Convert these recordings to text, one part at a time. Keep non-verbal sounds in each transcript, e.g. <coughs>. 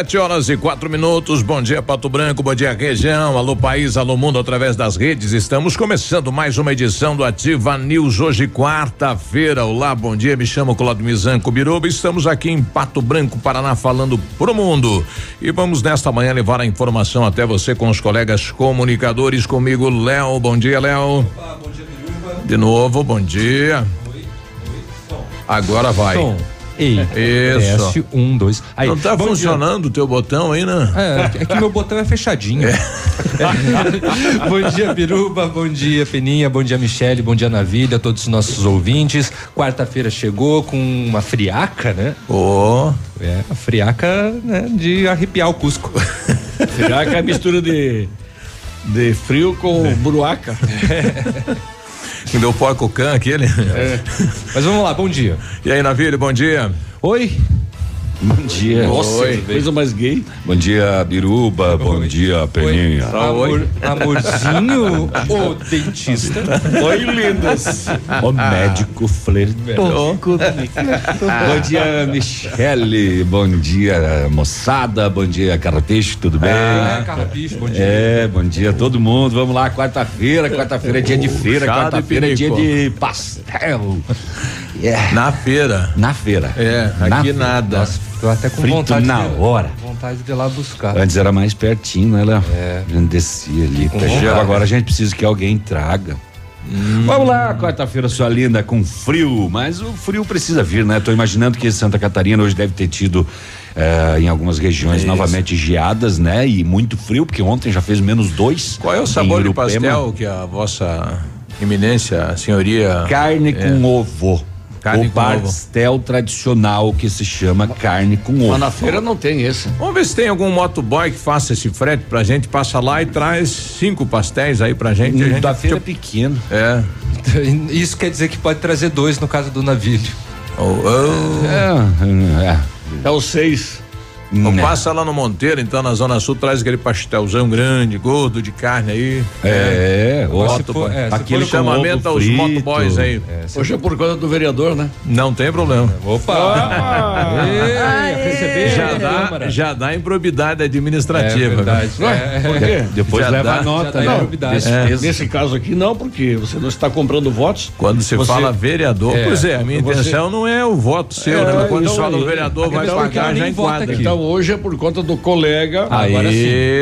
Sete horas e quatro minutos. Bom dia, Pato Branco. Bom dia, região. Alô, país. Alô, mundo. Através das redes. Estamos começando mais uma edição do Ativa News. Hoje, quarta-feira. Olá, bom dia. Me chamo Claudio Mizanco Biruba. Estamos aqui em Pato Branco, Paraná, falando pro mundo. E vamos nesta manhã levar a informação até você com os colegas comunicadores. Comigo, Léo. Bom dia, Léo. Bom dia, Biruba. De novo, bom dia. Oi, oi, Agora vai. Som. Ei, Isso. Teste, um, dois. Aí, Não tá funcionando o teu botão aí, né? É, é que meu botão é fechadinho. É. <laughs> bom dia, Biruba, bom dia, Peninha, bom dia, Michele, bom dia, Navilha, todos os nossos ouvintes. Quarta-feira chegou com uma friaca, né? Ó. Oh. É, a friaca né, de arrepiar o Cusco. friaca é a mistura de, de frio com é. buruaca. É. <laughs> Que deu porco can aquele. É. Mas vamos lá, bom dia. E aí, Navírio, bom dia. Oi. Bom dia. Nossa, Oi. coisa mais gay. Bom dia, Biruba. Bom dia, Peninha. Oi. Amor, amorzinho, <laughs> o dentista. Oi, lindas. O médico flertou. bom dia, Michele. Bom dia, moçada. Bom dia, Carrapicho, tudo bem? Ah, Carrapicho, bom dia. É, bom dia todo mundo. Vamos lá, quarta-feira. Quarta-feira é dia de feira. Quarta-feira é dia de pastel. Yeah. Na feira. Na feira. É, aqui Na nada. Nossa, tô até com Frito vontade na de, hora. Vontade de ir lá buscar. Antes era mais pertinho, né, Léo? É. A gente descia ali. Agora a gente precisa que alguém traga. Hum. Vamos lá, quarta-feira, sua linda, com frio, mas o frio precisa vir, né? Tô imaginando que Santa Catarina hoje deve ter tido eh, em algumas regiões novamente geadas, né? E muito frio, porque ontem já fez menos dois. Qual é o sabor de pastel que a vossa eminência, a senhoria. Carne é. com ovo. Carne o pastel tradicional que se chama carne com ovo. Mas na feira não tem esse. Vamos ver se tem algum motoboy que faça esse frete pra gente, passa lá e traz cinco pastéis aí pra gente. Gente da feira é pequeno. É. <laughs> Isso quer dizer que pode trazer dois no caso do navio. Oh, oh. É, é. é o seis. Não né. passa lá no Monteiro, então na Zona Sul traz aquele pastelzão grande, gordo de carne aí. É, é moto, for, é aquele chamamento aos motoboys aí. É, Hoje é por conta do vereador, né? Não tem problema. Opa! Ah, <laughs> Ei, já, dá, já dá improbidade administrativa. É verdade. É. Por quê? <laughs> Depois já leva dá, a nota. Não, nesse, é. nesse, caso aqui não, porque você não está comprando votos. Quando você, você fala vereador, pois é, a minha você, intenção não é o voto seu, né? Quando então, você fala o vereador vai pagar, já enquadra. Então hoje é por conta do colega. Aí, agora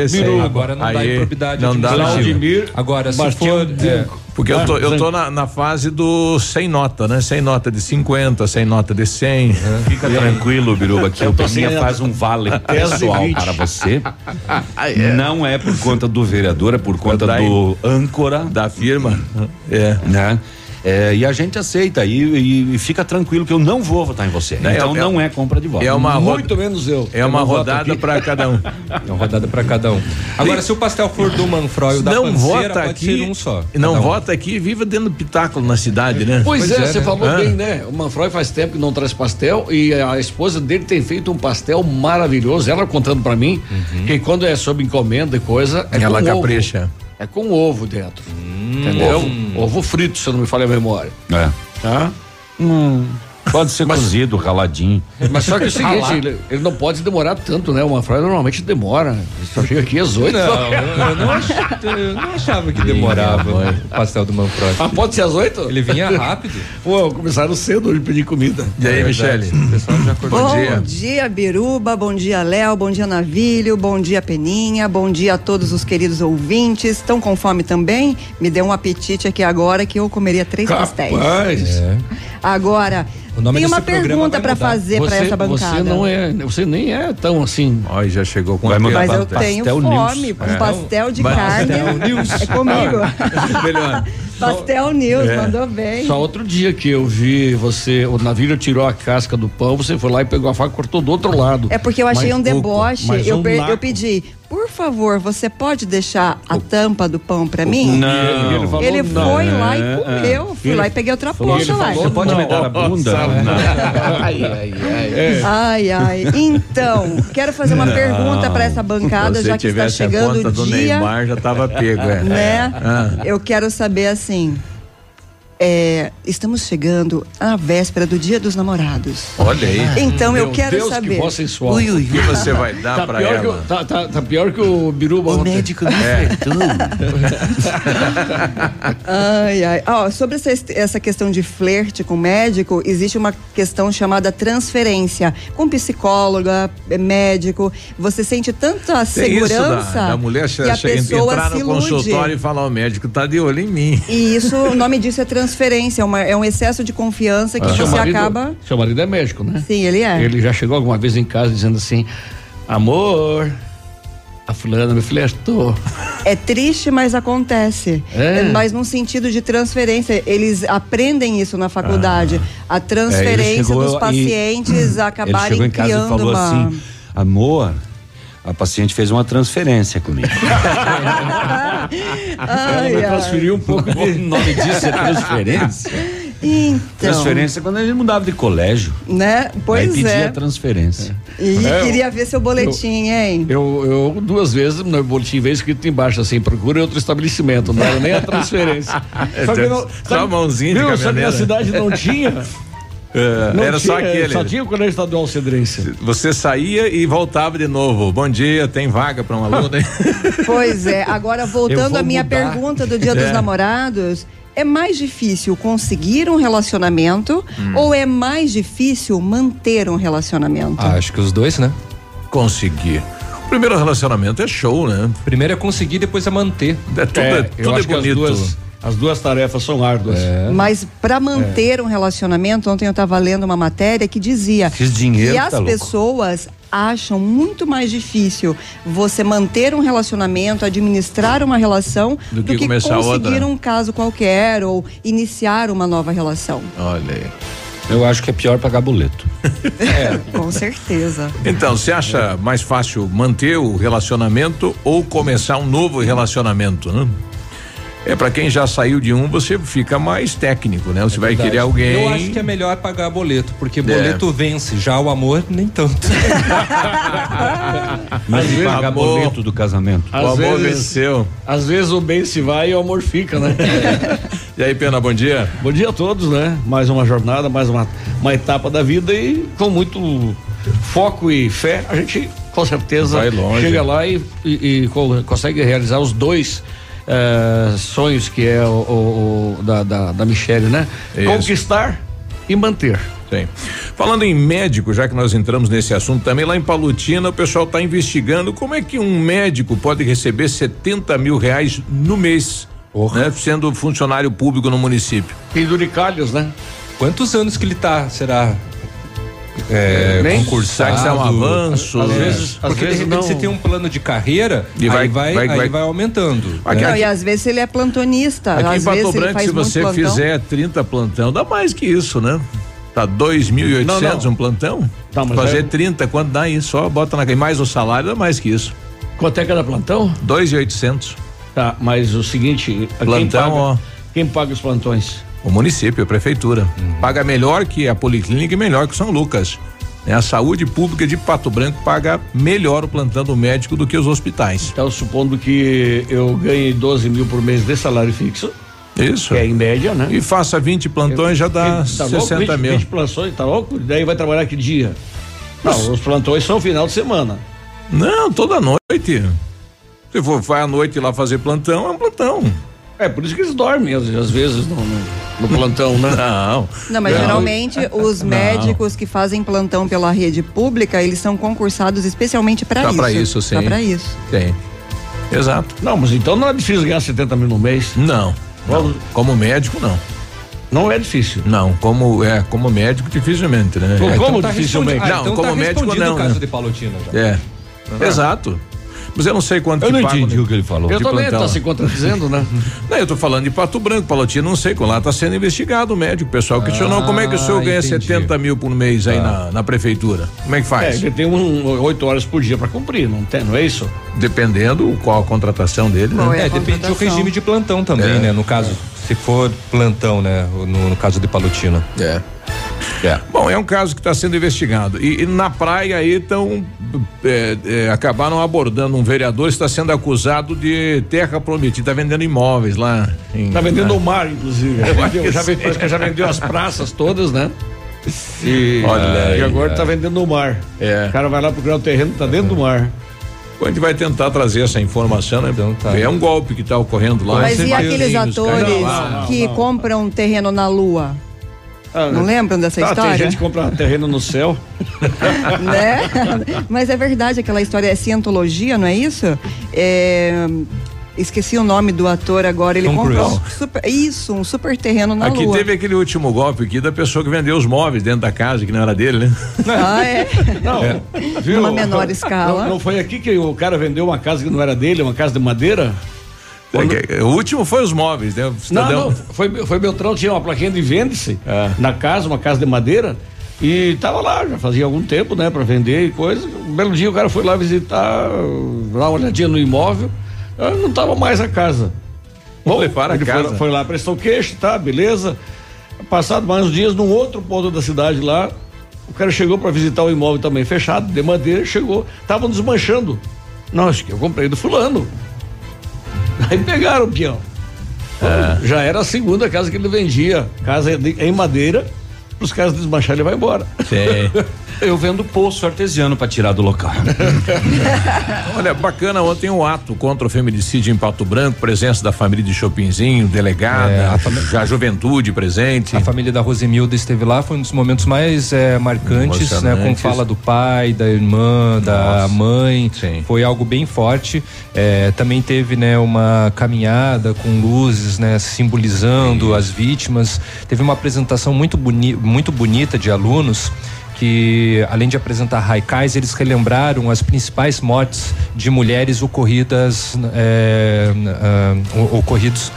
sim. Agora não aí, dá improbidade. Não dá Claudimir. Agora, se for. É, porque eu tô, eu tô na, na, fase do sem nota, né? Sem nota de 50, sem nota de 100. Uhum. Fica tranquilo, Biruba, que o Peninha faz um vale <laughs> pessoal para você. <laughs> é. Não é por conta do vereador, é por conta do âncora da firma. É. Né? É, e a gente aceita e, e, fica tranquilo que eu não vou votar em você. É, então é, não é compra de voto. É uma Muito menos eu. É uma rodada para cada um. <laughs> É uma rodada para cada um. Agora, e, se o pastel for do Manfroy ou da não Panceira, vota aqui, um só. Não um. vota aqui e viva dentro do pitáculo na cidade, né? Pois, pois é, é, você né? falou ah. bem, né? O Manfroy faz tempo que não traz pastel e a esposa dele tem feito um pastel maravilhoso. Ela contando para mim uhum. que quando é sob encomenda e coisa, é ela capricha. Ovo. É com ovo dentro. Hum, entendeu? Ovo. ovo frito, se eu não me falha a memória. É. Tá? Hum. Pode ser cozido, raladinho. Mas só que é o seguinte, ele, ele não pode demorar tanto, né? Uma fralda normalmente demora. Só chega aqui às oito. Não, eu não, ach, eu não achava que demorava o pastel do Manfrode. Ah, pode ser às oito? Ele vinha rápido. Pô, começaram cedo hoje pedir comida. E aí, É Michele? O pessoal já acordou. Bom Bom dia. dia. Biruba, bom dia, Léo, bom dia, Navilho, bom dia, Peninha, bom dia a todos os queridos ouvintes. Estão com fome também? Me deu um apetite aqui agora que eu comeria três pastéis. Rapaz, É. Agora, tem uma pergunta para fazer para essa bancada. você não é, você nem é tão assim. Olha, já chegou com Vai mudar Mas eu Pastel tenho fome, um É. pastel de Pastel carne. News. É comigo. <laughs> Melhor. pastel News, É. mandou bem. Só outro dia que eu vi você, o navio tirou a casca do pão, você foi lá e pegou a faca e cortou do outro lado. É porque eu achei Mais um deboche. Eu, um per- eu pedi, por favor, você pode deixar a tampa do pão para mim? Não. Ele falou, Ele não. foi lá e É, comeu. Fui Ele- lá e peguei outra ele lá. Você pode me dar a bunda? Não. <laughs> ai, ai, ai. Ai, ai. Então, quero fazer uma pergunta para essa bancada, já que está tivesse a chegando conta o do dia. Neymar, já tava pego, é. Né? Ah. Eu quero saber assim. É, estamos chegando à véspera do Dia dos Namorados. Olha aí. Então eu Meu quero Deus, saber. Que voz sensual. O que você vai dar Tá que ela? o, tá, tá- tá pior que o Biruba ontem. me flertou. <laughs> Ai, ai. Ó, sobre essa, essa questão de flerte com médico, existe uma questão chamada transferência. Com psicóloga, é, médico, você sente tanta Tem segurança isso da, da mulher que a pessoa entrar no ilude. consultório e falar, o médico tá de olho em mim. E isso, o nome disso é transferência, é uma- é um excesso de confiança que Seu você marido- acaba. Seu marido é médico, né? Sim, ele é. Ele já chegou alguma vez em casa dizendo assim: Amor, a fulana me flertou. É triste, mas acontece. É. Mas num sentido de transferência. Eles aprendem isso na faculdade. A transferência chegou dos e- pacientes <clears throat> Ele acabarem chegou em casa criando e falou uma. assim: amor, a paciente fez uma transferência comigo. <laughs> Ai, Ela me ai. transferiu um pouco o de. nome disso é transferência? Então, Transferência é quando a gente mudava de colégio. né? Aí Pois pedia é. transferência. E É, queria ver seu boletim, hein? Eu, eu duas vezes no boletim veio escrito embaixo assim, procure outro estabelecimento, não era nem a transferência. <laughs> Só que não- Só a mãozinha de viu, só que na caminhoneira. cidade não tinha. <laughs> É, era só tinha, aquele. Só tinha o colégio estadual cedrense. Você saía e voltava de novo. Bom dia, tem vaga para um aluno? hein? <laughs> Pois é. Agora, voltando à minha mudar. pergunta do Dia dos É. Namorados, é mais difícil conseguir um relacionamento Hum. ou é mais difícil manter um relacionamento? Ah, acho que os dois, né? Conseguir. O primeiro relacionamento é show, né? Primeiro é conseguir, depois é manter. É tudo é, É, tudo eu é acho que as bonito. As duas tarefas são árduas. Mas para manter um relacionamento, ontem eu estava lendo uma matéria que dizia Fiz dinheiro, que tá as louco. pessoas acham muito mais difícil você manter um relacionamento, administrar uma relação, Do do que que, começar conseguir outra. um caso qualquer ou iniciar uma nova relação. Olha aí. Eu acho que é pior pagar boleto. <laughs> Com certeza. Então, você acha mais fácil manter o relacionamento ou começar um novo relacionamento, né? É para quem já saiu de um, você fica mais técnico, né? Você vai Verdade. querer alguém. Eu acho que é melhor pagar boleto, porque boleto vence, já o amor nem tanto. <laughs> Mas Às e pagar amor, boleto do casamento? o amor vezes, venceu. às vezes o bem se vai e o amor fica, né? <laughs> E aí, Pena, bom dia. Bom dia a todos, né? Mais uma jornada, mais uma, uma etapa da vida e com muito foco e fé, a gente com certeza Vai longe. chega lá e, e- e co- consegue realizar os dois eh, sonhos que é o, o- o da, da, da Michelle, né? Isso. Conquistar e manter. Sim. Falando em médico, já que nós entramos nesse assunto também, lá em Palutina o pessoal está investigando como é que um médico pode receber 70 mil reais no mês, né, sendo funcionário público no município. Penduricalhos, né? Quantos anos que ele tá, será? É, Nem- Será concursado? que isso é um avanço? Às É. vezes, às Porque de vezes repente não. você tem um plano de carreira E vai- vai, vai, vai- aí vai- vai aumentando. Aqui- Não, aqui- e às vezes ele é plantonista. Aqui às em Pato vezes Branco, se você plantão. fizer 30 plantão, dá mais que isso, né? Tá 2.800 Não, não. um plantão? Tá, mas Fazer é- 30, quanto dá isso? Só bota na. E mais o salário dá mais que isso. Quanto é cada plantão? 2.800. Tá, mas o seguinte, quem Plantão, paga, ó. quem paga os plantões? O município, a prefeitura. Paga melhor que a Policlínica e melhor que São Lucas. Né? A saúde pública de Pato Branco paga melhor o plantão do médico do que os hospitais. Então, supondo que eu ganhe 12 mil por mês de salário fixo, Isso. Que é em média, né? E faça 20 plantões, já dá tá 60 louco? 20, mil. 20 plantões, tá louco? Daí vai trabalhar que dia? Não, os plantões são final de semana. Não, toda noite. Se for vai à noite lá fazer plantão, é um plantão. É, por isso que eles dormem, às, às vezes, no, no, no plantão, né? <laughs> Não. Não, mas Não. geralmente <laughs> os médicos que fazem plantão pela rede pública, eles são concursados especialmente para Tá isso. pra isso, sim. Tá para isso. Tem. Exato. Não, mas então não é difícil ganhar 70 mil no mês. Não. não. Como médico, não. Não é difícil. Não, como é, como médico dificilmente, né? Como É, Como tá dificilmente? respondi- Não, então como tá médico, não, o caso né? de Palotina já. É. Exato. Mas eu não sei quanto Eu que não entendi o que ele falou. Eu também, plantão. tá se contradizendo, né? <laughs> Não, eu tô falando de Pato Branco, Palotina, não sei, lá tá sendo investigado o médico. O pessoal questionou Ah, como é que o senhor ganha entendi. 70 mil por mês aí na, na prefeitura. Como é que É, faz? ele tem um, oito horas por dia pra cumprir, não tem, não é isso? Dependendo qual a contratação dele, né? é É, depende do regime de plantão também, É. né? No caso, se for plantão, né? No, no caso de Palotina. É. É. Bom, é um caso que está sendo investigado. E, e na praia aí estão. é, é, acabaram abordando um vereador que está sendo acusado de terra prometida, está vendendo imóveis lá. Em, Tá vendendo na- o mar, inclusive. Já vendeu, já, vendeu, que já vendeu as praças todas, né? E, Olha e agora é. tá vendendo o mar. É. O cara vai lá procurar o terreno, tá dentro do mar. A gente vai tentar trazer essa informação, né? Então tá. É um golpe que está ocorrendo lá. Mas e aqueles atores Não, lá. não, que não. compram terreno na lua? Ah, Não lembram dessa Tá, história? tem gente que compra terreno no céu. <laughs> né? Mas é verdade, aquela história é cientologia, não é isso? É, Esqueci o nome do ator agora. Ele Tom comprou um super, isso, um super terreno na Aqui lua. teve aquele último golpe aqui da pessoa que vendeu os móveis dentro da casa, que não era dele, né? Ah, é? <laughs> Não, viu? Numa menor escala. Não, não foi aqui que o cara vendeu uma casa que não era dele, uma casa de madeira? É, O último foi os móveis, né? Não, não, foi, foi Beltrão, tinha uma plaquinha de vende-se É. na casa, uma casa de madeira, e tava lá, já fazia algum tempo, né, pra vender e coisa. Um belo dia o cara foi lá visitar, dar uma olhadinha no imóvel, ah, não tava mais a casa. Bom, levaram a ele casa. Foi, foi lá, prestou queixo, tá, beleza. Passado mais uns dias, num outro ponto da cidade lá, o cara chegou pra visitar o imóvel também, fechado, de madeira, chegou, estavam desmanchando. Não, acho que eu comprei do fulano. Aí pegaram o peão. É. Já era a segunda casa que ele vendia. Casa em madeira, os caras desmancharem ele vai embora. Sim. <laughs> Eu vendo poço artesiano para tirar do local. <laughs> Olha, bacana ontem o ato contra o feminicídio em Pato Branco, presença da família de Chopinzinho, delegada, É, a juventude presente. A família da Rosemilda esteve lá, foi um dos momentos mais eh, marcantes, né? Com fala do pai, da irmã, da Nossa, mãe. sim. Foi algo bem forte. Eh, também teve, né, uma caminhada com luzes, né, simbolizando as vítimas. Teve uma apresentação muito, boni muito bonita de alunos que além de apresentar haikais, eles relembraram as principais mortes de mulheres ocorridas o- ocorridos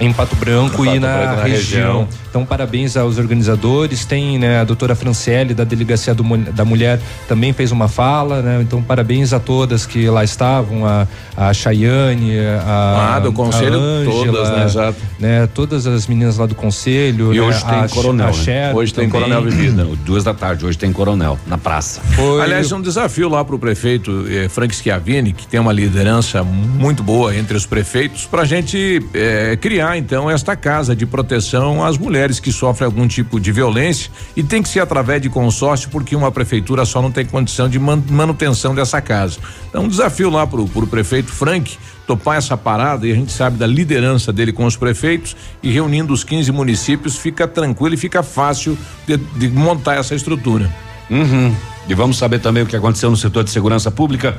em Pato Branco e na, Branco, na região. região. Então, parabéns aos organizadores. Tem né, a doutora Franciele, da Delegacia do da Mulher, também fez uma fala. Né? Então, parabéns a todas que lá estavam: a, a Chayane, a. Ah, do conselho, a Ângela, todas, né? Exato. né, Todas as meninas lá do conselho. E né, hoje tem a, coronel, A né? Cher Hoje tem também. coronel Bebida. <clears throat> Duas da tarde, hoje tem coronel, na praça. Foi- Aliás, um desafio lá para o prefeito eh, Frank Schiavini, que tem uma liderança muito boa entre os prefeitos, para a gente eh, criar então esta casa de proteção às mulheres que sofrem algum tipo de violência e tem que ser através de consórcio, porque uma prefeitura só não tem condição de man- manutenção dessa casa. Então, um desafio lá para o prefeito Frank topar essa parada e a gente sabe da liderança dele com os prefeitos e reunindo os 15 municípios fica tranquilo e fica fácil de- de montar essa estrutura. Uhum. E vamos saber também o que aconteceu no setor de segurança pública.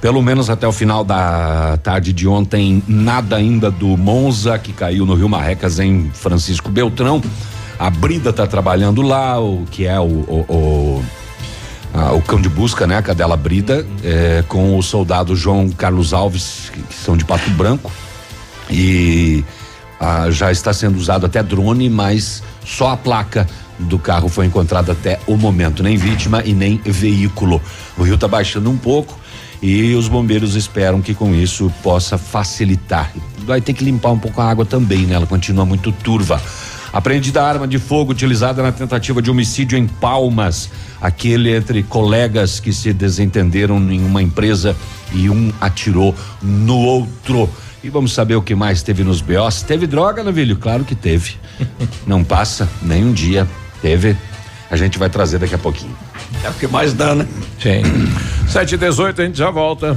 Pelo menos até o final da tarde de ontem, nada ainda do Monza, que caiu no Rio Marrecas, em Francisco Beltrão. A Brida está trabalhando lá, o que é o, o, o, o cão de busca, né? A cadela Brida, eh, com o soldado João Carlos Alves, que, que são de Pato Branco. E já está sendo usado até drone, mas só a placa do carro foi encontrada até o momento, nem vítima e nem veículo. O rio está baixando um pouco e os bombeiros esperam que com isso possa facilitar. Vai ter que limpar um pouco a água também, né? Ela continua muito turva. Apreendida a arma de fogo utilizada na tentativa de homicídio em Palmas, aquele entre colegas que se desentenderam em uma empresa e um atirou no outro. E vamos saber o que mais teve nos BOs. Teve droga, Navilho? Claro que teve. Não passa nem um dia. Teve. A gente vai trazer daqui a pouquinho. É o que mais dá, né? Sim. 7 e 18 a gente já volta.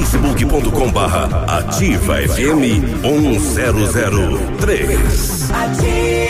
facebook.com barra ativa FM 1003. Ativa.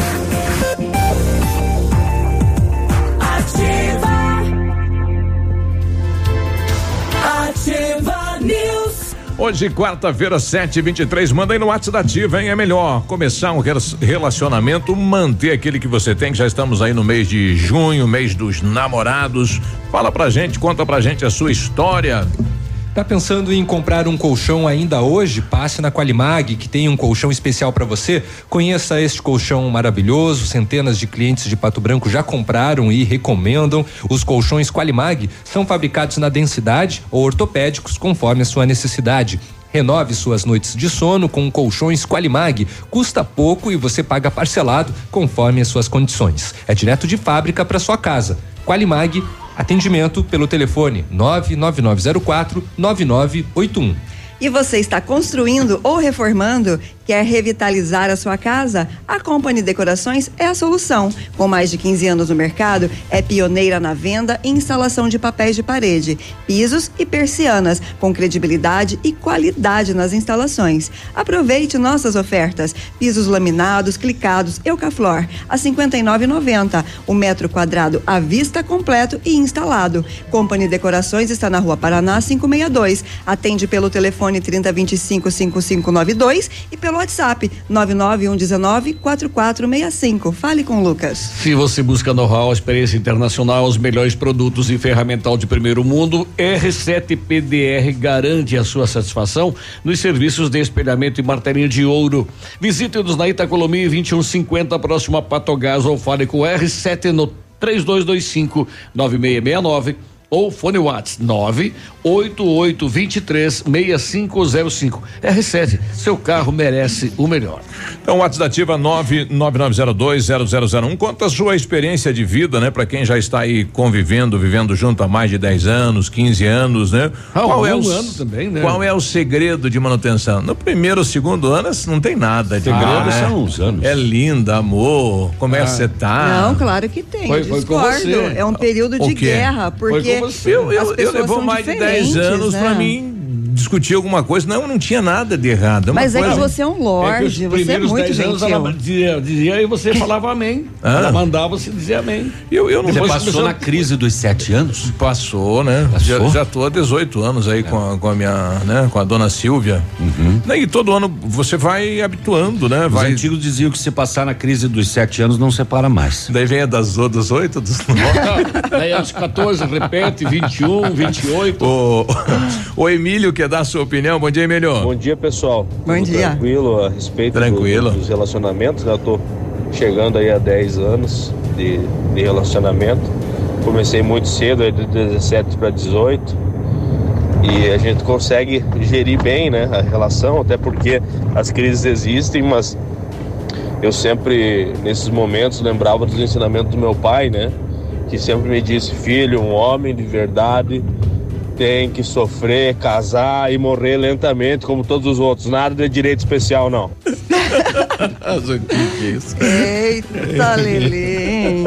Hoje, quarta-feira, 7h23. Manda aí no WhatsApp da Ativa, hein? É melhor começar um relacionamento, manter aquele que você tem, já estamos aí no mês de junho, mês dos namorados. Fala pra gente, conta pra gente a sua história. Tá pensando em comprar um colchão ainda hoje? Passe na Qualimag, que tem um colchão especial para você. Conheça este colchão maravilhoso. Centenas de clientes de Pato Branco já compraram e recomendam. Os colchões Qualimag são fabricados na densidade ou ortopédicos, conforme a sua necessidade. Renove suas noites de sono com colchões Qualimag. Custa pouco e você paga parcelado conforme as suas condições. É direto de fábrica para sua casa. Qualimag Atendimento pelo telefone 99904 9981. E você está construindo ou reformando? Quer revitalizar a sua casa? A Company Decorações é a solução. Com mais de 15 anos no mercado, é pioneira na venda e instalação de papéis de parede, pisos e persianas, com credibilidade e qualidade nas instalações. Aproveite nossas ofertas: pisos laminados, clicados, Eucaflor a 59,90, o metro quadrado à vista completo e instalado. Company Decorações está na Rua Paraná 562. Atende pelo telefone 3025 5592 e pelo WhatsApp 99119 4465. Fale com o Lucas. Se você busca know-how, experiência internacional, os melhores produtos e ferramental de primeiro mundo, R7 PDR garante a sua satisfação nos serviços de espelhamento e martelinho de ouro. Visite-nos na Itacolomi 2150, próximo a Patogás ou fale com R7 no 3225 9669 ou fone Whats 988236505. R7, seu carro merece o melhor. Então, WhatsApp da Ativa 999020001. Conta a sua experiência de vida, né? Para quem já está aí convivendo, vivendo junto há mais de 10 anos, 15 anos, né? Ah, qual um é o ano também, né? Qual é o segredo de manutenção? No primeiro, segundo ano, não tem nada. Segredo ah, né? são os anos. É linda, amor. Como ah. é que você tá? Não, claro que tem. Foi, foi Discordo. É um período de guerra, porque eu, eu, eu levou mais de 10 anos né? para mim discutir alguma coisa. Não, não tinha nada de errado. É Mas é que você é um lorde, é você é muito gentil. Ela dizia, dizia e você falava amém. Ah. Ela mandava você dizer amém. Eu, eu não você passou na crise dos sete anos? Passou, né? Passou? Já, já tô há 18 anos aí é. com, a, com a minha, né? Com a dona Silvia. Uhum. E todo ano você vai habituando, né? Os vai... antigos diziam que se passar na crise dos sete anos não separa mais. Daí vem a das, dos oito, dos nove. Daí aos 14, repete, 21, 28. <laughs> O, o Emílio quer dar a sua opinião. Bom dia, Emílio. Bom dia, pessoal. Bom Tudo dia. Tranquilo a respeito tranquilo. Do, dos relacionamentos. Né? Eu tô chegando aí a 10 anos de, de relacionamento. Comecei muito cedo, aí de 17 para 18. E a gente consegue gerir bem né, a relação, até porque as crises existem, mas eu sempre, nesses momentos, lembrava dos ensinamentos do meu pai, né? Que sempre me disse, filho, um homem de verdade tem que sofrer, casar e morrer lentamente, como todos os outros. Nada de direito especial, não. <laughs> Eita, Lelê.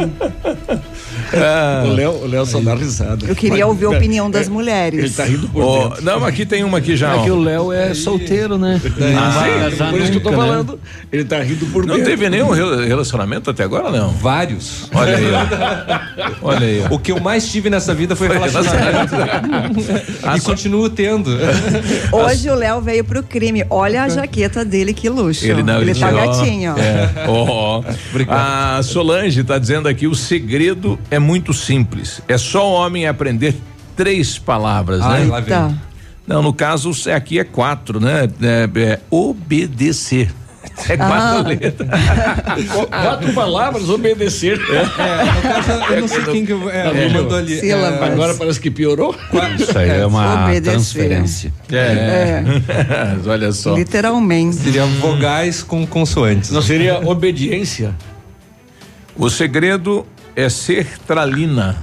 O Léo, o Léo só dá risada. Eu queria ouvir a opinião das Ele mulheres. tá rindo por dentro. não, aqui tem uma aqui já. É ó. que o Léo é solteiro, né? <laughs> Não vai casar Por isso que eu tô nunca, né? falando. Ele tá rindo por Não dentro. teve nenhum re- relacionamento até agora, não? Vários. Olha aí. <laughs> Olha aí. O que eu mais tive nessa vida foi relacionamento. <laughs> e continuo tendo. Hoje o Léo veio pro crime. Olha a jaqueta dele, que luxo. Ele não, ele tá ó, gatinho. ó. É, ó. A Solange está dizendo aqui: o segredo é muito simples. É só o homem aprender três palavras, Ai, né? lá vem. Não, no caso, aqui é quatro, né? É, é obedecer. <laughs> É quatro Ah. letras. <laughs> Qu- Quatro palavras, obedecer. É, no caso, eu não sei quem que é, me mandou ali. É, Agora parece que piorou. Isso aí é uma Obedecer. transferência. É. <laughs> Olha só. Literalmente. seria vogais com consoantes. Não seria obediência? O segredo é sertralina.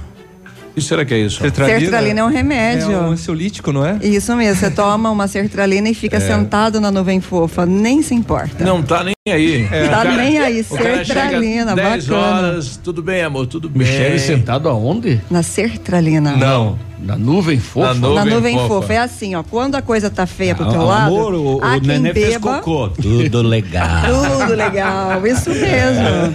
O que será que é isso? Sertralina é um remédio. É um ansiolítico, não é? Isso mesmo, você toma uma sertralina e fica sentado na nuvem fofa, nem se importa. Não tá nem aí. Tá nem aí, O cara chega sertralina, 10 bacana. horas, tudo bem, amor, tudo bem. Michele sentado aonde? Na sertralina. Não. Na nuvem fofa? Na nuvem Na nuvem fofa. fofa. É assim, ó. Quando a coisa tá feia pro teu Ah, lado, amor, o, há o quem nenê fez beba. cocô. Tudo legal. Tudo legal, isso mesmo.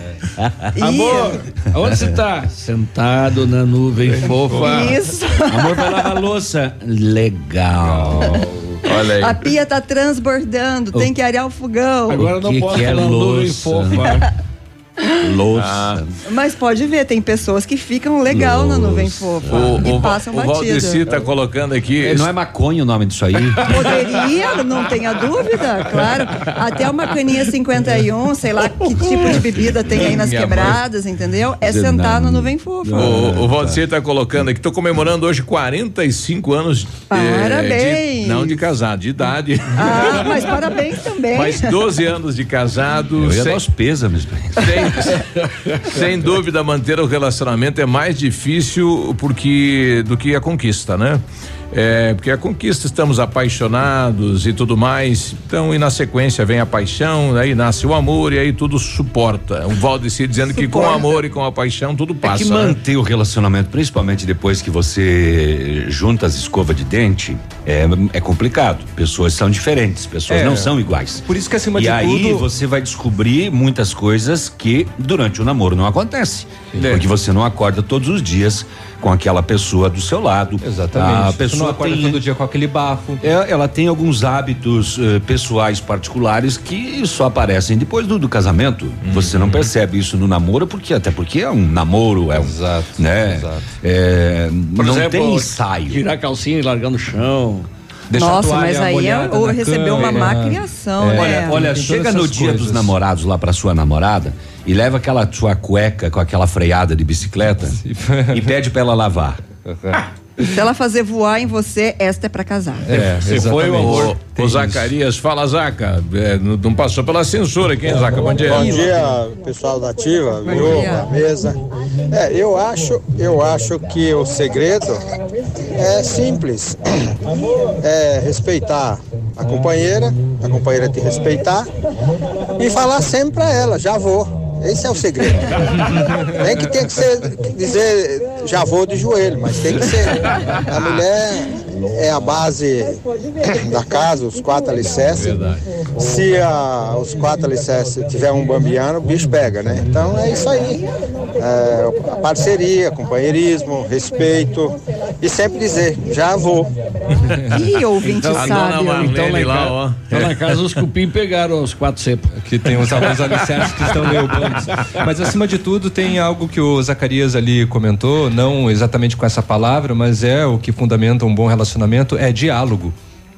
E- Amor, aonde você tá? Sentado na nuvem fofa. Isso. Amor, vai lavar a louça. Legal. <laughs> Olha aí. A pia tá transbordando, tem que arear o fogão. Agora não que posso que é falar louça? fofa. Louça. Mas pode ver, tem pessoas que ficam legal na nuvem fofa O, e o, passam o batido. Valdeci tá colocando aqui. É, Não é maconha o nome disso aí? <laughs> Poderia, não tenha dúvida, claro. Até uma caninha 51, sei lá que tipo de bebida tem aí nas Minha quebradas, entendeu? É sentar na nuvem fofa. O, o Valdeci tá colocando aqui, tô comemorando hoje 45 anos. eh, Parabéns. de- não de casado, de idade. Ah, mas parabéns também. Mais 12 anos de casado. Eu ia sem- dar os pêsames. ele. Sem, <laughs> sem dúvida, manter o relacionamento é mais difícil porque do que a conquista, né? É, porque a conquista estamos apaixonados e tudo mais. Então, e na sequência vem a paixão, aí nasce o amor e aí tudo suporta. O Valdeci dizendo que com o amor e com a paixão tudo É passa. que né? manter o relacionamento, principalmente depois que você junta as escovas de dente, é, é complicado. Pessoas são diferentes, pessoas É. não são iguais. Por isso que acima e de aí tudo. você vai descobrir muitas coisas que durante o namoro não acontece. Porque você não acorda todos os dias com aquela pessoa do seu lado. Exatamente. A Você não pessoa acorda tem, todo dia com aquele bafo. é, ela tem alguns hábitos eh, pessoais particulares que só aparecem depois do, do casamento. Você não percebe isso no namoro, porque até porque é um namoro, é um, Exato, né? exato. É, não exemplo, tem ensaio. Tirar a calcinha e largar no chão. Deixar a Nossa, toalha mas aí é, ou recebeu uma má criação, É. né? Olha, olha, chega no dia dos namorados lá pra sua namorada e leva aquela sua cueca com aquela freada de bicicleta e pede pra ela lavar. Se ela fazer voar em você, esta é pra casar. É, Você foi o amor. O, o isso. Zacarias, fala Zaca, é, não, não passou pela censura aqui, hein, Zaca? Bom dia. Bom dia, pessoal da Ativa. Viúva, mesa. É, eu acho, eu acho que o segredo é simples. É respeitar a companheira, a companheira te respeitar e falar sempre pra ela, já vou. Esse é o segredo. Nem que tem que ser dizer já vou de joelho, mas tem que ser. A mulher é a base da casa, os quatro alicerces. Se a- os quatro alicerces tiver um bambiano, o bicho pega, né? Então é isso aí. É, a parceria, companheirismo, respeito e sempre dizer, já vou. <laughs> Ih, ouvinte dona sábio. Marlene Então lá, lá, ó. então lá em casa os cupim pegaram os quatro cepos. que tem os alguns alicerces que estão meio bambos. Mas acima de tudo tem algo que o Zacarias ali comentou, não exatamente com essa palavra, mas é o que fundamenta um bom relacionamento é diálogo.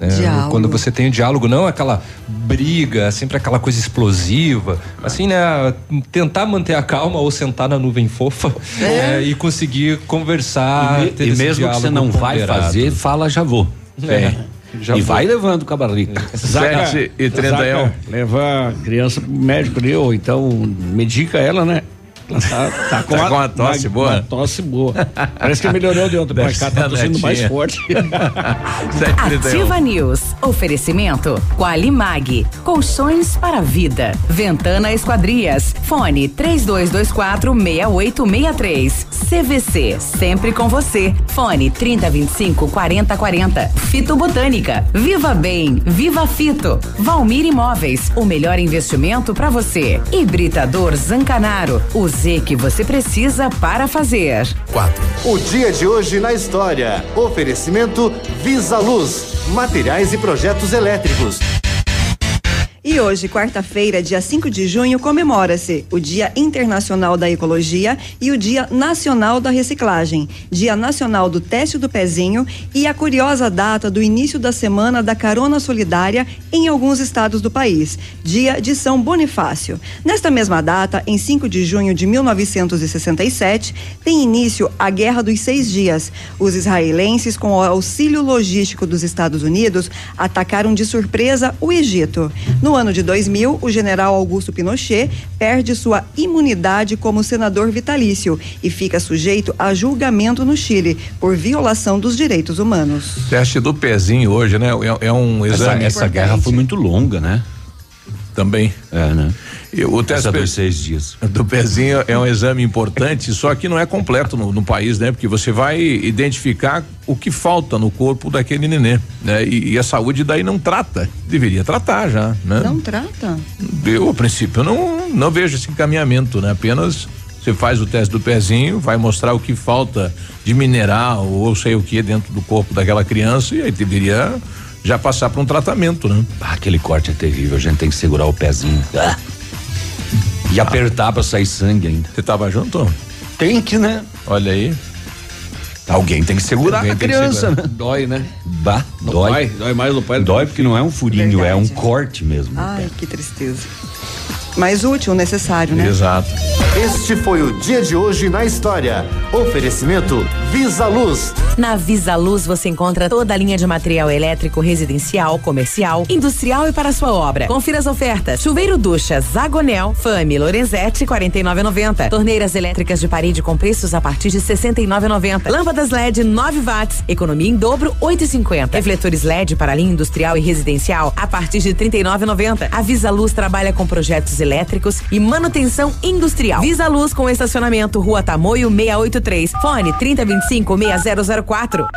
Diálogo. Quando você tem o diálogo, não aquela briga, sempre aquela coisa explosiva, assim, né? Tentar manter a calma ou sentar na nuvem fofa né? e conseguir conversar. E, ter e mesmo que você não vai fazer, fala já vou. É. Já e vou. vai levando com a barriga. <laughs> Sete e trinta Leva a criança pro médico ali, ou então medica ela, né? Ela tá, tá com, Tá uma, com uma tosse uma- boa. Uma tosse boa. Parece que melhorou de ontem pra cá, tá a tossindo mais forte. 7h31. <laughs> Ativa News. Oferecimento Qualimag. Colchões para vida. Ventana Esquadrias. Fone 3224 6863. CVC. Sempre com você. Fone 3025 4040. Fito Botânica. Viva Bem. Viva Fito. Valmir Imóveis. O melhor investimento para você. Hibridador Zancanaro. O Z que você precisa para fazer. O dia de hoje na história. Oferecimento Visa Luz. Materiais e projetos elétricos. E hoje, quarta-feira, dia 5 de junho, comemora-se o Dia Internacional da Ecologia e o Dia Nacional da Reciclagem, Dia Nacional do Teste do Pezinho e a curiosa data do início da Semana da Carona Solidária em alguns estados do país, Dia de São Bonifácio. Nesta mesma data, em 5 de junho de 1967, tem início a Guerra dos Seis Dias. Os israelenses, com o auxílio logístico dos Estados Unidos, atacaram de surpresa o Egito. No ano de 2000, o general Augusto Pinochet perde sua imunidade como senador vitalício e fica sujeito a julgamento no Chile por violação dos direitos humanos. Teste do pezinho hoje, né? É, é um Essa, exame. essa guerra foi muito longa, né? Também. É, né? O teste dos seis dias. do pezinho é um exame importante, só que não é completo no, no país, né? Porque você vai identificar o que falta no corpo daquele nenê, né? E, e a saúde daí não trata, deveria tratar já, né? Não trata? Eu, a princípio, não, não vejo esse encaminhamento, né? Apenas você faz o teste do pezinho, vai mostrar o que falta de mineral ou sei o que dentro do corpo daquela criança e aí deveria já passar para um tratamento, né? Ah, aquele corte é terrível, a gente tem que segurar o pezinho. Ah. E apertar pra sair sangue ainda. Você tava junto? Tem que, né? Olha aí. Alguém tem que segurar Alguém a criança, segurar. né? Dói, né? Bah, dói. Dói, dói mais no pé. Dói porque não é um furinho, é um Verdade. corte mesmo. no Ai, que tristeza. Mas útil, necessário, né? Exato. Este foi o dia de hoje na história. Oferecimento Visa Luz. Na Visa Luz você encontra toda a linha de material elétrico residencial, comercial, industrial e para sua obra. Confira as ofertas. Chuveiro ducha Zagonel, Fami, Lorenzetti, 49,90. Torneiras elétricas de parede com preços a partir de 69,90. Lâmpadas LED 9 watts, economia em dobro 8,50. Refletores LED para linha industrial e residencial a partir de 39,90. A Visa Luz trabalha com projetos elétricos e manutenção industrial. Visa Luz com estacionamento Rua Tamoio 683. Fone 3025 6004.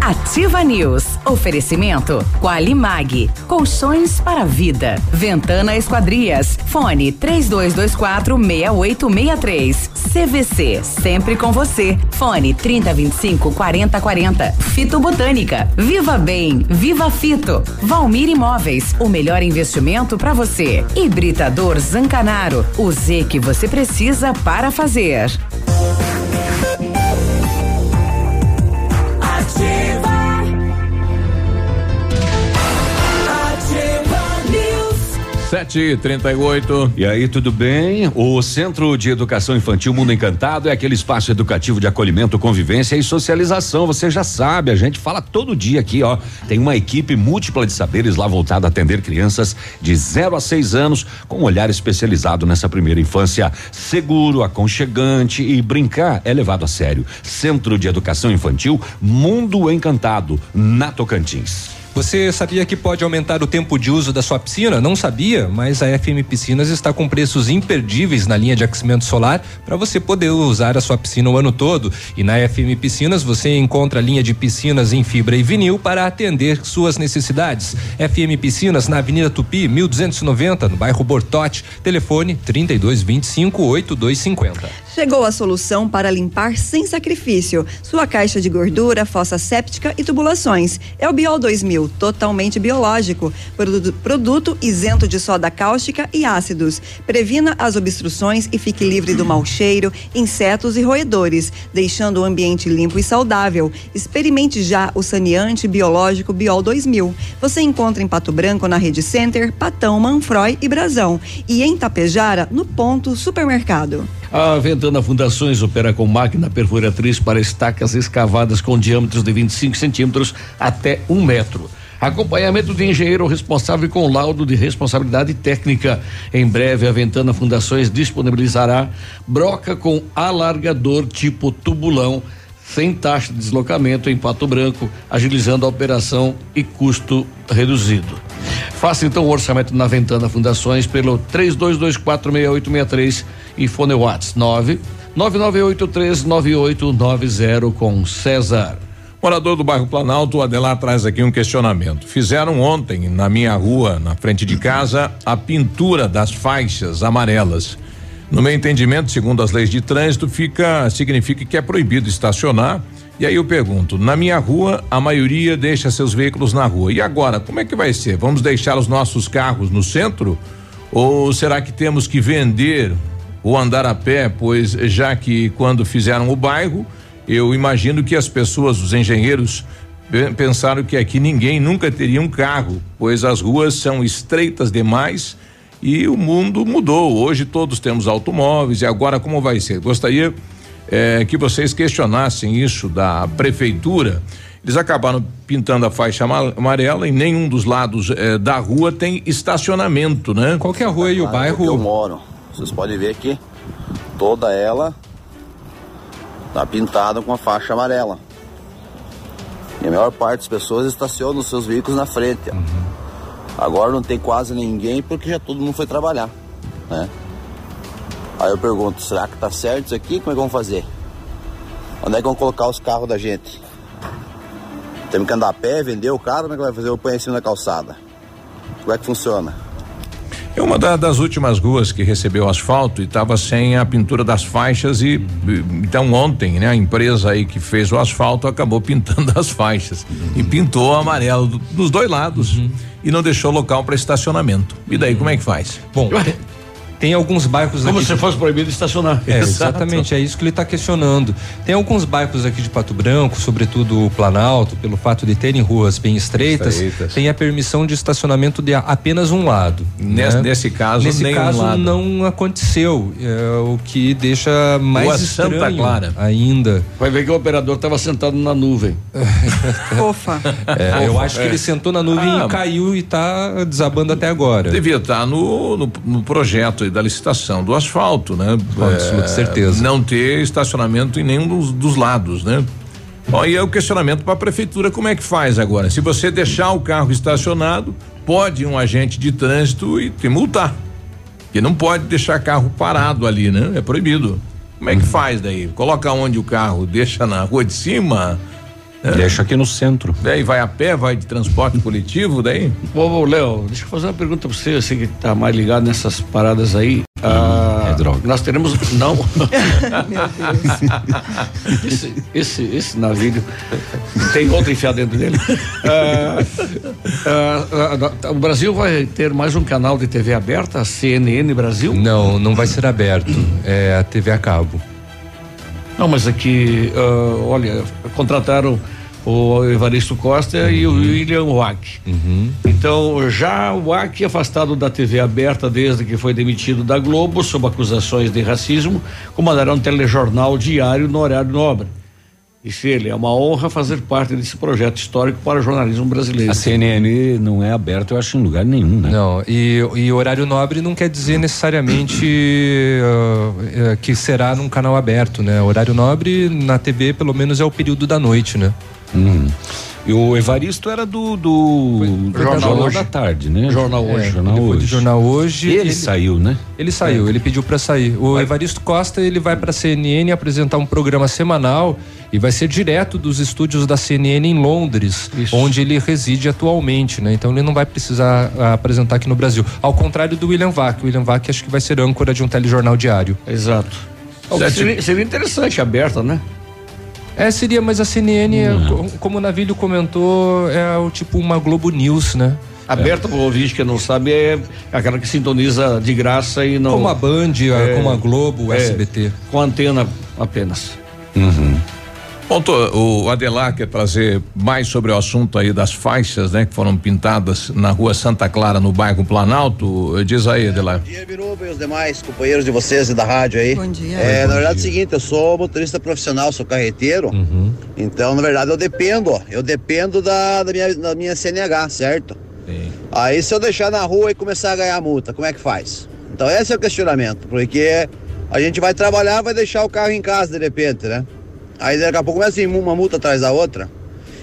Ativa News. Oferecimento Qualimag. Colchões para vida. Ventana Esquadrias. Fone 3224 6863. CVC. Sempre com você. Fone 3025 4040. Fito Botânica. Viva Bem. Viva Fito. Valmir Imóveis. O melhor investimento para você. Hibridador Zancanaro. O Z que você precisa para fazer. Sete e trinta e oito. E aí, tudo bem? O Centro de Educação Infantil Mundo Encantado é aquele espaço educativo de acolhimento, convivência e socialização. Você já sabe, a gente fala todo dia aqui, ó. Tem uma equipe múltipla de saberes lá voltada a atender crianças de 0 a 6 anos, com um olhar especializado nessa primeira infância. Seguro, aconchegante e brincar é levado a sério. Centro de Educação Infantil Mundo Encantado, na Tocantins. Você sabia que pode aumentar o tempo de uso da sua piscina? Não sabia, mas a FM Piscinas está com preços imperdíveis na linha de aquecimento solar para você poder usar a sua piscina o ano todo. E na FM Piscinas você encontra a linha de piscinas em fibra e vinil para atender suas necessidades. FM Piscinas na Avenida Tupi, 1290, no bairro Bortote. Telefone 3225 8250. Chegou a solução para limpar sem sacrifício sua caixa de gordura, fossa séptica e tubulações. É o Biol 2000, totalmente biológico. Produto, isento de soda cáustica e ácidos. Previna as obstruções e fique livre do mau cheiro, insetos e roedores, deixando o ambiente limpo e saudável. Experimente já o saneante biológico Biol 2000. Você encontra em Pato Branco na Rede Center, Patão, Manfroy e Brasão. E em Tapejara, no Ponto Supermercado. A Ventana Fundações opera com máquina perfuratriz para estacas escavadas com diâmetros de 25 centímetros até um metro. Acompanhamento de engenheiro responsável com laudo de responsabilidade técnica. Em breve, a Ventana Fundações disponibilizará broca com alargador tipo tubulão sem taxa de deslocamento em Pato Branco, agilizando a operação e custo reduzido. Faça então o orçamento na Ventana Fundações pelo 32246863 e fone Whats 9 99839890 com César. Morador do bairro Planalto, Adelar traz aqui um questionamento. Fizeram ontem na minha rua, na frente de casa, a pintura das faixas amarelas. No meu entendimento, segundo as leis de trânsito, fica significa que é proibido estacionar. E aí eu pergunto, na minha rua, a maioria deixa seus veículos na rua. E agora, como é que vai ser? Vamos deixar os nossos carros no centro? Ou será que temos que vender ou andar a pé? Pois já que quando fizeram o bairro, eu imagino que as pessoas, os engenheiros, pe- pensaram que aqui ninguém nunca teria um carro, pois as ruas são estreitas demais e o mundo mudou. Hoje todos temos automóveis e agora como vai ser? Gostaria eh, que vocês questionassem isso da prefeitura. Eles acabaram pintando a faixa ama- amarela e nenhum dos lados eh, da rua tem estacionamento, né? Qual que é a rua e o bairro? eu moro. Vocês podem ver aqui. Toda ela tá pintada com a faixa amarela. E a maior parte das pessoas estacionam os seus veículos na frente. ó. Agora não tem quase ninguém porque já todo mundo foi trabalhar, né? Aí eu pergunto, será que tá certo isso aqui? Como é que vamos fazer? Onde é que vão colocar os carros da gente? Temos que andar a pé, vender o carro, como é que vai fazer? Eu ponho em cima da calçada. Como é que funciona? É uma da- das últimas ruas que recebeu asfalto e estava sem a pintura das faixas e então ontem, né, a empresa aí que fez o asfalto acabou <laughs> pintando as faixas e pintou amarelo do- dos dois lados e não deixou local para estacionamento. E daí como é que faz? Bom, tem, alguns bairros Como aqui. se fosse proibido estacionar. É, exatamente, é isso que ele está questionando. Tem alguns bairros aqui de Pato Branco, sobretudo o Planalto, pelo fato de terem ruas bem estreitas, Estreitas. tem a permissão de estacionamento de apenas um lado. Nesse- né? nesse caso, nesse nenhum caso lado. não aconteceu, é, o que deixa mais Rua Santa estranho Clara. ainda. Vai ver que o operador estava sentado na nuvem. <laughs> Fofa. É, eu acho que é. ele sentou na nuvem Ah, e caiu e está desabando até agora. Devia estar no, no, no projeto da licitação do asfalto, né? Com absoluta certeza. Não ter estacionamento em nenhum dos, dos lados, né? Bom, e é o questionamento para a prefeitura, como é que faz agora? Se você deixar o carro estacionado, pode um agente de trânsito e te multar. Porque não pode deixar carro parado ali, né? É proibido. Como é que faz daí? Coloca onde o carro? Deixa na rua de cima? Deixa aqui no centro. Daí vai a pé, vai de transporte coletivo, daí? Ô, ô, Léo, deixa eu fazer uma pergunta pra você, você que tá mais ligado nessas paradas aí. Ah, é droga. Nós teremos. Não. <laughs> esse, esse, esse navio tem outro enfiado dentro dele. Ah, ah, ah, o Brasil vai ter mais um canal de TV aberta, a CNN Brasil? Não, não vai ser aberto. É a TV a cabo. Não, mas aqui, ah, olha, contrataram o Evaristo Costa e o William Wack. Então, já o Wack, afastado da TV aberta desde que foi demitido da Globo, sob acusações de racismo, comandará um telejornal diário no horário nobre. Disse ele, é uma honra fazer parte desse projeto histórico para o jornalismo brasileiro. A CNN não é aberta, eu acho, em lugar nenhum, né? Não, e, e horário nobre não quer dizer necessariamente <coughs> eh, que será num canal aberto, né? Horário nobre na TV, pelo menos, é o período da noite, né? Hum. E o Evaristo era do, do, do Jornal Jornal, Hoje. da Tarde, né? Jornal É, Hoje. Jornal ele foi do Hoje. Jornal Hoje. Ele, saiu, né? Ele saiu, ele pediu para sair. O Evaristo Costa, ele vai para a CNN apresentar um programa semanal e vai ser direto dos estúdios da CNN em Londres, onde ele reside atualmente, né? Então ele não vai precisar ah, apresentar aqui no Brasil. Ao contrário do William Vac. O William Vac acho que vai ser âncora de um telejornal diário. Exato. Seria, seria interessante, aberta, né? É, seria, mas a CNN, é, co- como o Navilho comentou, é o tipo uma Globo News, né? Aberta para o ouvinte que não sabe, é aquela que sintoniza de graça e não. Como a Band, É, como a Globo, o é, SBT. Com antena apenas. Uhum. Ponto, o Adelar quer trazer mais sobre o assunto aí das faixas, né, que foram pintadas na rua Santa Clara, no bairro Planalto. Diz aí, Adelar. Bom dia, Biruba e os demais companheiros de vocês e da rádio aí. Bom dia. É, Bom na verdade dia. é o seguinte, eu sou motorista profissional, sou carreteiro. Então, na verdade, eu dependo, ó. Eu dependo da, da, minha, da minha CNH, certo? Aí se eu deixar na rua e começar a ganhar multa, como é que faz? Então esse é o questionamento, porque a gente vai trabalhar, vai deixar o carro em casa de repente, né? Aí daqui a pouco começa a vir uma multa atrás da outra.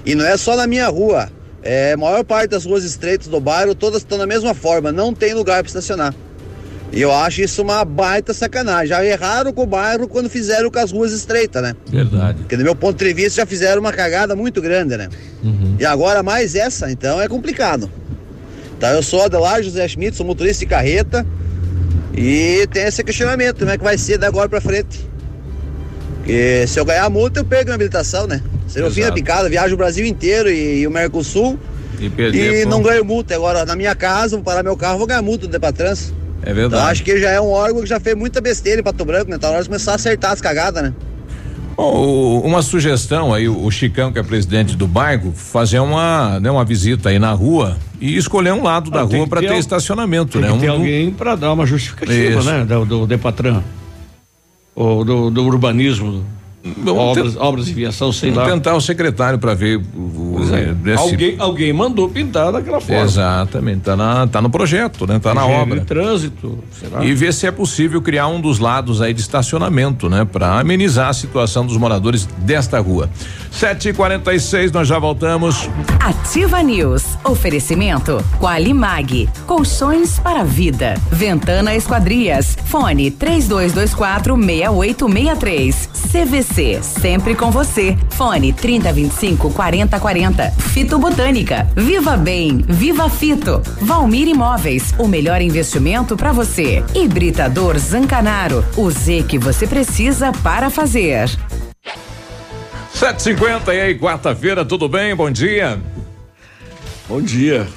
E não é só na minha rua. É, a maior parte das ruas estreitas do bairro, todas estão da mesma forma, não tem lugar para estacionar. E eu acho isso uma baita sacanagem. Já erraram com o bairro quando fizeram com as ruas estreitas, né? Verdade. Porque do meu ponto de vista já fizeram uma cagada muito grande, né? E agora mais essa, então é complicado. Então eu sou Adelar José Schmidt, sou motorista de carreta e tem esse questionamento, como é que vai ser da agora pra frente? Porque se eu ganhar a multa, eu perco minha habilitação, né? Seria o fim da picada, viajo o Brasil inteiro e, e o Mercosul E perder. e não ganho multa. Agora na minha casa, vou parar meu carro, vou ganhar multa do Depatrans. É Então verdade. acho que já é um órgão que já fez muita besteira em Pato Branco, né? Tá na hora de começar a acertar as cagadas, né? Bom, uma sugestão aí, o Chicão, que é presidente do bairro, fazer uma, né, uma visita aí na rua e escolher um lado da Ah, tem rua para ter ter al- estacionamento, Tem né? ter um- alguém para dar uma justificativa, Isso. né? Do, do Depatran. Do, do urbanismo. Obras, obras de viação, sei lá. tentar o secretário para ver o, é. desse- alguém, alguém mandou pintar daquela forma. Exatamente, tá, na, tá no projeto, né? Tá na Engenharia obra. trânsito, será? E ver se é possível criar um dos lados aí de estacionamento, né? Para amenizar a situação dos moradores desta rua. 7h46, nós já voltamos. Ativa News. Oferecimento Qualimag. Colchões para vida. Ventana Esquadrias. Fone 3224 6863. CVC. Sempre com você. Fone 3025 4040. Fito Botânica. Viva Bem. Viva Fito. Valmir Imóveis. O melhor investimento para você. Hibridador Zancanaro. O Z que você precisa para fazer. 7h50 e aí, quarta-feira, tudo bem? Bom dia. Bom dia.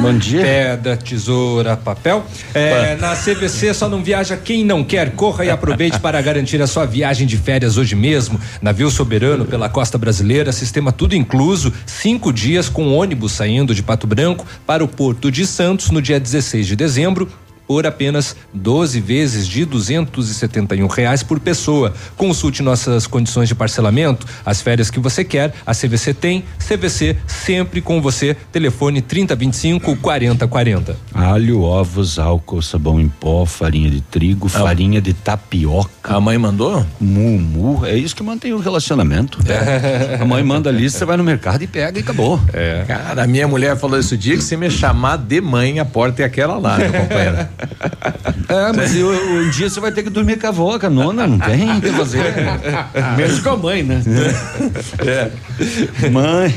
Bom dia. Pedra, tesoura, papel. É, na CVC só não viaja quem não quer. Corra e aproveite para garantir a sua viagem de férias hoje mesmo. Navio soberano pela costa brasileira, sistema tudo incluso. Cinco dias com ônibus saindo de Pato Branco para o Porto de Santos no dia 16 de dezembro. Por apenas 12 vezes de 271 reais por pessoa. Consulte nossas condições de parcelamento, as férias que você quer, a CVC tem. CVC sempre com você. Telefone 3025 4040. Alho, ovos, álcool, sabão em pó, farinha de trigo, farinha de tapioca. A mãe mandou? Mumu, é isso que mantém o relacionamento. A mãe manda a lista, você vai no mercado e pega e acabou. É. Cara, a minha mulher falou esse dia que se me chamar de mãe, a porta é aquela lá, meu companheiro. É, mas eu- um dia você vai ter que dormir com a avó, com a nona, não tem o que fazer. Mesmo com a mãe, né? Mãe,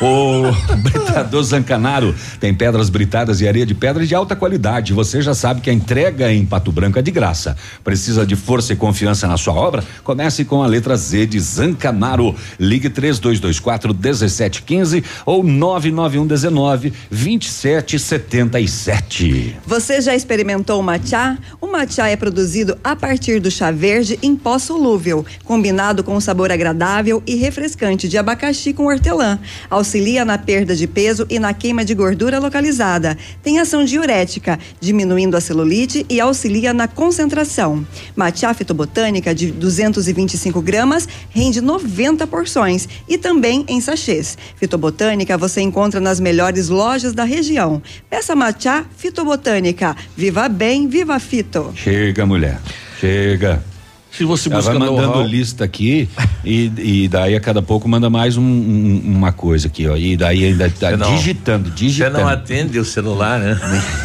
o Britador Zancanaro tem pedras britadas e areia de pedra de alta qualidade. Você já sabe que a entrega em Pato Branco é de graça. Precisa de força e confiança na sua obra? Comece com a letra Z de Zancanaro. Ligue 3224 1715 ou 991 19 2777. Você já experimentou o matcha? O matcha é produzido a partir do chá verde em pó solúvel, combinado com um sabor agradável e refrescante de abacaxi com hortelã. Auxilia na perda de peso e na queima de gordura localizada. Tem ação diurética, diminuindo a celulite e auxilia na concentração. Matcha fitobotânica de 225 gramas rende 90 porções e também em sachês. Fitobotânica você encontra nas melhores lojas da região. Peça matcha fitobotânica. Viva bem, viva fito. Chega, mulher. Chega. Se você Ela busca vai mandando lista aqui e, e daí a cada pouco manda mais um- um- uma coisa aqui, ó. E daí ainda tá Você não- digitando, Você digitando. não atende o celular, né?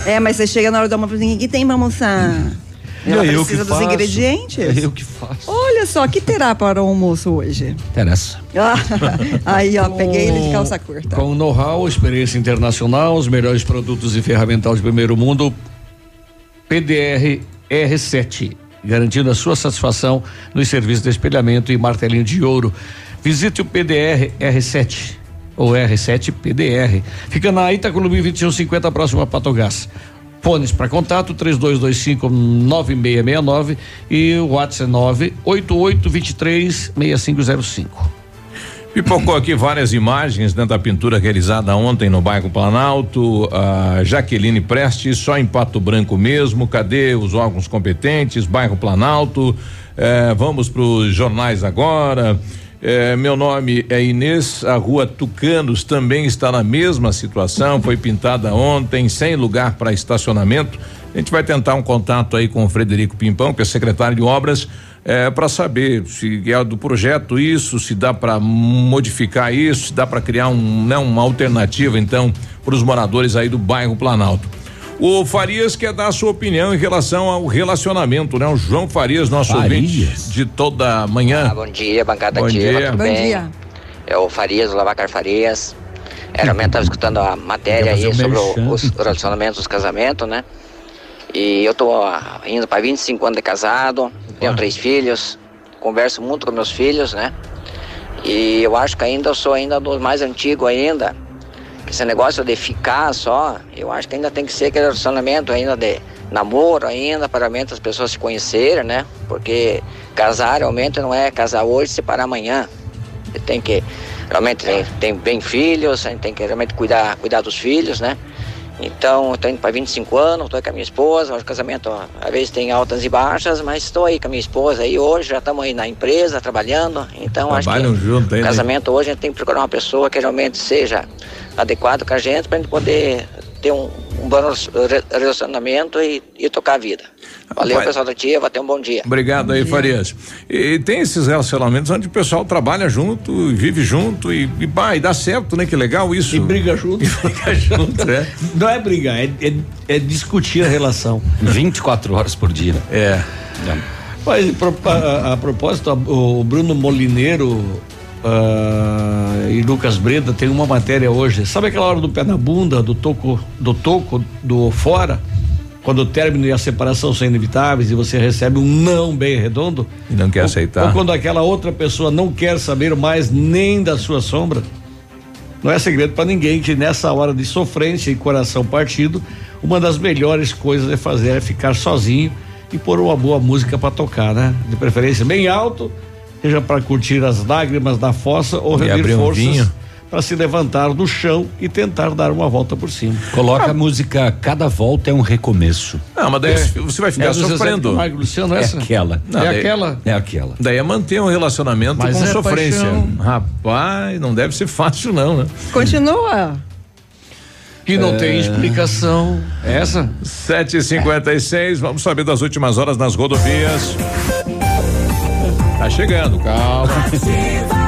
É, mas você chega na hora do almoço e assim, o que tem pra almoçar? Ela É eu precisa que dos faço. ingredientes. É eu que faço. Olha só, que terá para o almoço hoje? Interessa. Ah, <laughs> aí, ó, peguei ele de calça curta. Com know-how, experiência internacional, os melhores produtos e ferramental de primeiro mundo, PDR R7, garantindo a sua satisfação nos serviços de espelhamento e martelinho de ouro. Visite o PDR R7 ou R7 PDR. Fica na Itacolomi 2150, próximo a Patogás. Fones para contato 3225 9669 e o WhatsApp 98823 6505. Pipocou aqui várias imagens né, da pintura realizada ontem no bairro Planalto. A Jaqueline Prestes, só em Pato Branco mesmo. Cadê os órgãos competentes? Bairro Planalto. Eh, vamos para os jornais agora. Eh, meu nome é Inês, a rua Tucanos também está na mesma situação, foi pintada ontem, sem lugar para estacionamento. A gente vai tentar um contato aí com o Frederico Pimpão, que é secretário de obras, eh, para saber se é do projeto isso, se dá para modificar isso, se dá para criar um, né, uma alternativa então para os moradores aí do bairro Planalto. O Farias quer dar a sua opinião em relação ao relacionamento, né? O João Farias, nosso ouvinte de toda manhã. Ah, bom dia, bancada Bom ativa, dia. tudo Bom bem? dia. É o Farias, o Lavacar Farias. É, realmente estava escutando a matéria aí sobre o- os relacionamentos, os casamentos, né? E eu tô indo para 25 anos de casado, tenho três filhos, converso muito com meus filhos, né? E eu acho que ainda eu sou ainda dos mais antigos ainda. Esse negócio de ficar só, eu acho que ainda tem que ser aquele relacionamento ainda de namoro ainda, para as pessoas se conhecerem, né? Porque casar realmente não é casar hoje e separar amanhã. Tem que realmente tem, tem bem filhos, a gente tem que realmente cuidar, cuidar dos filhos, né? Então, tô indo para 25 anos, estou aí com a minha esposa, o casamento ó, às vezes tem altas e baixas, mas estou aí com a minha esposa aí hoje, já estamos aí na empresa, trabalhando, então acho Trabalham que junto aí, o né? casamento hoje a gente tem que procurar uma pessoa que realmente seja adequado com a gente para a gente poder ter um, um bom re- relacionamento e, e tocar a vida. Valeu, Rapaz. pessoal da Tia, tenha um bom dia. Obrigado aí, Farias. E, tem esses relacionamentos onde o pessoal trabalha junto, vive junto e, e, bah, e dá certo, né? Que legal isso. E briga junto. <laughs> E briga junto, é. <laughs> Não é brigar, é, é- é discutir a relação. 24 horas por dia. É. Mas pro- a, a- propósito, a- o Bruno Molineiro ah, e Lucas Breda tem uma matéria hoje. Sabe aquela hora do pé na bunda, do toco, do toco, do fora? Quando o término e a separação são inevitáveis e você recebe um não bem redondo? E não quer Ou- aceitar. Ou quando aquela outra pessoa não quer saber mais nem da sua sombra? Não é segredo para ninguém que nessa hora de sofrência e coração partido, uma das melhores coisas é fazer é ficar sozinho e pôr uma boa música para tocar, né? De preferência bem alto, seja para curtir as lágrimas da fossa ou E reunir abrir um forças vinho. Para se levantar do chão e tentar dar uma volta por cima. Coloca a música Cada Volta é um Recomeço. Não, mas daí você vai ficar É sofrendo. Luciano, É essa? aquela. Não, é daí- aquela? É aquela. Daí é manter um relacionamento Mas com é sofrência. paixão. Rapaz, não deve ser fácil, não, né? Continua. Que não É. tem explicação. Essa? 7h56, vamos saber das últimas horas nas rodovias. Tá chegando, calma. <laughs>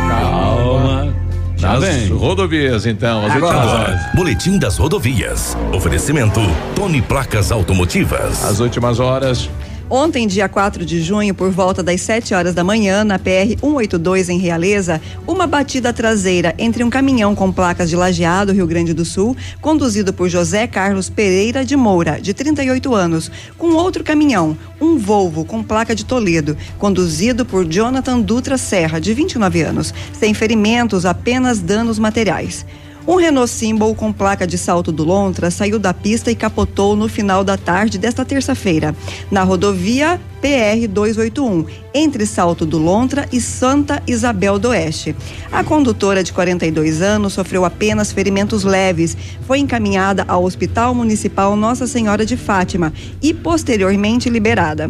Nas vem. rodovias, então, as últimas horas. Agora, Boletim das Rodovias. Oferecimento Tony Placas Automotivas. As últimas horas. Ontem, dia 4 de junho, por volta das 7 horas da manhã, na PR 182 em Realeza, uma batida traseira entre um caminhão com placas de Lajeado, Rio Grande do Sul, conduzido por José Carlos Pereira de Moura, de 38 anos, com outro caminhão, um Volvo com placa de Toledo, conduzido por Jonathan Dutra Serra, de 29 anos, sem ferimentos, apenas danos materiais. Um Renault Symbol com placa de salto do Lontra saiu da pista e capotou no final da tarde desta terça-feira, na rodovia PR 281, entre Salto do Lontra e Santa Isabel do Oeste. A condutora de 42 anos sofreu apenas ferimentos leves, foi encaminhada ao Hospital Municipal Nossa Senhora de Fátima e posteriormente liberada.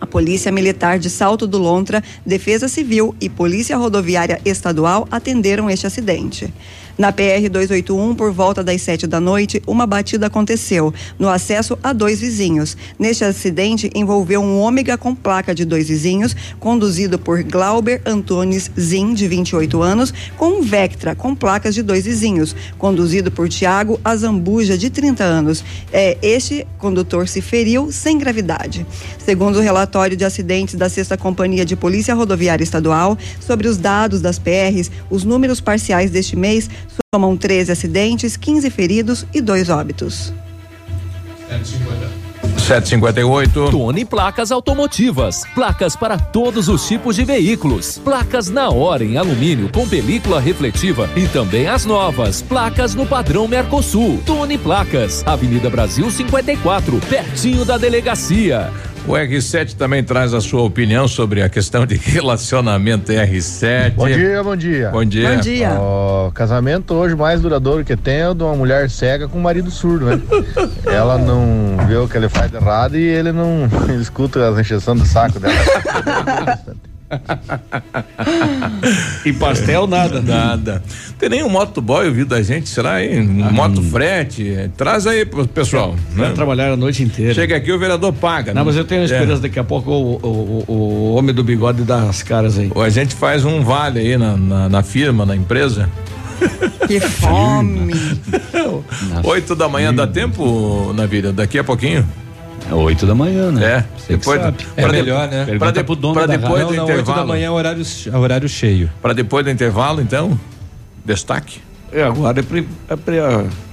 A Polícia Militar de Salto do Lontra, Defesa Civil e Polícia Rodoviária Estadual atenderam este acidente. Na PR 281, por volta das sete da noite, uma batida aconteceu no acesso a dois vizinhos. Neste acidente, envolveu um ômega com placa de dois vizinhos, conduzido por Glauber Antunes Zin, de 28 anos, com um Vectra com placas de dois vizinhos, conduzido por Tiago Azambuja, de 30 anos. É, este condutor se feriu sem gravidade. Segundo o relatório de acidentes da Sexta Companhia de Polícia Rodoviária Estadual, sobre os dados das PRs, os números parciais deste mês somam 13 acidentes, 15 feridos e dois óbitos. 758. Tony Placas Automotivas. Placas para todos os tipos de veículos. Placas na hora em alumínio com película refletiva e também as novas. Placas no padrão Mercosul. Tony Placas. Avenida Brasil 54, pertinho da delegacia. O R7 também traz a sua opinião sobre a questão de <laughs> relacionamento R7. Bom dia, bom dia. Bom dia. Bom dia. O casamento hoje mais duradouro que tem é o de uma mulher cega com um marido surdo, né? <laughs> Ela não vê o que ele faz de errado e ele não <laughs> escuta as encheções do saco dela. E pastel, nada. Nada. Tem nenhum motoboy ouvido a gente, será aí? Um moto frete. Traz aí pro pessoal. Vai Né? trabalhar a noite inteira. Chega aqui, o vereador paga. Não, né? mas eu tenho É. esperança daqui a pouco o, o, o, homem do bigode dá as caras aí. Ou a gente faz um vale aí na, na, na firma, na empresa. Que <laughs> fome. Oito da manhã dá tempo, Navíria? Daqui a pouquinho? É oito da manhã, né? É. Depois, sabe. É pra de- melhor, né? Pra, Pergunta de, pro dono pra da depois não, do não, 8 da intervalo. manhã é horário, horário cheio. Pra depois do intervalo, então, destaque. É, agora é, pri, é pri,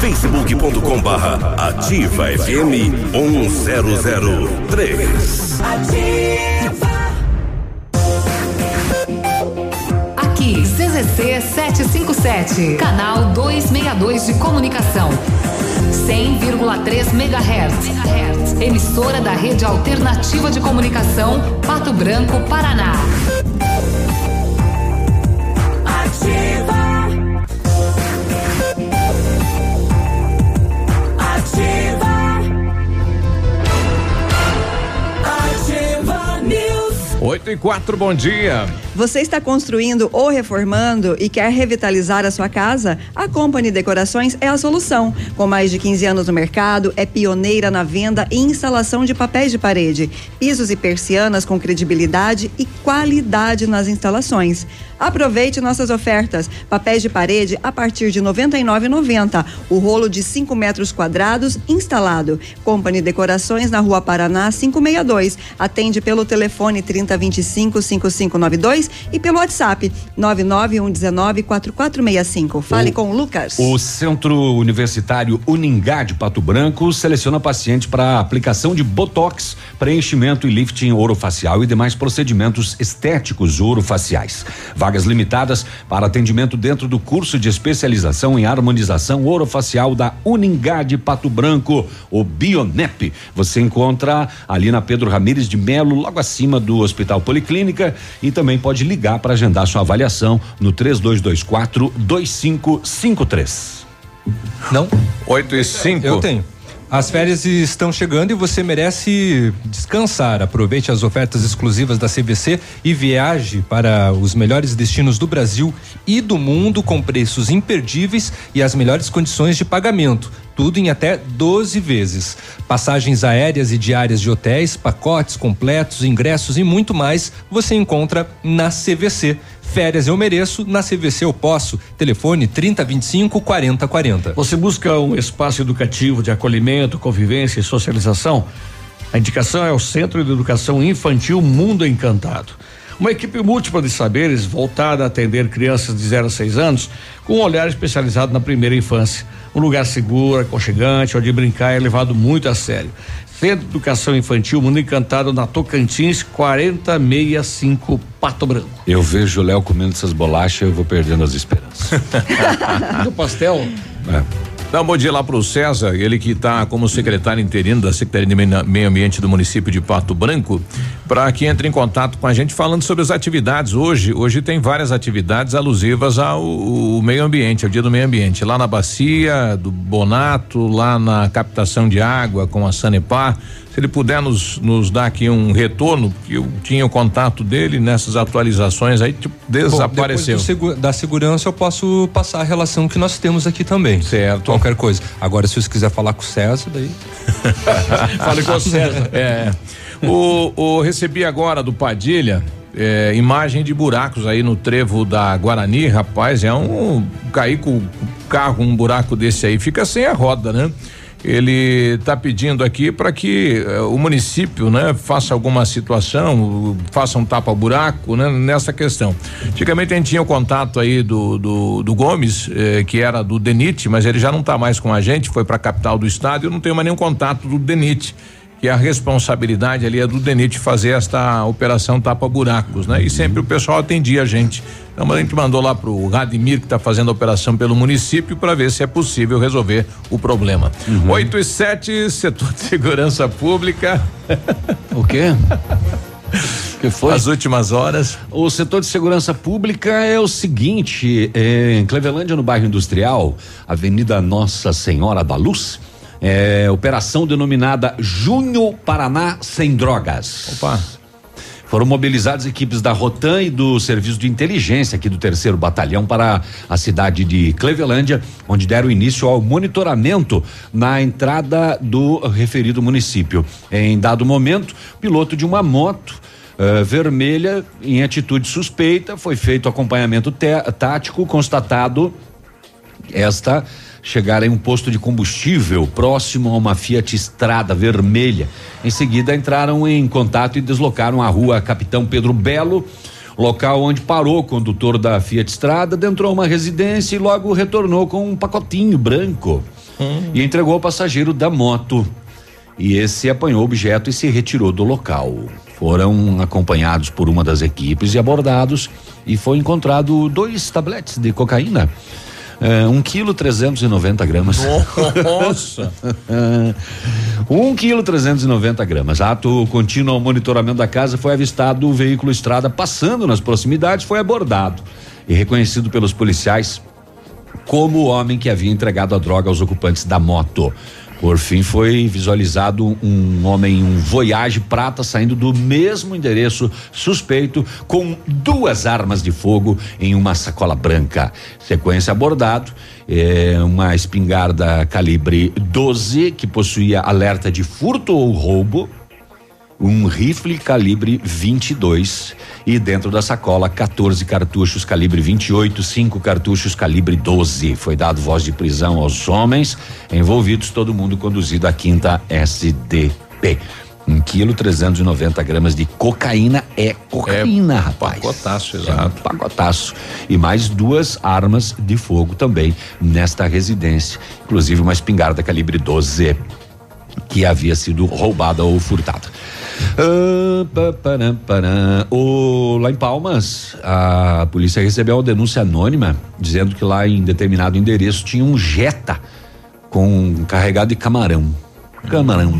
facebook.com barra ativa FM 1003. Aqui, CZC 757, canal 262 de comunicação. 100,3 MHz. Emissora da Rede Alternativa de Comunicação, Pato Branco, Paraná. Oito e quatro, bom dia. Você está construindo ou reformando e quer revitalizar a sua casa? A Company Decorações é a solução. Com mais de 15 anos no mercado, é pioneira na venda e instalação de papéis de parede, pisos e persianas com credibilidade e qualidade nas instalações. Aproveite nossas ofertas. Papéis de parede a partir de R$ 99,90. O rolo de 5 metros quadrados instalado. Company Decorações na Rua Paraná 562. Atende pelo telefone 3025 5592 e pelo WhatsApp 991194465. Fale O- com o Lucas. O Centro Universitário Uningá de Pato Branco seleciona paciente para aplicação de botox, preenchimento e lifting orofacial e demais procedimentos estéticos orofaciais. Vagas limitadas para atendimento dentro do curso de especialização em harmonização orofacial da Uningá de Pato Branco, o Bionep. Você encontra ali na Pedro Ramires de Melo, logo acima do Hospital Policlínica e também pode ligar para agendar sua avaliação no 3224 2553. Não? 8 e 5. Eu tenho. As férias estão chegando e você merece descansar. Aproveite as ofertas exclusivas da CVC e viaje para os melhores destinos do Brasil e do mundo com preços imperdíveis e as melhores condições de pagamento. Tudo em até 12 vezes. Passagens aéreas e diárias de hotéis, pacotes completos, ingressos e muito mais você encontra na CVC. Férias eu mereço, na CVC eu posso. Telefone 3025 4040. Você busca um espaço educativo de acolhimento, convivência e socialização? A indicação é o Centro de Educação Infantil Mundo Encantado. Uma equipe múltipla de saberes voltada a atender crianças de 0 a 6 anos com um olhar especializado na primeira infância. Um lugar seguro, aconchegante, onde brincar é levado muito a sério. Centro de Educação Infantil Mundo Encantado na Tocantins 4065 Pato Branco. Eu vejo o Léo comendo essas bolachas, eu vou perdendo as esperanças. <laughs> Do pastel? É. Dá um bom dia lá pro César, ele que está como secretário interino da Secretaria de Meio Ambiente do município de Pato Branco, para que entre em contato com a gente falando sobre as atividades hoje. Hoje tem várias atividades alusivas ao, ao meio ambiente, ao dia do meio ambiente. Lá na bacia do Bonato, lá na captação de água com a Sanepar. Se ele puder nos, nos dar aqui um retorno, que eu tinha o contato dele nessas atualizações aí, tipo, desapareceu. Bom, segu da segurança eu posso passar a relação que nós temos aqui também. Certo. Qualquer coisa. Agora, se você quiser falar com o César, daí. <laughs> Fale com o César. <laughs> É. O, o recebi agora do Padilha. É, imagem de buracos aí no trevo da Guarani, rapaz, é um cair com o carro um buraco desse aí, fica sem a roda, né? Ele está pedindo aqui para que eh, o município, né, faça alguma situação, faça um tapa buraco, né, nessa questão. Antigamente a gente tinha o contato aí do do, do Gomes, eh, que era do Denit, mas ele já não está mais com a gente, foi para a capital do estado. Eu não tenho mais nenhum contato do Denit que a responsabilidade ali é do DENIT fazer esta operação tapa buracos, né? E sempre o pessoal atendia a gente. Então a gente mandou lá pro Radimir que está fazendo a operação pelo município para ver se é possível resolver o problema. Uhum. 8 e 7, setor de segurança pública. O quê? <laughs> que foi? As últimas horas. O setor de segurança pública é o seguinte: é, em Clevelândia, no bairro industrial, Avenida Nossa Senhora da Luz, é, operação denominada Junho Paraná Sem Drogas. Opa. Foram mobilizadas equipes da Rotan e do Serviço de Inteligência aqui do terceiro batalhão para a cidade de Clevelândia, onde deram início ao monitoramento na entrada do referido município. Em dado momento, piloto de uma moto uh, vermelha em atitude suspeita foi feito acompanhamento tático constatado esta chegar em um posto de combustível próximo a uma Fiat Estrada vermelha. Em seguida, entraram em contato e deslocaram a rua Capitão Pedro Belo, local onde parou o condutor da Fiat Estrada, adentrou uma residência e logo retornou com um pacotinho branco hum. e entregou ao passageiro da moto. E esse apanhou o objeto e se retirou do local. Foram acompanhados por uma das equipes e abordados e foi encontrado dois tabletes de cocaína é, um quilo trezentos e noventa gramas. Nossa! <laughs> um quilo trezentos e noventa gramas. Ato contínuo ao monitoramento da casa foi avistado o veículo estrada passando nas proximidades, foi abordado e reconhecido pelos policiais como o homem que havia entregado a droga aos ocupantes da moto. Por fim, foi visualizado um homem, um Voyage prata, saindo do mesmo endereço suspeito com duas armas de fogo em uma sacola branca. Sequência abordado, é, uma espingarda calibre 12 que possuía alerta de furto ou roubo um rifle calibre 22 e dentro da sacola 14 cartuchos calibre 28, cinco cartuchos calibre 12. Foi dado voz de prisão aos homens envolvidos, todo mundo conduzido à quinta SDP. Um quilo 390 gramas de cocaína é cocaína, é rapaz. Pacotaço, exato. É um pacotaço. E mais duas armas de fogo também nesta residência. Inclusive uma espingarda calibre 12 que havia sido roubada ou furtada. O, lá em Palmas, a polícia recebeu uma denúncia anônima dizendo que lá em determinado endereço tinha um Jetta com carregado de camarão. Camarão,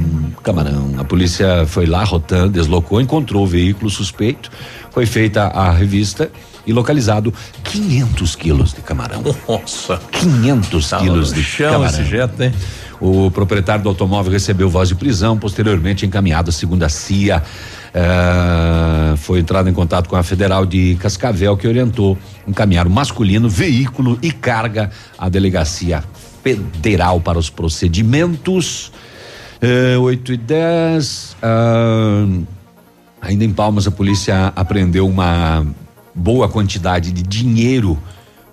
camarão. A polícia foi lá, rotando, deslocou, encontrou o veículo suspeito, foi feita a revista e localizado 500 quilos de camarão. Nossa! 500 tá quilos de chão camarão. esse Jetta, hein? O proprietário do automóvel recebeu voz de prisão, posteriormente encaminhado segundo a CIA. Uh, foi entrado em contato com a Federal de Cascavel, que orientou encaminhar o masculino, veículo e carga à delegacia federal para os procedimentos. Uh, 8 e 10. Uh, ainda em Palmas, a polícia apreendeu uma boa quantidade de dinheiro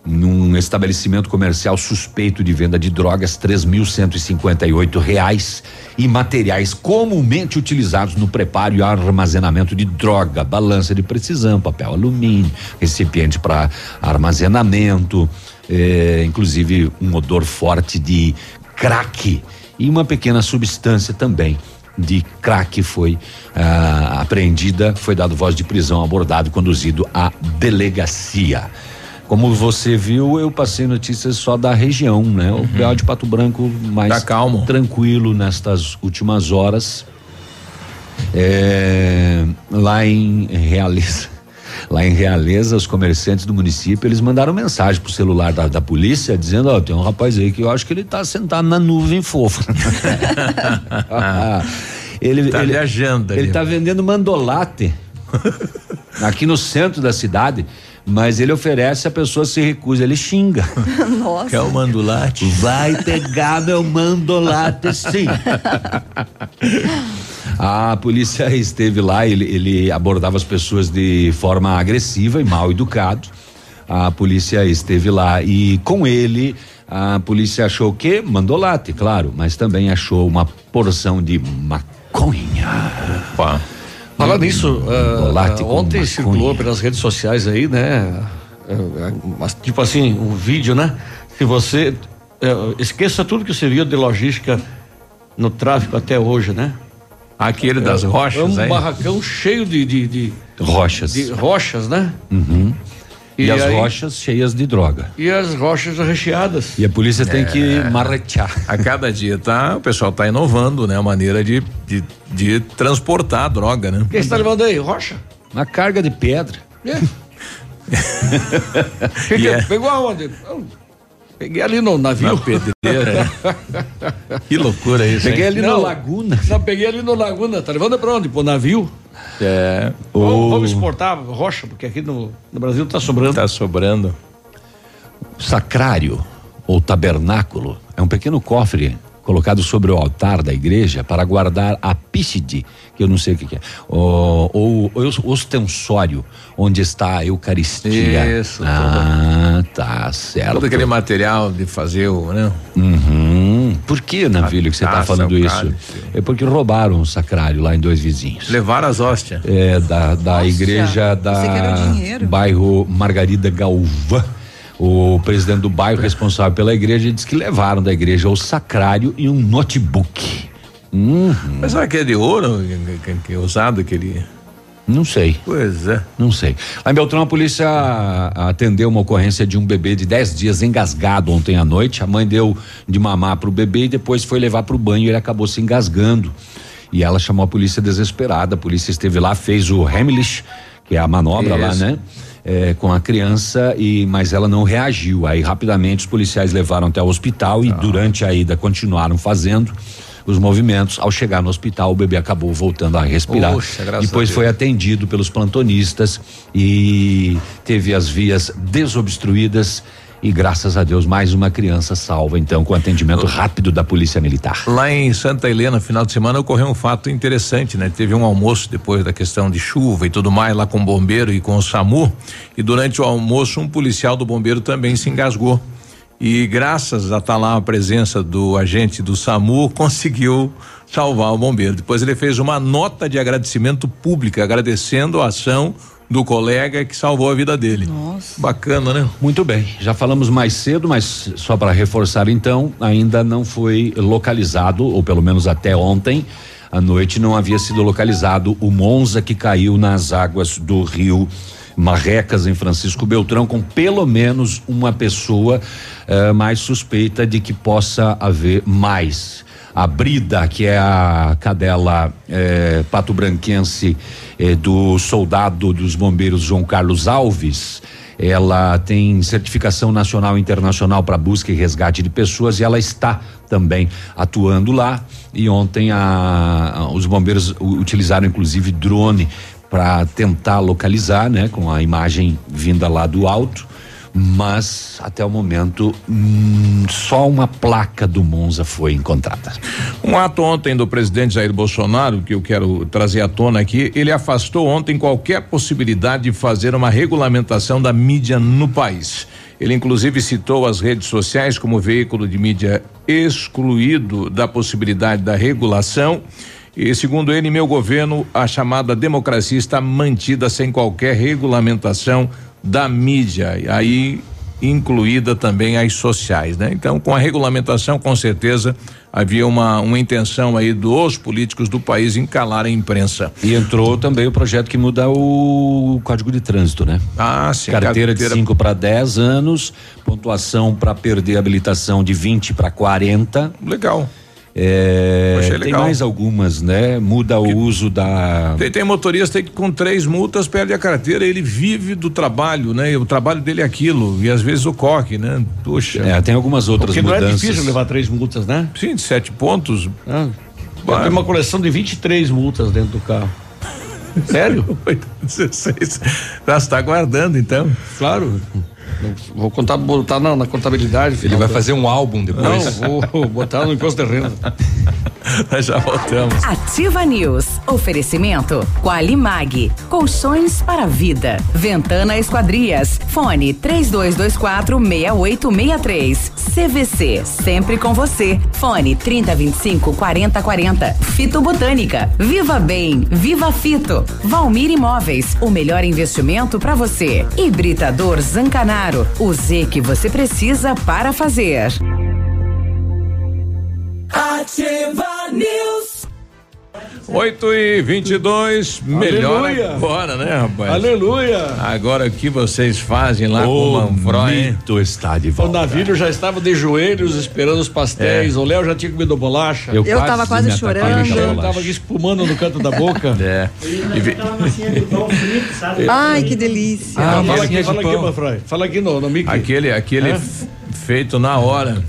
num estabelecimento comercial suspeito de venda de drogas, três mil cento e cinquenta e oito reais e materiais comumente utilizados no preparo e armazenamento de droga, balança de precisão, papel alumínio, recipiente para armazenamento, eh, inclusive um odor forte de crack e uma pequena substância também de crack foi ah, apreendida, foi dado voz de prisão, abordado e conduzido à delegacia. Como você viu, eu passei notícias só da região, né? O uhum. de Pato Branco mais tá calmo. tranquilo nestas últimas horas. É, lá em Realeza, lá em Realeza, os comerciantes do município, eles mandaram mensagem pro celular da, da polícia dizendo, ó, oh, tem um rapaz aí que eu acho que ele tá sentado na nuvem fofa. <laughs> Ele Tá ele, viajando Ele ali. tá vendendo mandolate <laughs> aqui no centro da cidade, mas ele oferece, a pessoa se recusa, ele xinga. <laughs> <laughs> Nossa. Quer o mandolate? Vai pegar meu mandolate, sim. <laughs> A polícia esteve lá, ele, ele abordava as pessoas de forma agressiva e mal educado. A polícia esteve lá e com ele a polícia achou o quê? Mandolate, claro, mas também achou uma porção de maconha. Opa. Falar nisso, Mandolate ah, com ontem maconha. circulou pelas redes sociais aí, né? ah, mas, tipo assim, um vídeo, né? Se você ah, esqueça tudo que você viu de logística no tráfico até hoje, né? Aquele das É- rochas, É um aí. barracão cheio de, de, de, Rochas. de rochas, né? Uhum. E, E as aí- rochas cheias de droga. E as rochas recheadas. E a polícia tem que É. marretear. A cada dia tá, o pessoal tá inovando, né? A maneira de, de, de transportar a droga, né? O que você tá levando aí? Rocha? Uma carga de pedra. É. <laughs> Que que- E é- Pegou aonde? Peguei ali no navio. Na pedreira. <laughs> que loucura isso, Peguei hein? ali Não. no Laguna. Não, peguei ali no Laguna. Tá levando pra onde? Pro navio? É. Vamos, vamos exportar rocha, porque aqui no, no Brasil tá sobrando. Tá sobrando. Sacrário ou tabernáculo é um pequeno cofre colocado sobre o altar da igreja para guardar a pícide, que eu não sei o que, que é, ou, ou o ostensório, onde está a Eucaristia. Isso, Ah, tá certo. Todo aquele material de fazer o, né? Uhum. Por que, Navilho, que você está taça, falando isso? cálice. É porque roubaram o sacrário lá em dois vizinhos. Levar as hóstias. É, da, da igreja que era da bairro Margarida Galvã. O presidente do bairro responsável pela igreja disse que levaram da igreja o sacrário e um notebook. Uhum. Mas será que é de ouro que, que- que é usado aquele. Não sei. Pois é. Não sei. Lá em Beltrão, a polícia atendeu uma ocorrência de um bebê de 10 dias engasgado ontem à noite. A mãe deu de mamar pro bebê e depois foi levar pro banho e ele acabou se engasgando. E ela chamou a polícia desesperada. A polícia esteve lá, fez o Heimlich, que é a manobra lá, Isso. né? É, com a criança e mas ela não reagiu. Aí rapidamente os policiais levaram até o hospital e Ah. durante a ida continuaram fazendo os movimentos. Ao chegar no hospital, o bebê acabou voltando a respirar. Poxa, Depois a foi atendido pelos plantonistas e teve as vias desobstruídas e graças a Deus mais uma criança salva então com atendimento rápido da polícia militar. Lá em Santa Helena, final de semana, ocorreu um fato interessante, né? Teve um almoço depois da questão de chuva e tudo mais, lá com o bombeiro e com o SAMU. E durante o almoço, um policial do bombeiro também se engasgou. E graças a estar lá a presença do agente do SAMU, <laughs> conseguiu salvar o bombeiro. Depois ele fez uma nota de agradecimento pública, agradecendo a ação do colega que salvou a vida dele. Nossa. Bacana, né? Muito bem, já falamos mais cedo, mas só para reforçar então, ainda não foi localizado, ou pelo menos até ontem à noite não havia sido localizado o Monza que caiu nas águas do rio Marrecas em Francisco Beltrão com pelo menos uma pessoa eh, mais suspeita de que possa haver mais. A Brida, que é a cadela eh, pato branquense eh, do soldado dos bombeiros João Carlos Alves, ela tem certificação nacional e internacional para busca e resgate de pessoas e ela está também atuando lá. E ontem a- a- os bombeiros utilizaram inclusive drone para tentar localizar, né, com a imagem vinda lá do alto. Mas até o momento hum, só uma placa do Monza foi encontrada. Um ato ontem do presidente Jair Bolsonaro, que eu quero trazer à tona aqui, ele afastou ontem qualquer possibilidade de fazer uma regulamentação da mídia no país. Ele inclusive citou as redes sociais como veículo de mídia excluído da possibilidade da regulação. E segundo ele, meu governo, a chamada democracia está mantida sem qualquer regulamentação da mídia. E Aí incluída também as sociais, né? Então, com a regulamentação, com certeza havia uma, uma intenção aí dos políticos do país em calar a imprensa. E entrou também o projeto que muda o Código de Trânsito, né? Ah, sim. Carteira, de 5 para 10 anos, pontuação para perder a habilitação de 20 para 40. Legal. É, Achei tem legal. mais algumas, né? Muda o uso da. Tem, tem motorista que com três multas perde a carteira, ele vive do trabalho, né? E o trabalho dele é aquilo, e às vezes ocorre, né? Puxa. É, tem algumas outras Porque não é mudanças. difícil levar três multas, né? Sim, de sete pontos. Ah, tenho uma coleção de 23 multas dentro do carro. <laughs> Sério? 16. Já está guardando, então. Claro. Vou contar, botar na, na contabilidade. Ele vai fazer um álbum depois. Não, vou <laughs> botar no imposto de renda. <laughs> Nós já voltamos. Ativa News. Oferecimento Qualimag. Colchões para vida. Ventana Esquadrias. Fone 3224 6863. CVC. Sempre com você. Fone 3025 4040. Fito Botânica. Viva Bem. Viva Fito. Valmir Imóveis. O melhor investimento para você. Hibridador Zancanaro. O Z que você precisa para fazer. Ativa News. 8 e 22 melhor agora, né, rapaz? Aleluia. Agora o que vocês fazem lá com o Manfroy? mito está de O volta. Navírio já estava de joelhos esperando os pastéis. É. O Léo já tinha comido bolacha. Eu tava quase ataquei chorando. Eu bolacha. tava aqui espumando no canto da <laughs> boca. É. E vi- <laughs> Ai, que delícia. Ah, fala aqui, fala aqui. Manfroy. Fala aqui no, no mic. aquele aquele f- feito na hora.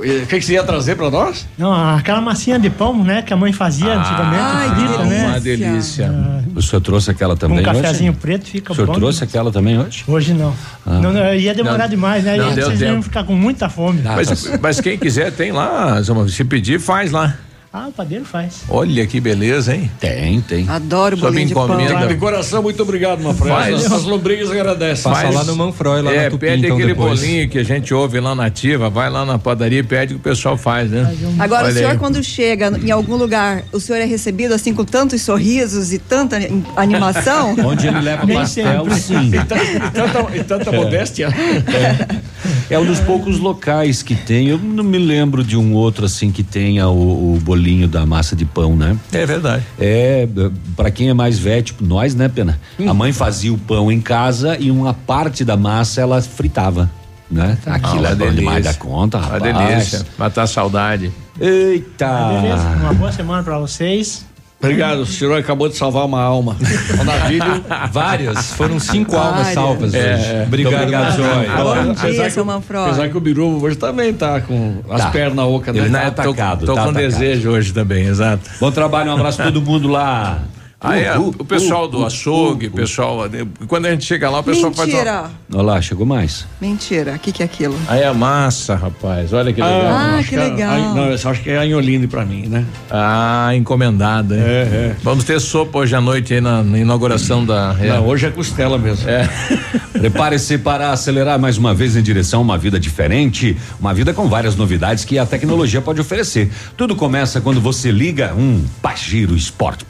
O que, que você ia trazer pra nós? Não, aquela massinha de pão, né, que a mãe fazia antigamente, Ai, que frita, né? Uma delícia. O senhor trouxe aquela também um cafezinho hoje? preto fica O senhor bom. trouxe aquela também hoje? Hoje não. Não, não, ia demorar Não, demais, né? não vocês iam ficar com muita fome. Ah, Mas, tá mas quem quiser tem lá, se pedir faz lá. Ah, o padeiro faz. Olha que beleza, hein? Tem, tem. Adoro Sob bolinho de pão. encomenda. De coração, muito obrigado, Manfroy. Faz. As, as lombrigas agradecem. Passa Faz. lá no Manfroy, lá é, na Tupi, pede então, aquele depois. bolinho que a gente ouve lá na ativa, vai lá na padaria e pede que o pessoal faz, né? Agora, Olha o senhor, aí. quando chega em algum lugar, o senhor é recebido assim com tantos sorrisos e tanta animação? Onde ele leva <laughs> pastel, sim. E tanta, e tanta, e tanta modéstia. É <laughs> um dos poucos locais que tem. Eu não me lembro de um outro assim que tenha o, o bolinho da massa de pão, né? É verdade. É, para quem é mais velho, tipo nós, né, Pena? A mãe fazia o pão em casa e uma parte da massa ela fritava, né? Aquilo Ah, é uma bom demais da delícia. conta, Uma rapaz. delícia. Matar a saudade. Eita! Beleza? Uma boa semana pra vocês. Obrigado, o senhor acabou de salvar uma alma. <laughs> O Navírio. Várias, foram cinco almas Várias. salvas É, hoje. Obrigado, obrigado, Manfroy. Bom Apesar dia, que- seu Manfroy. Apesar que o Biru hoje também tá com as Tá. pernas ocas, né? Ele tá Né, tô- atacado, Tô, tá com atacado. desejo hoje também, exato. Bom trabalho, um abraço pra todo mundo lá. Ah, é, Uh, uh, o pessoal uh, do uh, açougue, uh, o pessoal. Quando a gente chega lá, o pessoal faz. Mentira. Uma... Olha lá, chegou mais. Mentira. O que, que é aquilo? Aí a massa, rapaz. Olha que legal. Ah, acho que é- legal. a- não, eu acho que é a Inholine pra mim, né? Ah, encomendada. hein? É, é. Vamos ter sopa hoje à noite aí na, na inauguração da. é. Não, hoje é costela mesmo. É. <laughs> Prepare-se para acelerar mais uma vez em direção a uma vida diferente, uma vida com várias novidades que a tecnologia pode oferecer. Tudo começa quando você liga um Pajero Sport.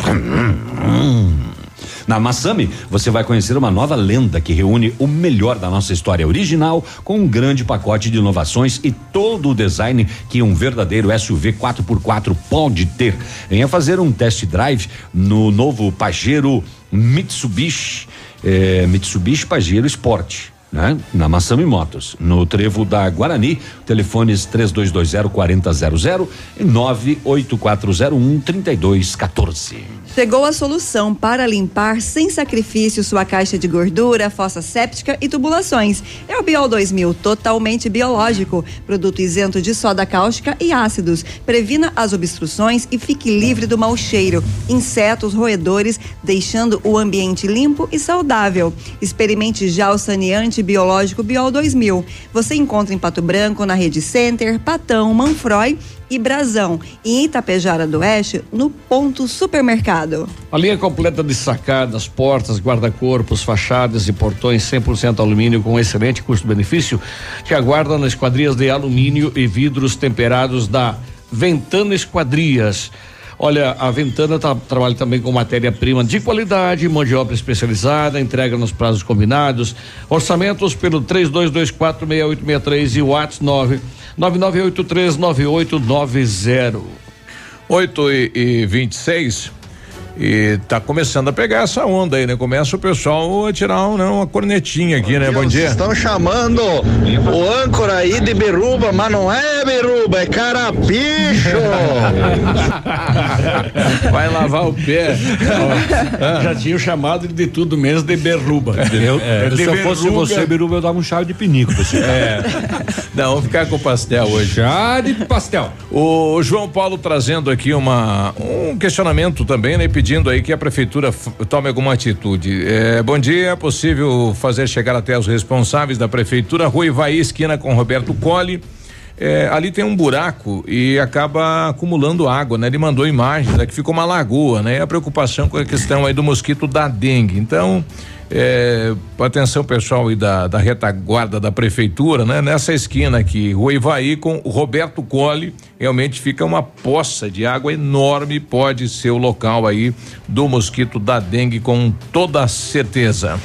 Na Massami, você vai conhecer uma nova lenda que reúne o melhor da nossa história original com um grande pacote de inovações e todo o design que um verdadeiro SUV 4x4 pode ter. Venha fazer um test drive no novo Pajero Mitsubishi, eh, Mitsubishi Pajero Sport. Né? Na Massami Motos, no trevo da Guarani, telefones 3220-4000 e 98401-3214. Chegou a solução para limpar sem sacrifício sua caixa de gordura, fossa séptica e tubulações. É o Biol 2000, totalmente biológico. Produto isento de soda cáustica e ácidos. Previna as obstruções e fique livre do mau cheiro, insetos, roedores, deixando o ambiente limpo e saudável. Experimente já o saneante biológico Biol 2000. Você encontra em Pato Branco, na Rede Center, Patão, Manfroy e Brasão. E em Itapejara do Oeste, no Ponto Supermercado. A linha completa de sacadas, portas, guarda-corpos, fachadas e portões 100% alumínio com excelente custo-benefício te aguarda nas esquadrias de alumínio e vidros temperados da Ventana Esquadrias. Olha, a Ventana tá- trabalha também com matéria-prima de qualidade, mão de obra especializada, entrega nos prazos combinados, orçamentos pelo 32246863 e o WhatsApp 9 99839890. 8 e, e 26 E tá começando a pegar essa onda aí, né? Começa o pessoal a tirar um, né, uma cornetinha aqui, né? Bom dia. Estão chamando o âncora aí de Beruba, mas não é Beruba, é Carapicho. <laughs> Vai lavar o pé. Já tinha chamado de tudo menos de berruba. Eu, É, se de eu fosse você, Biruba, eu dava um chá de pinico pra você. É. Não, vamos ficar com o pastel hoje. Chá de pastel. O João Paulo trazendo aqui uma, um questionamento também, né? Pedindo aí que a prefeitura tome alguma atitude. É, bom dia, é possível fazer chegar até os responsáveis da prefeitura, Rua Ivaí, esquina com Roberto Colli. É, ali tem um buraco e acaba acumulando água, né? Ele mandou imagens, aqui ficou uma lagoa, né? E a preocupação com a questão aí do mosquito da dengue. Então, é, atenção pessoal aí da, da retaguarda da prefeitura, né? Nessa esquina aqui, Rua Ivaí com o Roberto Colli, realmente fica uma poça de água enorme, pode ser o local aí do mosquito da dengue com toda certeza.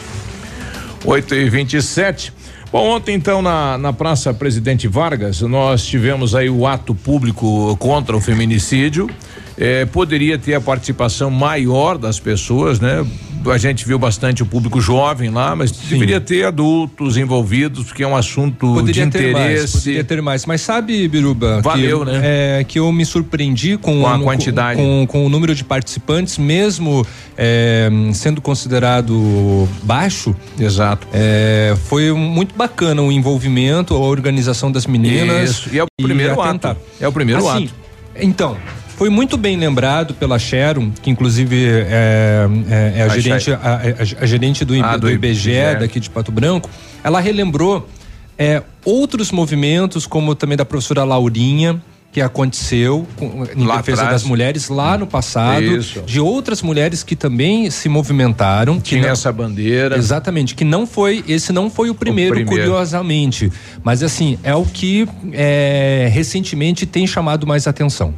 8 e 27 Bom, ontem então na, na Praça Presidente Vargas, nós tivemos aí o ato público contra o feminicídio. Eh, poderia ter a participação maior das pessoas, né? A gente viu bastante o público jovem lá, mas deveria ter adultos envolvidos, porque é um assunto Poderia de ter mais, interesse. poderia ter mais. Mas sabe, Biruba, Valeu, que, né? É, que eu me surpreendi com, Com a quantidade. Com, com o número de participantes, mesmo é, sendo considerado baixo. Exato. É, foi muito bacana o envolvimento, a organização das meninas. Isso, e é o primeiro ato. É o primeiro Assim, ato. Então. Foi muito bem lembrado pela Sharon, que inclusive é, é- é a, gerente, a, a- a gerente do, Ah, do do IBGE, IBGE. daqui de Pato Branco. Ela relembrou é, outros movimentos, como também da professora Laurinha, que aconteceu com- em Lá defesa atrás. das mulheres lá no passado, Isso. de outras mulheres que também se movimentaram. que Tinha não- essa bandeira. Exatamente, que não foi, esse não foi o primeiro, primeiro. curiosamente. Mas assim, é o que é, recentemente tem chamado mais atenção.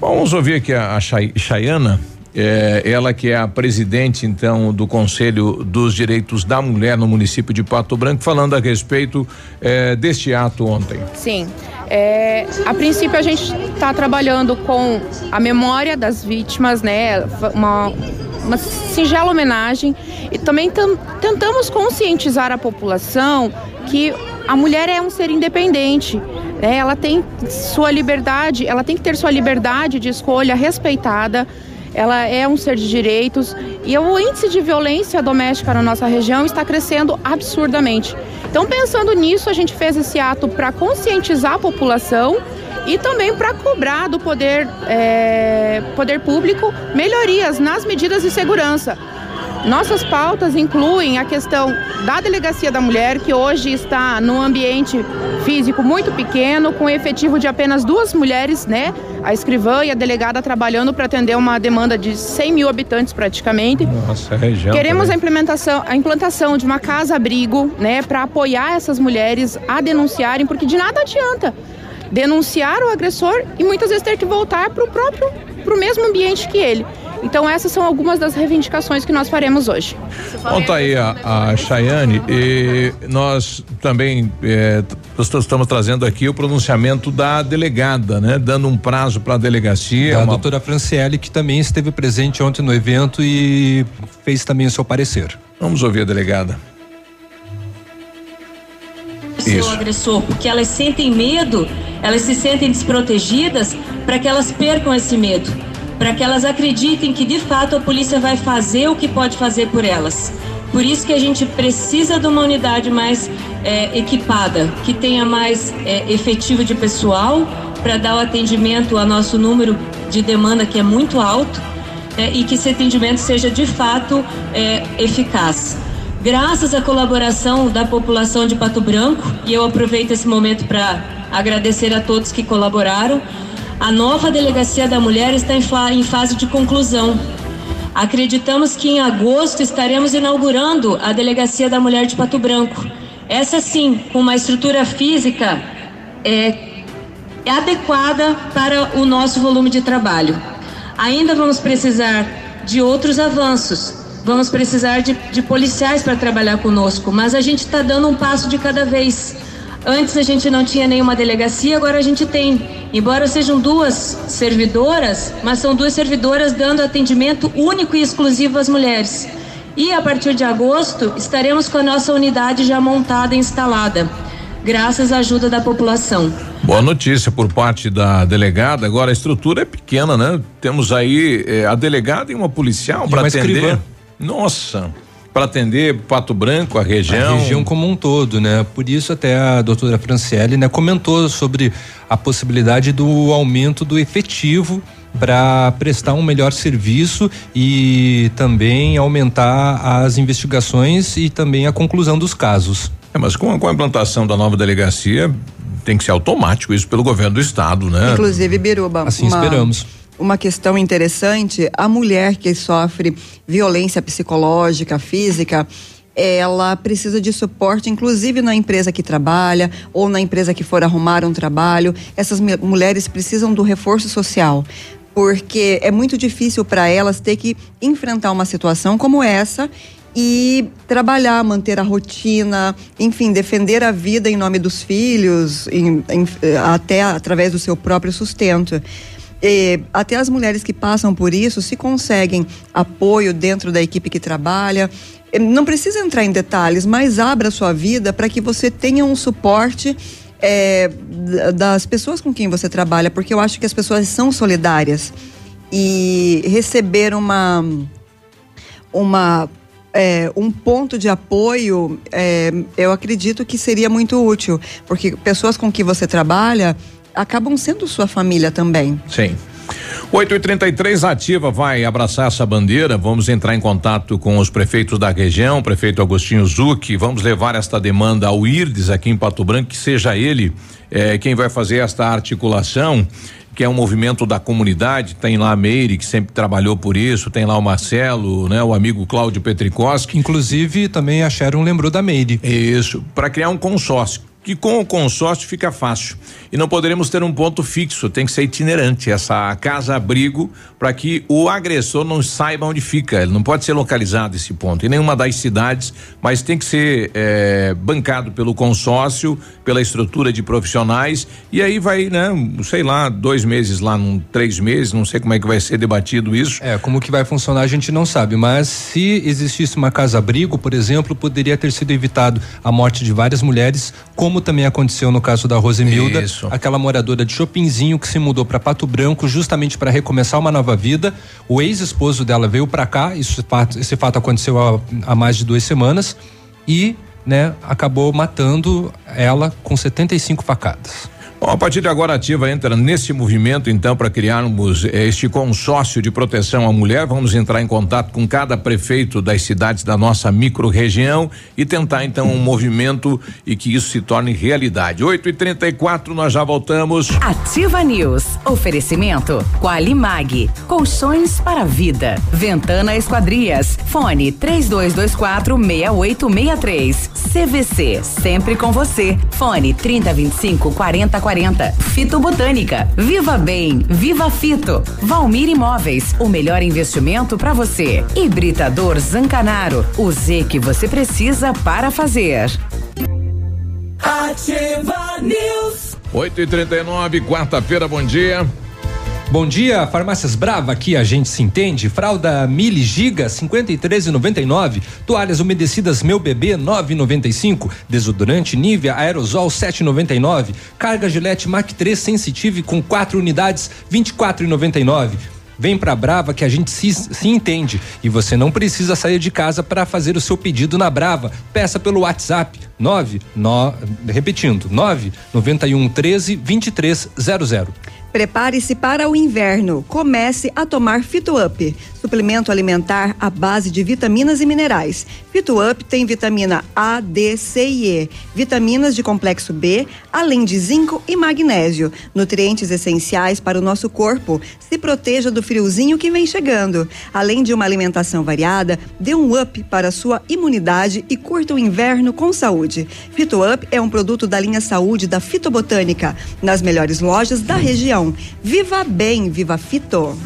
Bom, vamos ouvir aqui a, a Chay- Chayana, é, ela que é a presidente, então, do Conselho dos Direitos da Mulher no município de Pato Branco, falando a respeito é, deste ato ontem. Sim. É, a princípio a gente está trabalhando com a memória das vítimas, né? Uma, uma singela homenagem e também tam- tentamos conscientizar a população que a mulher é um ser independente. né? Ela tem sua liberdade, ela tem que ter sua liberdade de escolha respeitada. Ela é um ser de direitos e o índice de violência doméstica na nossa região está crescendo absurdamente. Então, pensando nisso, a gente fez esse ato para conscientizar a população e também para cobrar do poder, é, poder público melhorias nas medidas de segurança. Nossas pautas incluem a questão da delegacia da mulher, que hoje está num ambiente físico muito pequeno, com efetivo de apenas duas mulheres, né? A escrivã e a delegada trabalhando para atender uma demanda de 100 mil habitantes praticamente. Nossa, região. Queremos a também. implementação, a implantação de uma casa-abrigo, né, para apoiar essas mulheres a denunciarem, porque de nada adianta denunciar o agressor e muitas vezes ter que voltar para o próprio, para o mesmo ambiente que ele. Então essas são algumas das reivindicações que nós faremos hoje. Bom, tá aí a, a Chayane e nós também nós estamos trazendo aqui o pronunciamento da delegada, né? Dando um prazo para a delegacia. a uma- doutora Franciele, que também esteve presente ontem no evento e fez também o seu parecer. Vamos ouvir a delegada. seu Isso. agressor, porque elas sentem medo, elas se sentem desprotegidas para que elas percam esse medo, para que elas acreditem que de fato a polícia vai fazer o que pode fazer por elas. Por isso que a gente precisa de uma unidade mais é, equipada, que tenha mais é, efetivo de pessoal para dar o atendimento ao nosso número de demanda que é muito alto é, e que esse atendimento seja de fato é, eficaz. Graças à colaboração da população de Pato Branco, e eu aproveito esse momento para agradecer a todos que colaboraram, a nova Delegacia da Mulher está em, fa- em fase de conclusão. Acreditamos que em agosto estaremos inaugurando a Delegacia da Mulher de Pato Branco. Essa sim, com uma estrutura física é, é adequada para o nosso volume de trabalho. Ainda vamos precisar de outros avanços, vamos precisar de, de policiais para trabalhar conosco, mas a gente está dando um passo de cada vez. Antes a gente não tinha nenhuma delegacia, agora a gente tem. Embora sejam duas servidoras, mas são duas servidoras dando atendimento único e exclusivo às mulheres. E a partir de agosto estaremos com a nossa unidade já montada e instalada, graças à ajuda da população. Boa notícia por parte da delegada. Agora a estrutura é pequena, né? Temos aí eh, a delegada e uma policial para atender. escrivã. Nossa, para atender Pato Branco, a região. A região como um todo, né? Por isso até a doutora Franciele, né, comentou sobre a possibilidade do aumento do efetivo para prestar um melhor serviço e também aumentar as investigações e também a conclusão dos casos. É, mas com a, com a implantação da nova delegacia tem que ser automático isso pelo governo do estado, né? Inclusive, Biruba. Assim uma- esperamos. Uma questão interessante: a mulher que sofre violência psicológica, física, ela precisa de suporte, inclusive na empresa que trabalha ou na empresa que for arrumar um trabalho. Essas mulheres precisam do reforço social. Porque é muito difícil para elas ter que enfrentar uma situação como essa e trabalhar, manter a rotina, enfim, defender a vida em nome dos filhos, em- em- até através do seu próprio sustento. E até as mulheres que passam por isso, se conseguem apoio dentro da equipe que trabalha, eh, não precisa entrar em detalhes, mas abra sua vida para que você tenha um suporte da- das pessoas com quem você trabalha, porque eu acho que as pessoas são solidárias e receber uma uma é, um ponto de apoio, é, eu acredito que seria muito útil, porque pessoas com que você trabalha acabam sendo sua família também. Sim. 8 e 33 ativa vai abraçar essa bandeira. Vamos entrar em contato com os prefeitos da região, prefeito Agostinho Zucchi. Vamos levar esta demanda ao IRDES aqui em Pato Branco, que seja ele eh, quem vai fazer esta articulação, que é um movimento da comunidade. Tem lá a Meire, que sempre trabalhou por isso, tem lá o Marcelo, né, o amigo Cláudio Petricoski. Inclusive, também a Sharon lembrou da Meire. Isso, para criar um consórcio. Que com o consórcio fica fácil. E não poderemos ter um ponto fixo, tem que ser itinerante essa casa-abrigo para que o agressor não saiba onde fica. Ele não pode ser localizado esse ponto em nenhuma das cidades, mas tem que ser eh, bancado pelo consórcio, pela estrutura de profissionais. E aí vai, né, sei lá, dois meses lá, num, três meses, não sei como é que vai ser debatido isso. É, como que vai funcionar a gente não sabe, mas se existisse uma casa-abrigo, por exemplo, poderia ter sido evitado a morte de várias mulheres, como também aconteceu no caso da Rosemilda, Isso. aquela moradora de Chopinzinho que se mudou para Pato Branco justamente para recomeçar uma nova vida. O ex-esposo dela veio para cá, isso, esse fato aconteceu há, há mais de duas semanas e, né, acabou matando ela com 75 facadas. Bom, a partir de agora a Ativa entra nesse movimento então para criarmos eh, este consórcio de proteção à mulher. Vamos entrar em contato com cada prefeito das cidades da nossa micro-região e tentar então um movimento e que isso se torne realidade. 8 e 34 nós já voltamos. Ativa News. Oferecimento Qualimag. Colchões para vida. Ventana Esquadrias. Fone 3224 6863. CVC. Sempre com você. Fone 3025 4040. Fito Botânica. Viva Bem. Viva Fito. Valmir Imóveis. O melhor investimento para você. Hibridador Zancanaro. O Z que você precisa para fazer. Ativa News. 8 e 39 quarta-feira, bom dia. Bom dia, Farmácias Brava, aqui a gente se entende. Fralda Mili Giga 53,99. Toalhas umedecidas Meu Bebê 9,95. Desodorante Nivea Aerosol 7,99. Carga Gillette Mac 3 Sensitive com quatro unidades 24,99. Vem pra Brava que a gente se, se entende e você não precisa sair de casa para fazer o seu pedido na Brava. Peça pelo WhatsApp 9, no, repetindo 9 91 13 2300. Prepare-se para o inverno. Comece a tomar FitoUp, suplemento alimentar à base de vitaminas e minerais. FitoUp tem vitamina A, D, C e E, vitaminas de complexo B, além de zinco e magnésio, nutrientes essenciais para o nosso corpo. Se proteja do friozinho que vem chegando. Além de uma alimentação variada, dê um up para a sua imunidade e curta o inverno com saúde. FitoUp é um produto da linha Saúde da Fitobotânica, nas melhores lojas da região. Viva bem, viva Fito.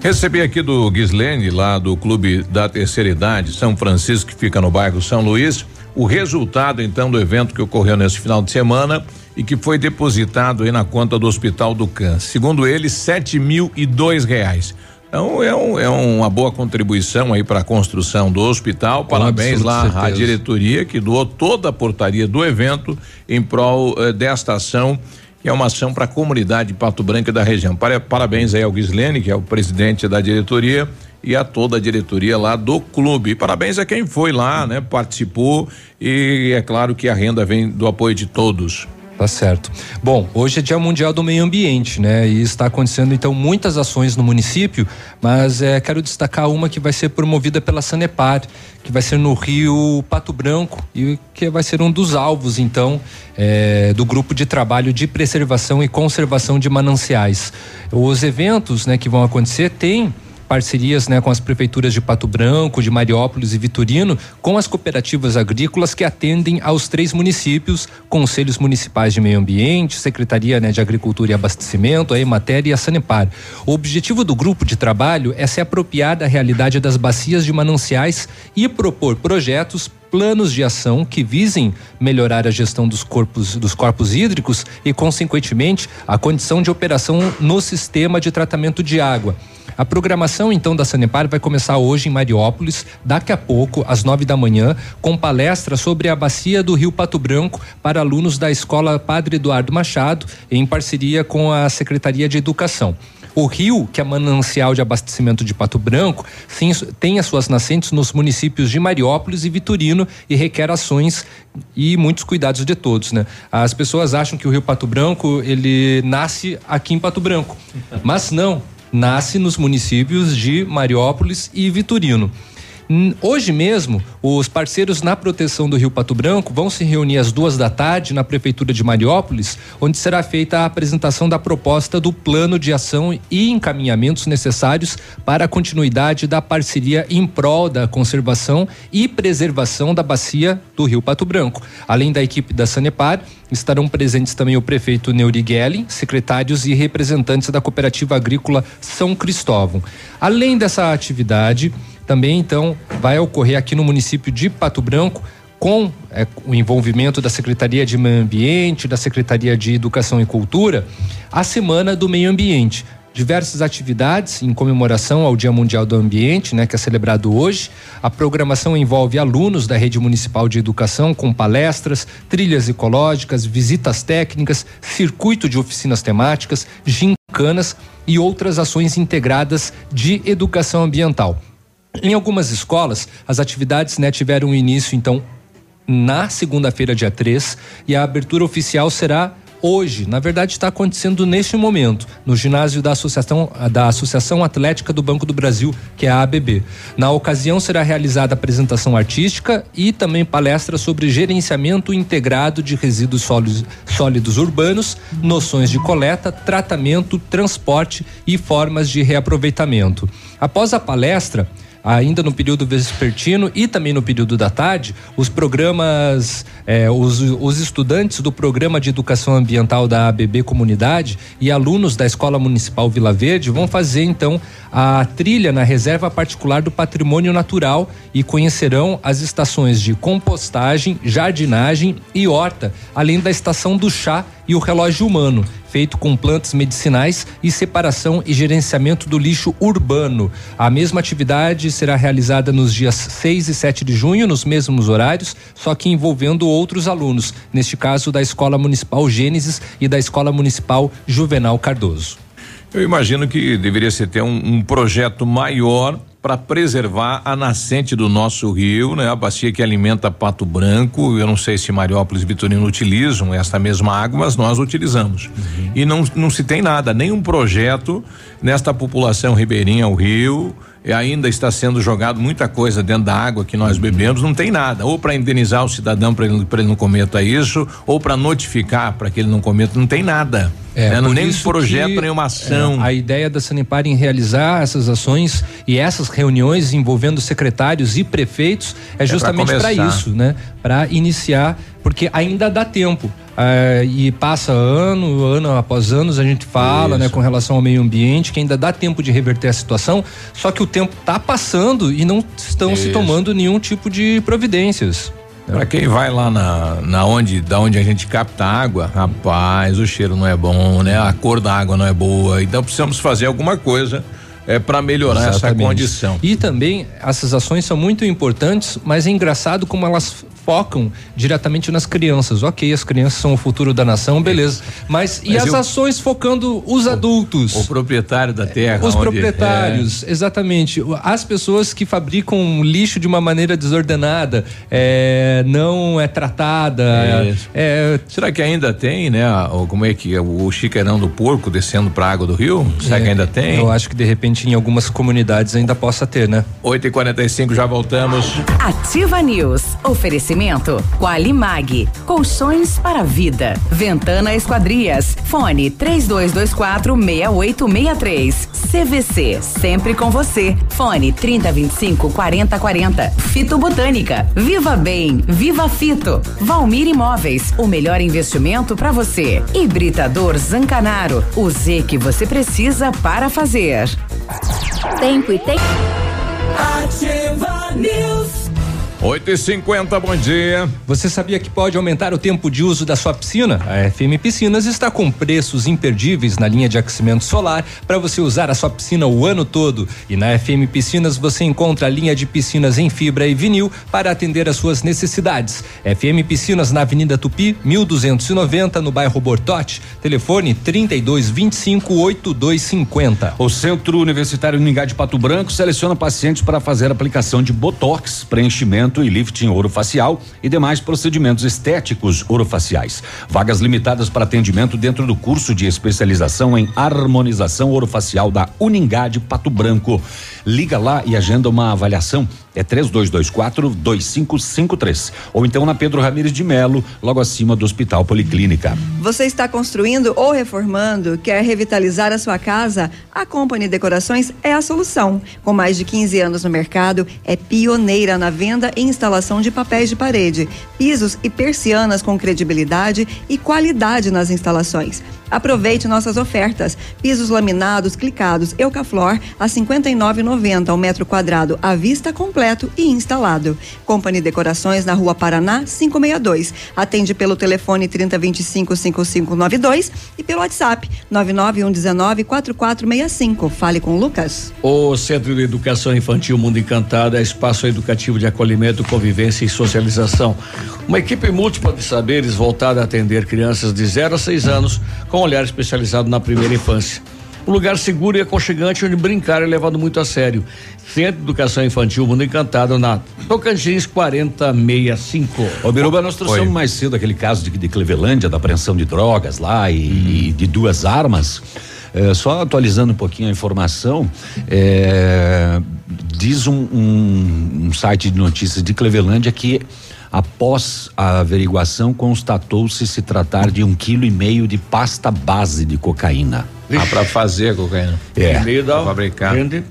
Recebi aqui do Gislene, lá do Clube da Terceira Idade, São Francisco, que fica no bairro São Luís, o resultado então do evento que ocorreu nesse final de semana e que foi depositado aí na conta do Hospital do Câncer. Segundo ele, sete mil e dois reais. Então é, um, é uma boa contribuição aí para a construção do hospital. Parabéns lá à diretoria que doou toda a portaria do evento em prol eh, desta ação, que é uma ação para a comunidade de Pato Branco e da região. Para- Parabéns aí ao Gislene, que é o presidente da diretoria, e a toda a diretoria lá do clube. Parabéns a quem foi lá, né? Participou e é claro que a renda vem do apoio de todos. Tá certo. Bom, hoje é Dia Mundial do Meio Ambiente, né? E está acontecendo então muitas ações no município, mas é, quero destacar uma que vai ser promovida pela Sanepar, que vai ser no Rio Pato Branco e que vai ser um dos alvos então é, do grupo de trabalho de preservação e conservação de mananciais. Os eventos, né, que vão acontecer têm parcerias né, com as prefeituras de Pato Branco, de Mariópolis e Vitorino, com as cooperativas agrícolas que atendem aos três municípios, conselhos municipais de meio ambiente, Secretaria né, de Agricultura e Abastecimento, a Emater e a Sanepar. O objetivo do grupo de trabalho é se apropriar da realidade das bacias de mananciais e propor projetos planos de ação que visem melhorar a gestão dos corpos dos corpos hídricos e consequentemente a condição de operação no sistema de tratamento de água. A programação então da Sanepar vai começar hoje em Mariópolis, daqui a pouco às nove da manhã, com palestra sobre a bacia do Rio Pato Branco para alunos da Escola Padre Eduardo Machado, em parceria com a Secretaria de Educação. O rio, que é manancial de abastecimento de Pato Branco, tem as suas nascentes nos municípios de Mariópolis e Vitorino e requer ações e muitos cuidados de todos, né? As pessoas acham que o rio Pato Branco, ele nasce aqui em Pato Branco, mas não, nasce nos municípios de Mariópolis e Vitorino. Hoje mesmo, os parceiros na proteção do Rio Pato Branco vão se reunir às duas da tarde na Prefeitura de Mariópolis, onde será feita a apresentação da proposta do plano de ação e encaminhamentos necessários para a continuidade da parceria em prol da conservação e preservação da bacia do Rio Pato Branco. Além da equipe da Sanepar, estarão presentes também o prefeito Neuri secretários e representantes da cooperativa agrícola São Cristóvão. Além dessa atividade, também então vai ocorrer aqui no município de Pato Branco com eh, o envolvimento da Secretaria de Meio Ambiente, da Secretaria de Educação e Cultura, a Semana do Meio Ambiente. Diversas atividades em comemoração ao Dia Mundial do Ambiente, né, que é celebrado hoje. A programação envolve alunos da Rede Municipal de Educação com palestras, trilhas ecológicas, visitas técnicas, circuito de oficinas temáticas, gincanas e outras ações integradas de educação ambiental. Em algumas escolas, as atividades né, tiveram início, então, na segunda-feira, dia 3, e a abertura oficial será hoje. Na verdade, está acontecendo neste momento, no ginásio da Associação, da Associação Atlética do Banco do Brasil, que é a ABB. Na ocasião, será realizada apresentação artística e também palestra sobre gerenciamento integrado de resíduos sólidos, sólidos urbanos, noções de coleta, tratamento, transporte e formas de reaproveitamento. Após a palestra, ainda no período vespertino e também no período da tarde, os programas, eh, os, os estudantes do programa de educação ambiental da ABB Comunidade e alunos da Escola Municipal Vila Verde vão fazer então a trilha na reserva particular do patrimônio natural e conhecerão as estações de compostagem, jardinagem e horta, além da estação do chá e o relógio humano, feito com plantas medicinais e separação e gerenciamento do lixo urbano. A mesma atividade será realizada nos dias 6 e 7 de junho, nos mesmos horários, só que envolvendo outros alunos, neste caso da Escola Municipal Gênesis e da Escola Municipal Juvenal Cardoso. Eu imagino que deveria se ter um, um projeto maior para preservar a nascente do nosso rio, né? A bacia que alimenta Pato Branco. Eu não sei se Mariópolis e Vitorino utilizam essa mesma água, mas nós utilizamos. E não, não se tem nada, nenhum projeto nesta população ribeirinha ao rio. E ainda está sendo jogado muita coisa dentro da água que nós bebemos, não tem nada. Ou para indenizar o cidadão para ele, ele não cometa isso, ou para notificar para que ele não cometa, não tem nada. Né? por nem isso projeto, que, nenhuma ação. é, a ideia da Sanepar em realizar essas ações e essas reuniões envolvendo secretários e prefeitos é justamente para começar. isso, né? Para iniciar, porque ainda dá tempo. É, e passa ano, ano após anos a gente fala, né, com relação ao meio ambiente, que ainda dá tempo de reverter a situação, só que o tempo tá passando e não estão se Isso. tomando nenhum tipo de providências. Pra quem vai lá na, na onde, da onde a gente capta água, rapaz, o cheiro não é bom, né? A cor da água não é boa. Então precisamos fazer alguma coisa é para melhorar essa Exatamente. condição. E também essas ações são muito importantes, mas é engraçado como elas focam diretamente nas crianças. Ok, as crianças são o futuro da nação, beleza. Mas, e Mas as eu- ações focando os adultos? O proprietário da terra. Os onde- proprietários, exatamente. As pessoas que fabricam lixo de uma maneira desordenada, é, não é tratada. Isso. É, Será que ainda tem, né? o- Como é que é o chiqueirão do porco descendo pra água do rio? Será que é, ainda tem? Eu acho que de repente em algumas comunidades ainda possa ter, né? 8 e 45 já voltamos. Ativa News. Oferecimento Qualimag. Colchões para a vida. Ventana Esquadrias. Fone 3224 6863. CVC. Sempre com você. Fone 3025 4040. Fito Botânica. Viva Bem. Viva Fito. Valmir Imóveis. O melhor investimento para você. Hibridador Zancanaro. O Z que você precisa para fazer. Tempo e tempo. Ativa News. 8 e 50 bom dia. Você sabia que pode aumentar o tempo de uso da sua piscina? A FM Piscinas está com preços imperdíveis na linha de aquecimento solar para você usar a sua piscina o ano todo. E na FM Piscinas você encontra a linha de piscinas em fibra e vinil para atender às suas necessidades. FM Piscinas na Avenida Tupi, 1290, no bairro Bortote. Telefone 3225 8250. O Centro Universitário Uningá de Pato Branco seleciona pacientes para fazer aplicação de botox, preenchimento e lifting orofacial e demais procedimentos estéticos orofaciais. Vagas limitadas para atendimento dentro do curso de especialização em harmonização orofacial da Uningá de Pato Branco. Liga lá e agenda uma avaliação. É 3224 2553. Ou então na Pedro Ramires de Melo, logo acima do Hospital Policlínica. Você está construindo ou reformando, quer revitalizar a sua casa? A Company Decorações é a solução. Com mais de 15 anos no mercado, é pioneira na venda e instalação de papéis de parede, pisos e persianas com credibilidade e qualidade nas instalações. Aproveite nossas ofertas. Pisos laminados, clicados, Eucaflor a 59,90 ao metro quadrado à vista completo e instalado. Company Decorações na Rua Paraná 562. Atende pelo telefone 3025 5592 e pelo WhatsApp 99119 4465. Fale com o Lucas. O Centro de Educação Infantil Mundo Encantado é espaço educativo de acolhimento, convivência e socialização. Uma equipe múltipla de saberes voltada a atender crianças de 0 a 6 anos com olhar especializado na primeira infância. Um lugar seguro e aconchegante onde brincar é levado muito a sério. Centro de Educação Infantil Mundo Encantado na Tocantins 4065. Ô Biruba, nós trouxemos Oi. mais cedo aquele caso de, de Clevelândia, da apreensão de drogas lá e, e de duas armas. É, só atualizando um pouquinho a informação, é, diz um, um- um site de notícias de Clevelândia que após a averiguação constatou-se se tratar de um quilo e meio de pasta base de cocaína. Ah, pra fazer a cocaína. É. Meio da fabricar. Rende.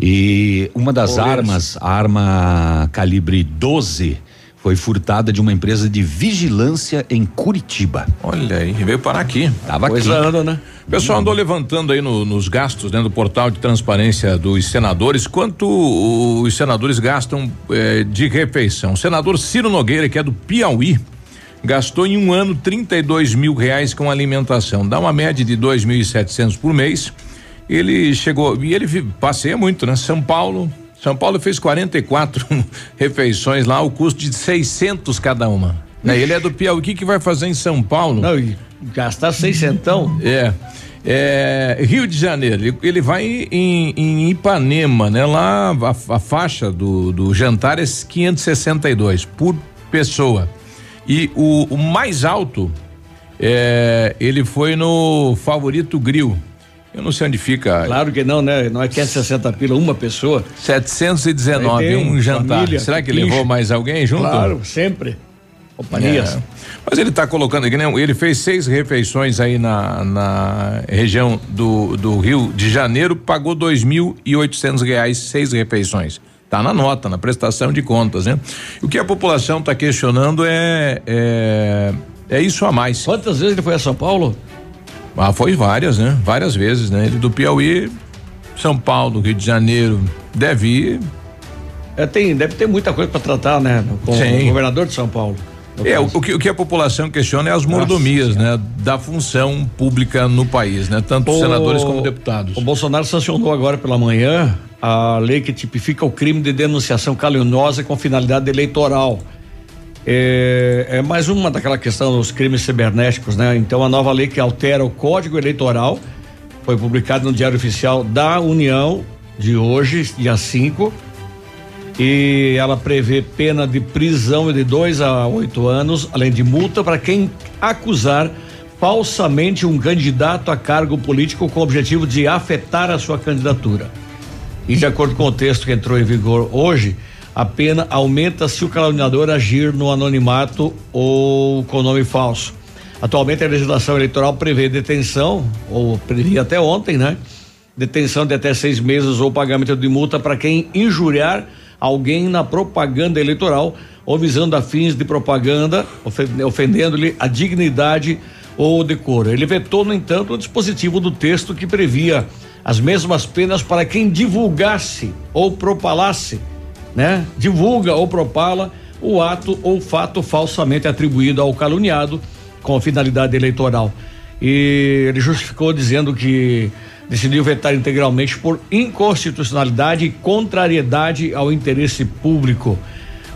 E uma das armas, a arma calibre 12, foi furtada de uma empresa de vigilância em Curitiba. Olha aí, veio parar aqui. Tava Coisa aqui. anda, né? O pessoal andou levantando aí no- nos gastos dentro do portal de transparência dos senadores, quanto os senadores gastam eh, de refeição. O senador Ciro Nogueira, que é do Piauí, gastou em um ano 32 mil reais com alimentação. Dá uma média de 2.700 por mês. Ele chegou, e ele passeia muito, né? São Paulo. São Paulo fez 44 <laughs> refeições lá, o custo de 600 cada uma. Né? Ele é do Piauí. O que, que vai fazer em São Paulo? Não, gastar seiscentão? É. É, Rio de Janeiro, ele, ele vai em, em Ipanema, né? Lá a, a faixa do, do jantar é 562 por pessoa. E o, o mais alto, é, ele foi no Favorito Grill. Eu não sei onde fica. Claro que não, né? Não é 560 pila uma pessoa. 719, Aí tem um jantar. família, Será que pincha. levou mais alguém junto? Claro, sempre. Companhias. É. Mas ele está colocando aqui, né? Ele fez seis refeições aí na, na região do, do Rio de Janeiro, pagou dois mil e oitocentos reais, seis refeições. Tá na nota, na prestação de contas, né? O que a população está questionando é, é é isso a mais. Quantas vezes ele foi a São Paulo? Ah, foi várias, né? Várias vezes, né? Ele do Piauí, São Paulo, Rio de Janeiro, deve ir É, tem, deve ter muita coisa para tratar, né? Com Sim. o governador de São Paulo. É, o, o que, o que a população questiona é as mordomias, né? Da função pública no país, né? Tanto O- senadores como deputados. O Bolsonaro sancionou agora pela manhã a lei que tipifica o crime de denunciação caluniosa com finalidade eleitoral. É, é mais uma daquela questão dos crimes cibernéticos, né? Então a nova lei que altera o Código Eleitoral foi publicada no Diário Oficial da União de hoje, dia 5, e ela prevê pena de prisão de dois a oito anos, além de multa para quem acusar falsamente um candidato a cargo político com o objetivo de afetar a sua candidatura. E de acordo com o texto que entrou em vigor hoje, a pena aumenta se o caluniador agir no anonimato ou com nome falso. Atualmente a legislação eleitoral prevê detenção, ou previa até ontem, né? Detenção de até seis meses ou pagamento de multa para quem injuriar alguém na propaganda eleitoral ou visando a fins de propaganda, ofen- ofendendo-lhe a dignidade ou decoro. Ele vetou, no entanto, o dispositivo do texto que previa as mesmas penas para quem divulgasse ou propalasse, né? Divulga ou propala o ato ou fato falsamente atribuído ao caluniado com finalidade eleitoral. E ele justificou dizendo que decidiu vetar integralmente por inconstitucionalidade e contrariedade ao interesse público.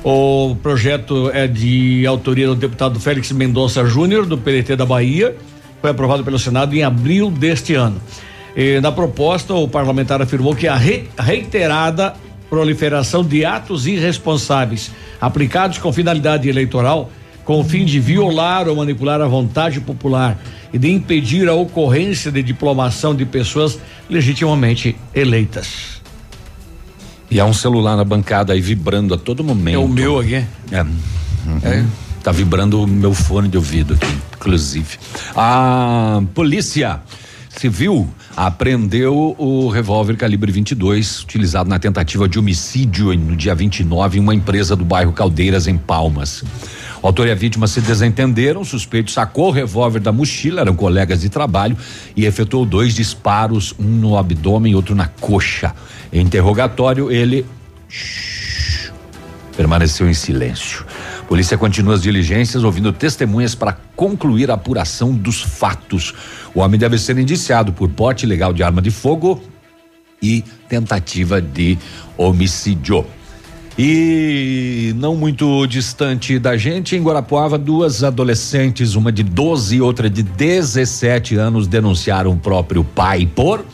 O projeto é de autoria do deputado Félix Mendonça Júnior, do PDT da Bahia. Foi aprovado pelo Senado em abril deste ano. E na proposta, o parlamentar afirmou que a re- reiterada proliferação de atos irresponsáveis aplicados com finalidade eleitoral, com o fim de violar ou manipular a vontade popular e de impedir a ocorrência de diplomação de pessoas legitimamente eleitas. E há um celular na bancada aí vibrando a todo momento. É o meu aqui? É. Uhum. Tá vibrando o meu fone de ouvido aqui, inclusive. A polícia civil apreendeu o revólver calibre 22 utilizado na tentativa de homicídio no dia 29 em uma empresa do bairro Caldeiras em Palmas. O autor e a vítima se desentenderam, o suspeito sacou o revólver da mochila, eram colegas de trabalho, e efetuou dois disparos, um no abdômen e outro na coxa. Em interrogatório, ele permaneceu em silêncio. Polícia continua as diligências, ouvindo testemunhas para concluir a apuração dos fatos. O homem deve ser indiciado por porte ilegal de arma de fogo e tentativa de homicídio. E não muito distante da gente, em Guarapuava, duas adolescentes, uma de 12 e outra de 17 anos, denunciaram o próprio pai por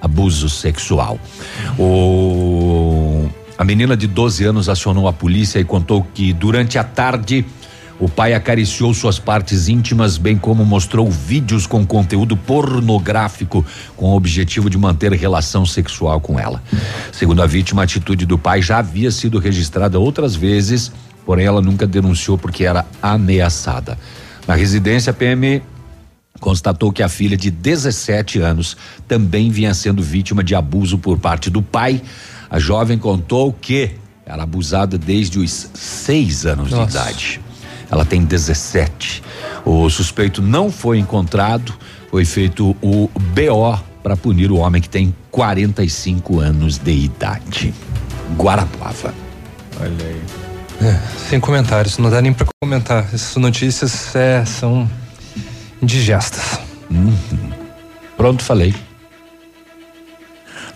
abuso sexual. O a menina de 12 anos acionou a polícia e contou que durante a tarde o pai acariciou suas partes íntimas, bem como mostrou vídeos com conteúdo pornográfico com o objetivo de manter relação sexual com ela. Segundo a vítima, a atitude do pai já havia sido registrada outras vezes, porém ela nunca denunciou porque era ameaçada. Na residência, a PM constatou que a filha de 17 anos também vinha sendo vítima de abuso por parte do pai. A jovem contou que era abusada desde os seis anos de Nossa. idade. Ela tem 17. O suspeito não foi encontrado, foi feito o BO para punir o homem que tem 45 anos de idade. Guarapuava. Olha aí. É, sem comentários, não dá nem para comentar. Essas notícias é, são indigestas. Pronto, falei.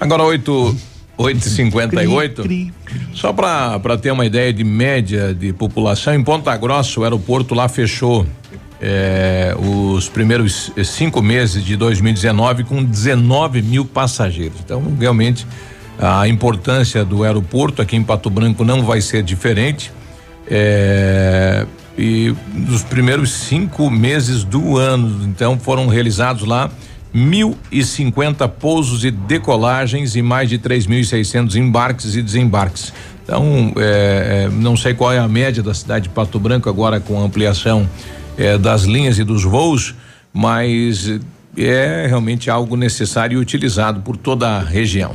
Agora 8 8h58. Só para ter uma ideia de média de população, em Ponta Grossa, o aeroporto lá fechou eh, os primeiros cinco meses de 2019 com 19 mil passageiros. Então, realmente, a importância do aeroporto aqui em Pato Branco não vai ser diferente. Eh, e nos primeiros cinco meses do ano, então, foram realizados lá 1.050 pousos e decolagens e mais de 3.600 embarques e desembarques. Então, é, é, não sei qual é a média da cidade de Pato Branco agora com a ampliação é, das linhas e dos voos, mas é realmente algo necessário e utilizado por toda a região.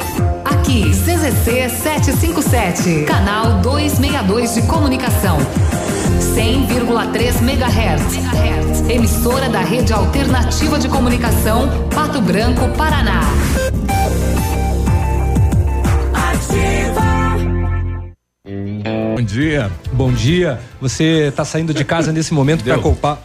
Aqui, CZC 757, canal 262 de comunicação. 100,3 MHz. Emissora da Rede Alternativa de Comunicação, Pato Branco, Paraná. Bom dia. Bom dia. Você está saindo de casa <laughs> nesse momento para culpar.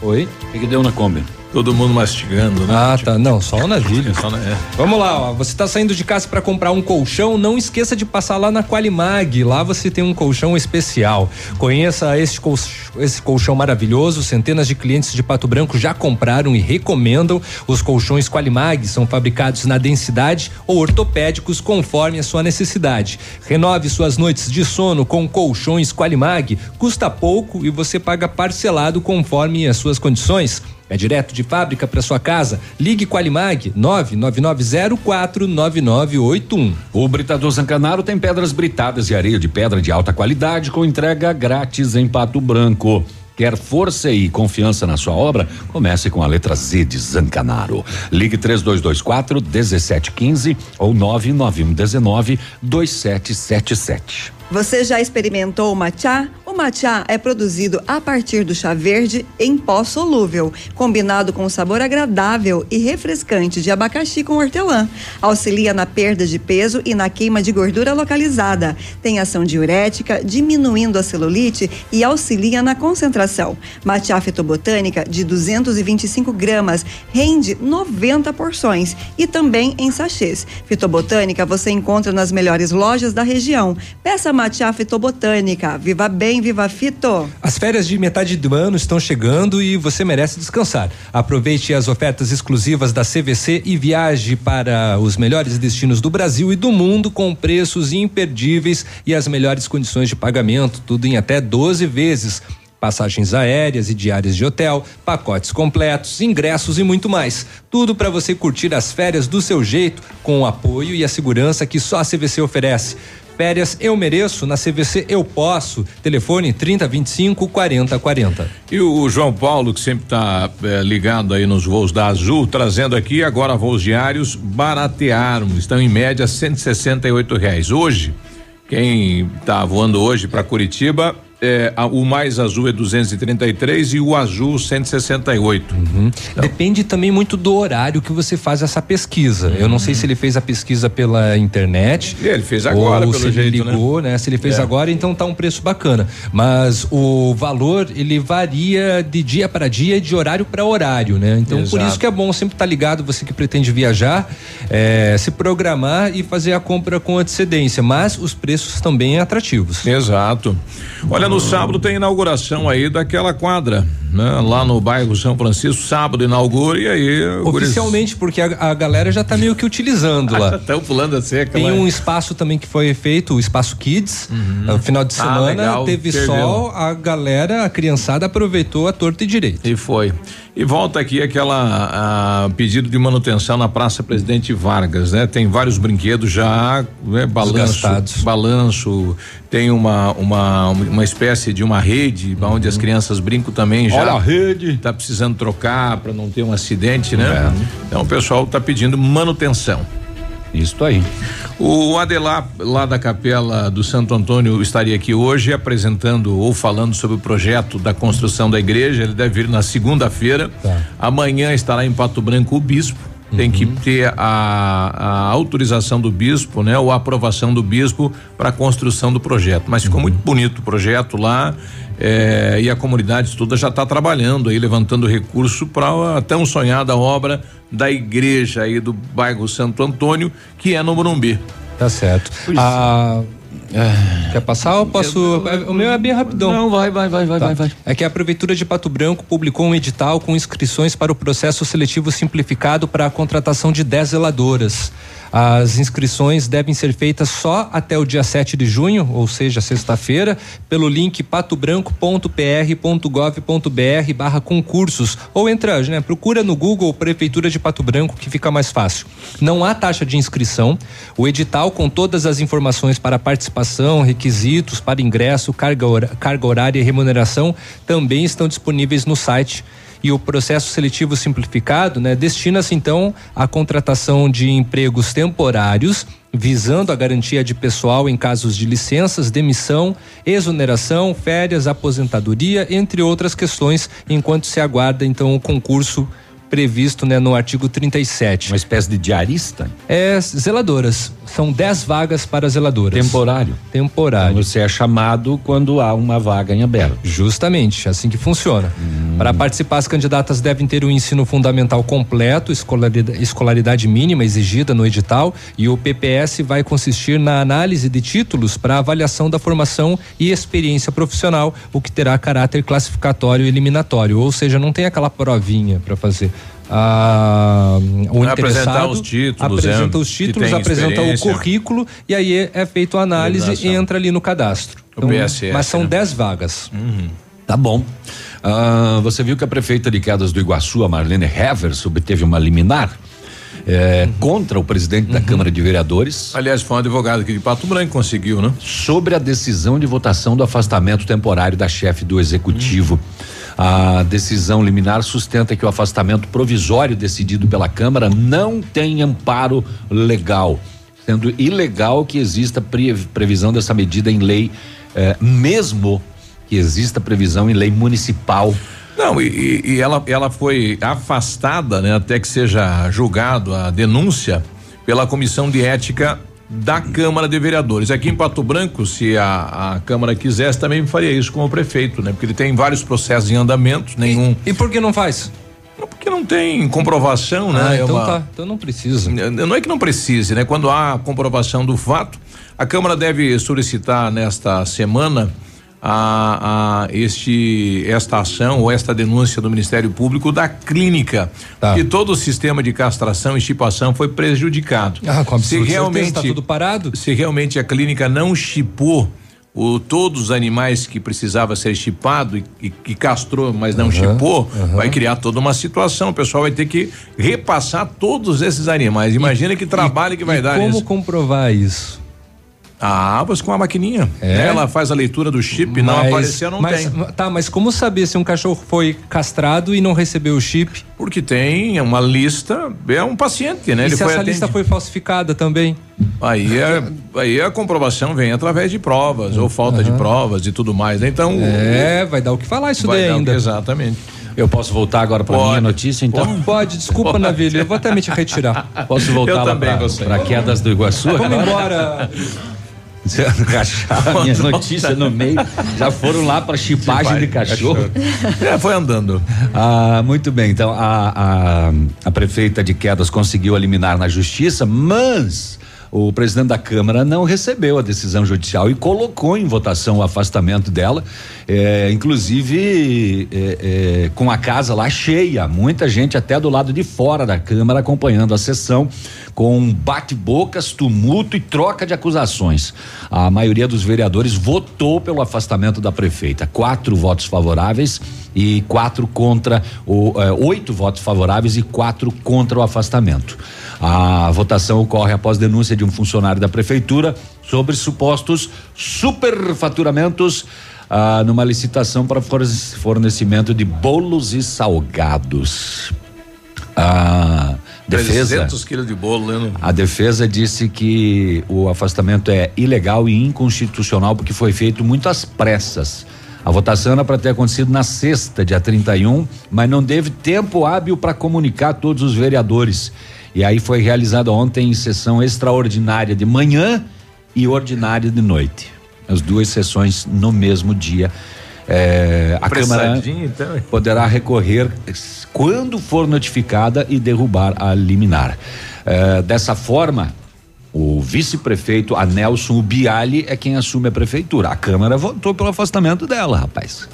Oi? O que, que deu na Kombi? Todo mundo mastigando, né? Ah, tá. Não, só o navio. Só na- é. Vamos lá, ó. Você está saindo de casa para comprar um colchão? Não esqueça de passar lá na Qualimag. Lá você tem um colchão especial. Conheça esse, col esse colchão maravilhoso. Centenas de clientes de Pato Branco já compraram e recomendam. Os colchões Qualimag são fabricados na densidade ou ortopédicos conforme a sua necessidade. Renove suas noites de sono com colchões Qualimag. Custa pouco e você paga parcelado conforme as suas condições. É direto de fábrica para sua casa. Ligue Qualimag 999049981. O Britador Zancanaro tem pedras britadas e areia de pedra de alta qualidade com entrega grátis em Pato Branco. Quer força e confiança na sua obra? Comece com a letra Z de Zancanaro. Ligue 3224 1715 ou 99119 2777. Você já experimentou o matcha? O matcha é produzido a partir do chá verde em pó solúvel, combinado com o sabor agradável e refrescante de abacaxi com hortelã. Auxilia na perda de peso e na queima de gordura localizada. Tem ação diurética, diminuindo a celulite e auxilia na concentração. Matcha fitobotânica de 225 gramas rende 90 porções e também em sachês. Fitobotânica você encontra nas melhores lojas da região. Peça matcha fitobotânica. Viva bem, viva fito. As férias de metade do ano estão chegando e você merece descansar. Aproveite as ofertas exclusivas da CVC e viaje para os melhores destinos do Brasil e do mundo com preços imperdíveis e as melhores condições de pagamento, tudo em até 12 vezes. Passagens aéreas e diárias de hotel, pacotes completos, ingressos e muito mais. Tudo para você curtir as férias do seu jeito, com o apoio e a segurança que só a CVC oferece. Férias eu mereço, na CVC eu posso. Telefone 3025 4040. E o João Paulo, que sempre está ligado aí nos voos da Azul, trazendo aqui agora voos diários baratearam, estão em média 168 reais. Hoje, quem está voando hoje para Curitiba, é, o mais azul é 233 e o azul 168. Depende também muito do horário que você faz essa pesquisa. Eu não sei se ele fez a pesquisa pela internet. Ele fez agora, ou pelo se jeito, ele ligou, né? Se ele fez É. agora, então tá um preço bacana. Mas o valor, ele varia de dia para dia e de horário para horário, né? Então por Exato. isso que é bom sempre estar ligado, você que pretende viajar, é, se programar e fazer a compra com antecedência. Mas os preços também atrativos. Exato. Olha, no sábado tem inauguração aí daquela quadra, né? Lá no bairro São Francisco, sábado inaugura e aí. Oficialmente, porque a, a galera já tá meio que utilizando <laughs> lá. Estão pulando a seca. Tem lá. um espaço também que foi feito, o espaço Kids. No final de Ah, semana legal, teve perdeu. sol, a galera, a criançada aproveitou a torta e direito. E foi. E volta aqui aquela a, pedido de manutenção na Praça Presidente Vargas, né? Tem vários brinquedos já, né? Balanço, Desgastados. balanço, tem uma, uma uma espécie de uma rede onde as crianças brincam também já. Olha a rede. Tá precisando trocar para não ter um acidente, né? É. Então o pessoal tá pedindo manutenção. Isso aí. O Adelar, lá da Capela do Santo Antônio, estaria aqui hoje apresentando ou falando sobre o projeto da construção da igreja. Ele deve vir na segunda-feira. Amanhã estará em Pato Branco o bispo. Tem que ter a, a autorização do bispo, né? Ou a aprovação do bispo para a construção do projeto. Mas ficou muito bonito o projeto lá. Eh, e a comunidade toda já está trabalhando aí, levantando recurso para a tão sonhada obra da igreja aí do bairro Santo Antônio, que é no Morumbi. Tá certo. A, Quer passar ou posso? O meu é bem rapidão. Não, vai, vai, vai, vai, Tá. vai, vai. É que a Prefeitura de Pato Branco publicou um edital com inscrições para o processo seletivo simplificado para a contratação de 10 zeladoras. As inscrições devem ser feitas só até o dia 7 de junho, ou seja, sexta-feira, pelo link patobranco.pr.gov.br barra concursos. Ou entra, né, procura no Google Prefeitura de Pato Branco que fica mais fácil. Não há taxa de inscrição. O edital com todas as informações para participação, requisitos para ingresso, carga, carga horária e remuneração também estão disponíveis no site. E o processo seletivo simplificado, né, destina-se então à contratação de empregos temporários, visando a garantia de pessoal em casos de licenças, demissão, exoneração, férias, aposentadoria, entre outras questões, enquanto se aguarda então o concurso previsto né, no artigo 37. Uma espécie de diarista? É, zeladoras. São 10 vagas para zeladoras. Temporário. Temporário. Você é chamado quando há uma vaga em aberto. Justamente, assim que funciona. Para participar, as candidatas devem ter o ensino fundamental completo, escolaridade, escolaridade mínima exigida no edital, e o PPS vai consistir na análise de títulos para avaliação da formação e experiência profissional, o que terá caráter classificatório e eliminatório, ou seja, não tem aquela provinha para fazer. Ah, o Vai interessado os títulos, apresenta é, os títulos, apresenta o currículo e aí é, é feito a análise e entra ali no cadastro. O PSS, mas são né? 10 vagas. Tá bom. Ah, você viu que a prefeita de Quedas do Iguaçu, a Marlene Hevers, obteve uma liminar eh, contra o presidente da Câmara de Vereadores Aliás, foi um advogado aqui de Pato Branco que conseguiu, né? sobre a decisão de votação do afastamento temporário da chefe do executivo. A decisão liminar sustenta que o afastamento provisório decidido pela Câmara não tem amparo legal, sendo ilegal que exista pre- previsão dessa medida em lei, eh, mesmo que exista previsão em lei municipal. Não, e- e ela, ela foi afastada, né, até que seja julgado a denúncia pela Comissão de Ética da Câmara de Vereadores. Aqui em Pato Branco, se a, a Câmara quisesse, também faria isso com o prefeito, né? Porque ele tem vários processos em andamento, nenhum. E por que não faz? Porque não tem comprovação, né? Ah, É então uma- tá. Então não precisa. Não é que não precise, né? Quando há comprovação do fato, a Câmara deve solicitar nesta semana a, a este esta ação ou esta denúncia do Ministério Público da clínica Tá. que todo o sistema de castração e estipação foi prejudicado. Ah, com se certeza, realmente tá tudo parado? se realmente a clínica não chipou o, todos os animais que precisava ser chipado e, e, e castrou, mas não chipou, vai criar toda uma situação. O pessoal vai ter que repassar todos esses animais. Imagina que trabalho que vai e dar como nisso. comprovar isso? Ah, mas com a maquininha. É? né? Ela faz a leitura do chip, não Mas- apareceu, não mas, tem. Tá, mas como saber se um cachorro foi castrado e não recebeu o chip? Porque tem uma lista, é um paciente, né? e Ele se foi essa atendido. lista foi falsificada também? Aí, é, aí a comprovação vem através de provas ou falta de provas e tudo mais. né? Então. É, vai dar o que falar isso daí ainda. que- exatamente. Eu posso voltar agora para Pode. minha notícia, então? Pode, desculpa, Pode. Navilho, eu vou até me te retirar. Posso voltar Eu lá também, pra- você. pra Quedas do Iguaçu? Vamos agora? embora. <laughs> <laughs> Minha notícia no meio. Já foram lá para chipagem de cachorro. É, foi andando. Ah, muito bem. Então, a, a, a prefeita de Quedas conseguiu eliminar na justiça, mas o presidente da Câmara não recebeu a decisão judicial e colocou em votação o afastamento dela, é, inclusive é, é, com a casa lá cheia, muita gente até do lado de fora da Câmara acompanhando a sessão, com bate-bocas, tumulto e troca de acusações. A maioria dos vereadores votou pelo afastamento da prefeita, quatro votos favoráveis e quatro contra o eh, oito votos favoráveis e quatro contra o afastamento. A votação ocorre após denúncia de um funcionário da prefeitura sobre supostos superfaturamentos ah, numa licitação para forne- fornecimento de bolos e salgados. A defesa 300 quilos de bolo, né? a defesa disse que o afastamento é ilegal e inconstitucional porque foi feito muito às pressas. A votação era para ter acontecido na sexta, dia 31, mas não teve tempo hábil para comunicar todos os vereadores. E aí foi realizada ontem sessão extraordinária de manhã e ordinária de noite. As duas sessões no mesmo dia. É, a Câmara então. poderá recorrer quando for notificada e derrubar a liminar. Eh, dessa forma, O vice-prefeito Anelson Biali é quem assume a prefeitura. A Câmara votou pelo afastamento dela, rapaz.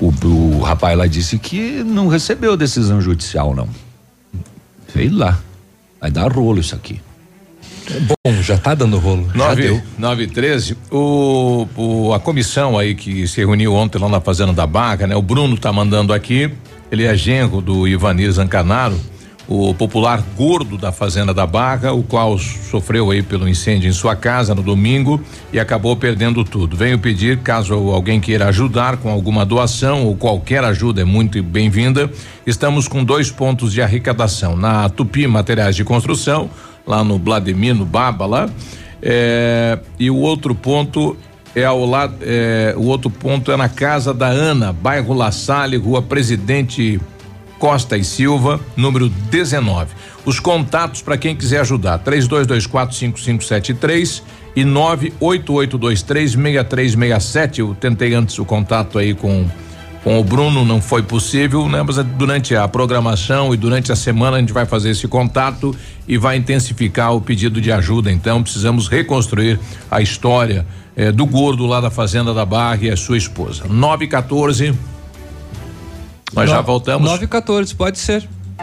O, o rapaz lá disse que não recebeu decisão judicial, não. Sei lá. Vai dar rolo isso aqui. Bom, já tá dando rolo. Já 9, deu. 9 e 13. O, o, a comissão aí que se reuniu ontem lá na Fazenda da Barca, né? O Bruno tá mandando aqui. Ele é genro do Ivanir Zancanaro, o popular gordo da Fazenda da Barca, o qual sofreu aí pelo incêndio em sua casa no domingo e acabou perdendo tudo. Venho pedir, caso alguém queira ajudar com alguma doação ou qualquer ajuda é muito bem-vinda. Estamos com dois pontos de arrecadação. Na Tupi Materiais de Construção, lá no Vladimir, no Baba. É, e o outro ponto é ao lado, é, o outro ponto é na casa da Ana, bairro La Salle, rua Presidente Costa e Silva, número 19. Os contatos para quem quiser ajudar: 32245573 e 988236367. Eu tentei antes o contato aí com com o Bruno não foi possível, né? Mas durante a programação e durante a semana a gente vai fazer esse contato e vai intensificar o pedido de ajuda. Então precisamos reconstruir a história eh, do gordo lá da Fazenda da Barra e a sua esposa. 9 14. Nós já No- voltamos. 9 e 14, pode ser.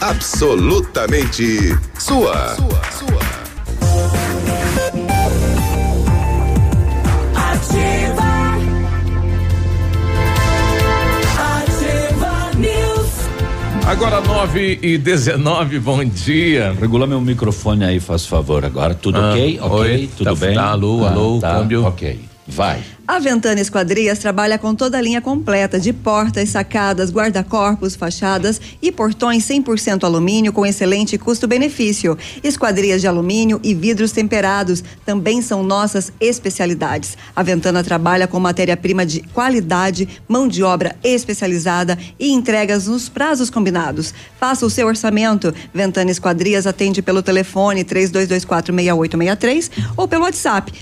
Absolutamente sua. Ativa. Ativa News. Agora 9 e 19, bom dia. Regula meu microfone aí, faz favor. Agora tudo Ah, ok? Ok? oi, tudo tá- bem? tá, alô, Ah, alô, tá, câmbio. Ok. Vai. A Ventana Esquadrias trabalha com toda a linha completa de portas, sacadas, guarda-corpos, fachadas e portões 100% alumínio com excelente custo-benefício. Esquadrias de alumínio e vidros temperados também são nossas especialidades. A Ventana trabalha com matéria-prima de qualidade, mão de obra especializada e entregas nos prazos combinados. Faça o seu orçamento. Ventana Esquadrias atende pelo telefone 32246863 ou pelo WhatsApp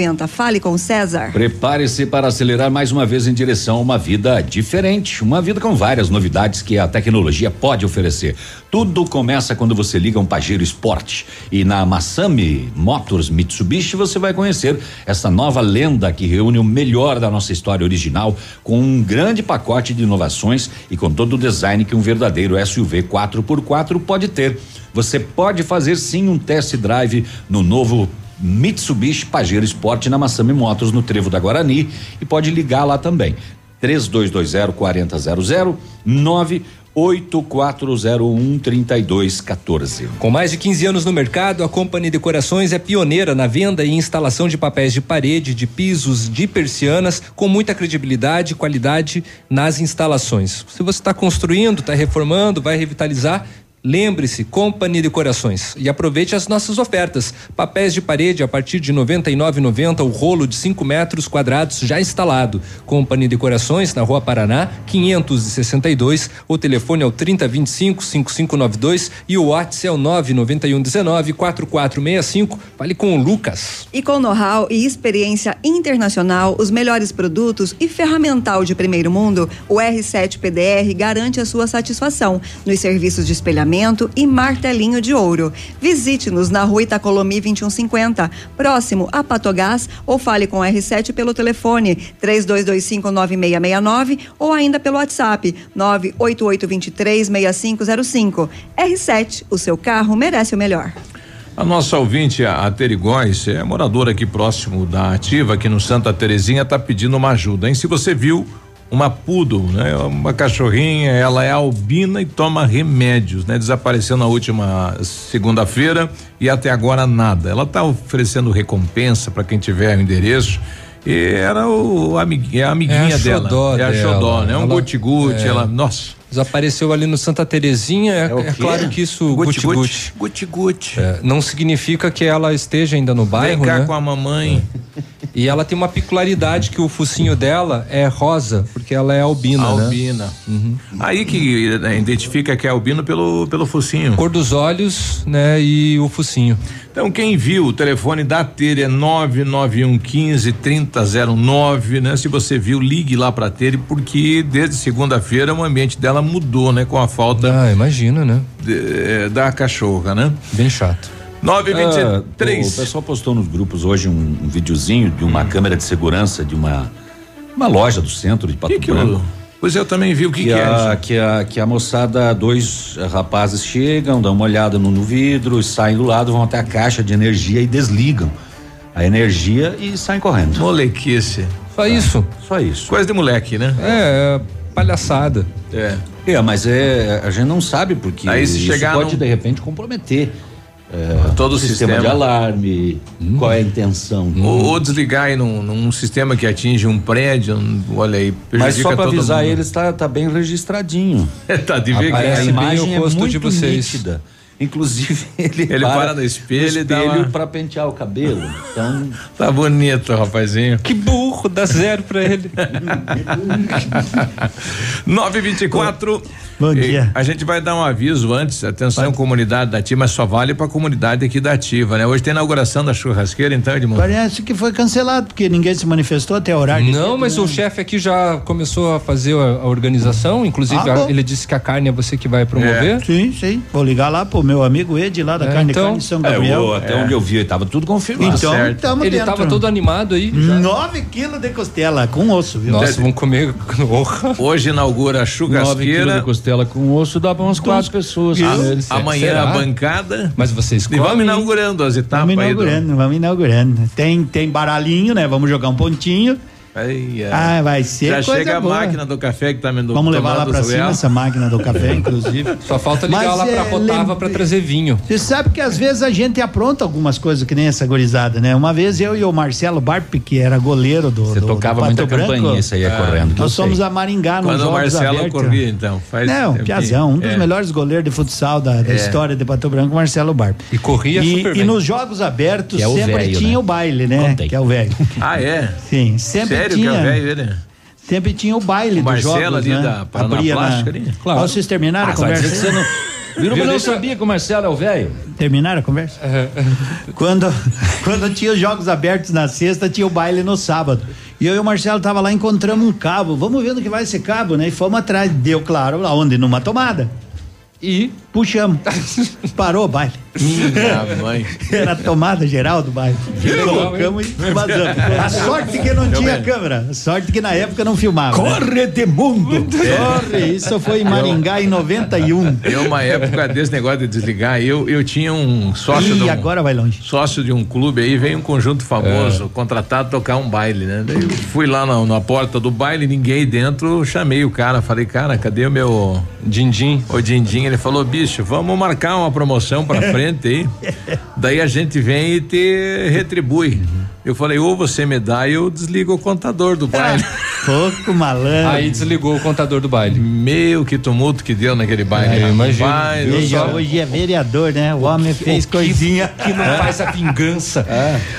999839890. Fale com César. Prepare-se para acelerar mais uma vez em direção a uma vida diferente, uma vida com várias novidades que a tecnologia pode oferecer. Tudo começa quando você liga um Pajero Sport e na Massami Motors Mitsubishi você vai conhecer essa nova lenda que reúne o melhor da nossa história original com um grande pacote de inovações e com todo o design que um verdadeiro SUV 4x4 pode ter. Você pode fazer sim um test drive no novo Mitsubishi Pajero Sport na Massami Motors no Trevo da Guarani e pode ligar lá também. 3220 4000 98401 3214. Com mais de 15 anos no mercado, a Company Decorações é pioneira na venda e instalação de papéis de parede, de pisos, de persianas, com muita credibilidade e qualidade nas instalações. Se você está construindo, está reformando, vai revitalizar, Lembre-se, Company Decorações e aproveite as nossas ofertas. Papéis de parede a partir de R$ 99,90 o rolo de 5 metros quadrados já instalado. Company Decorações na Rua Paraná, 562. O telefone é o 3025 5592 e o WhatsApp é o 99119 4465. Fale com o Lucas. E com know-how e experiência internacional, os melhores produtos e ferramental de primeiro mundo, o R7 PDR garante a sua satisfação nos serviços de espelhamento e martelinho de ouro. Visite-nos na rua Itacolomi 2150, próximo a Patogás, ou fale com o R7 pelo telefone 32259669 ou ainda pelo WhatsApp 988236505. R7, o seu carro merece o melhor. A nossa ouvinte, a Terigóis, é moradora aqui próximo da Ativa, aqui no Santa Terezinha, está pedindo uma ajuda. Hein? Se você viu uma poodle, né? Uma cachorrinha, ela é albina e toma remédios, né? Desapareceu na última segunda-feira e até agora nada. Ela está oferecendo recompensa para quem tiver o endereço E era o amiguinha, a amiguinha É a dela. é a xodó, né? Um Ela- guti-guti, é. ela, nossa. Desapareceu ali no Santa Terezinha. É, é quê? claro que isso, Guti-guti. guti-guti. É, não significa que ela esteja ainda no bairro, Vem cá né? com a mamãe. E ela tem uma peculiaridade que o focinho dela é rosa, porque ela é albina, né? Albina. Aí que né, identifica que é albino pelo, pelo focinho. Cor dos olhos, né? E o focinho. Então, quem viu, o telefone da Tere é 99115 3009, né? Se você viu, ligue lá pra Tere, porque desde segunda-feira o ambiente dela mudou, né? Com a falta. Ah, imagina, né? de- da cachorra, né? Bem chato. 923. Ah, o pessoal postou nos grupos hoje um, um videozinho de uma câmera de segurança de uma uma loja do centro de Pato Que que Branco. eu- Pois eu também vi o que, que, é. a, que, a, que a moçada, dois eh, rapazes chegam, dão uma olhada no, no vidro, saem do lado, vão até a caixa de energia e desligam a energia e saem correndo. Molequice. Só isso. Só isso. Coisa de moleque, né? É, palhaçada. É. É, mas é, a gente não sabe porque Aí se isso chegar pode num- de repente comprometer é, Todo o sistema. de alarme, qual é a intenção. Ou, ou desligar aí num, num sistema que atinge um prédio, um- olha aí, Mas só para avisar mundo. eles, tá, tá bem registradinho. <laughs> tá de ver a, é. a imagem é muito de vocês. nítida. Inclusive, <laughs> ele, Ele para no espelho e espelho uma- para pentear o cabelo. Então, <laughs> Tá bonito, rapazinho. Que burro, dá zero pra ele. <laughs> 924. Bom dia. A gente vai dar um aviso antes, atenção comunidade da Ativa, mas só vale pra comunidade aqui da Ativa, né? Hoje tem inauguração da churrasqueira, então, Edmundo. Parece que foi cancelado, porque ninguém se manifestou até o horário. de Não, mas né? o chefe aqui já começou a fazer a, a organização, inclusive Ah, a- ele disse que a carne é você que vai promover. Sim, sim. Vou ligar lá pro meu amigo Ed lá da É, Carne então- Carne São é, Gabriel. eu- até onde eu vi, estava tudo confirmado. Então, certo. tamo Ele dentro. tava todo animado aí. já. 9 quilos de costela com osso, viu? Nossa, vamos comer. Hoje inaugura a Nove quilos churrasqueira. de costela com osso dá pra umas quatro pessoas. A- né? amanhã Será? a bancada. Mas vocês E vamos comem? inaugurando as etapas Vamos aí do- inaugurando, vamos inaugurando. Tem, tem baralhinho, né? Vamos jogar um pontinho. Aí, é. Ah, vai ser Já coisa chega a boa. máquina do café que tá me Vamos levar lá pra cima real. essa máquina do café, <laughs> inclusive. Só falta ligar Mas, lá pra é, Rotava lembre- pra trazer vinho. Você sabe que às vezes a gente apronta algumas coisas que nem essa gorizada, né? Uma vez eu e o Marcelo Barp, que era goleiro do. Você do, tocava do muita Branco, campainha, isso aí é correndo. Nós fomos a Maringá nos Quando o Jogos Marcelo Abertos. corria, então. Faz Não. Piazão, um dos É. melhores goleiros de futsal da, da É. história de Pato Branco, Marcelo Barp. E corria E, super e bem. nos Jogos Abertos é o sempre tinha né? o baile, né? Que é o velho. Ah, é? Sim, sempre Sério tinha. que é velho ele? Sempre tinha o baile O dos Marcelo jogos, ali né? da Paraná Abria na... Plástica ali? Claro. Vocês terminaram Ah, a conversa? que você não. Eu não sabia que o Marcelo é o velho. Terminaram a conversa? <laughs> quando, quando tinha os jogos abertos na sexta, tinha o baile no sábado. E eu e o Marcelo tava lá, encontramos um cabo. Vamos ver no que vai esse cabo, né? E fomos atrás. Deu claro, aonde? Numa tomada. E puxamos. <laughs> Parou o baile. Minha <laughs> mãe. Era a tomada geral do baile. Colocamos e vazamos. <laughs> A sorte que não Meu tinha bem. câmera. A sorte que na época não filmava. né? Corre de mundo! Corre, isso foi em Maringá em 91. Eu, uma época desse negócio de desligar, eu, eu tinha um sócio de E um, agora vai longe. sócio de um clube aí, veio um conjunto famoso, contratado tocar um baile, né? Daí eu fui lá na, na porta do baile, ninguém dentro, chamei o cara, falei, cara, cadê o meu Dindim? O Dindim, ele falou, bicho, vamos marcar uma promoção pra <laughs> frente aí. Daí a gente vem e te retribui. Eu falei, ou você me dá e eu desligo o contador do baile. <laughs> Pouco malandro. Aí desligou o contador do baile. Meu, que tumulto que deu naquele baile. É, Veja, só- hoje é vereador, né? O homem fez coisinha. Que não faz a vingança.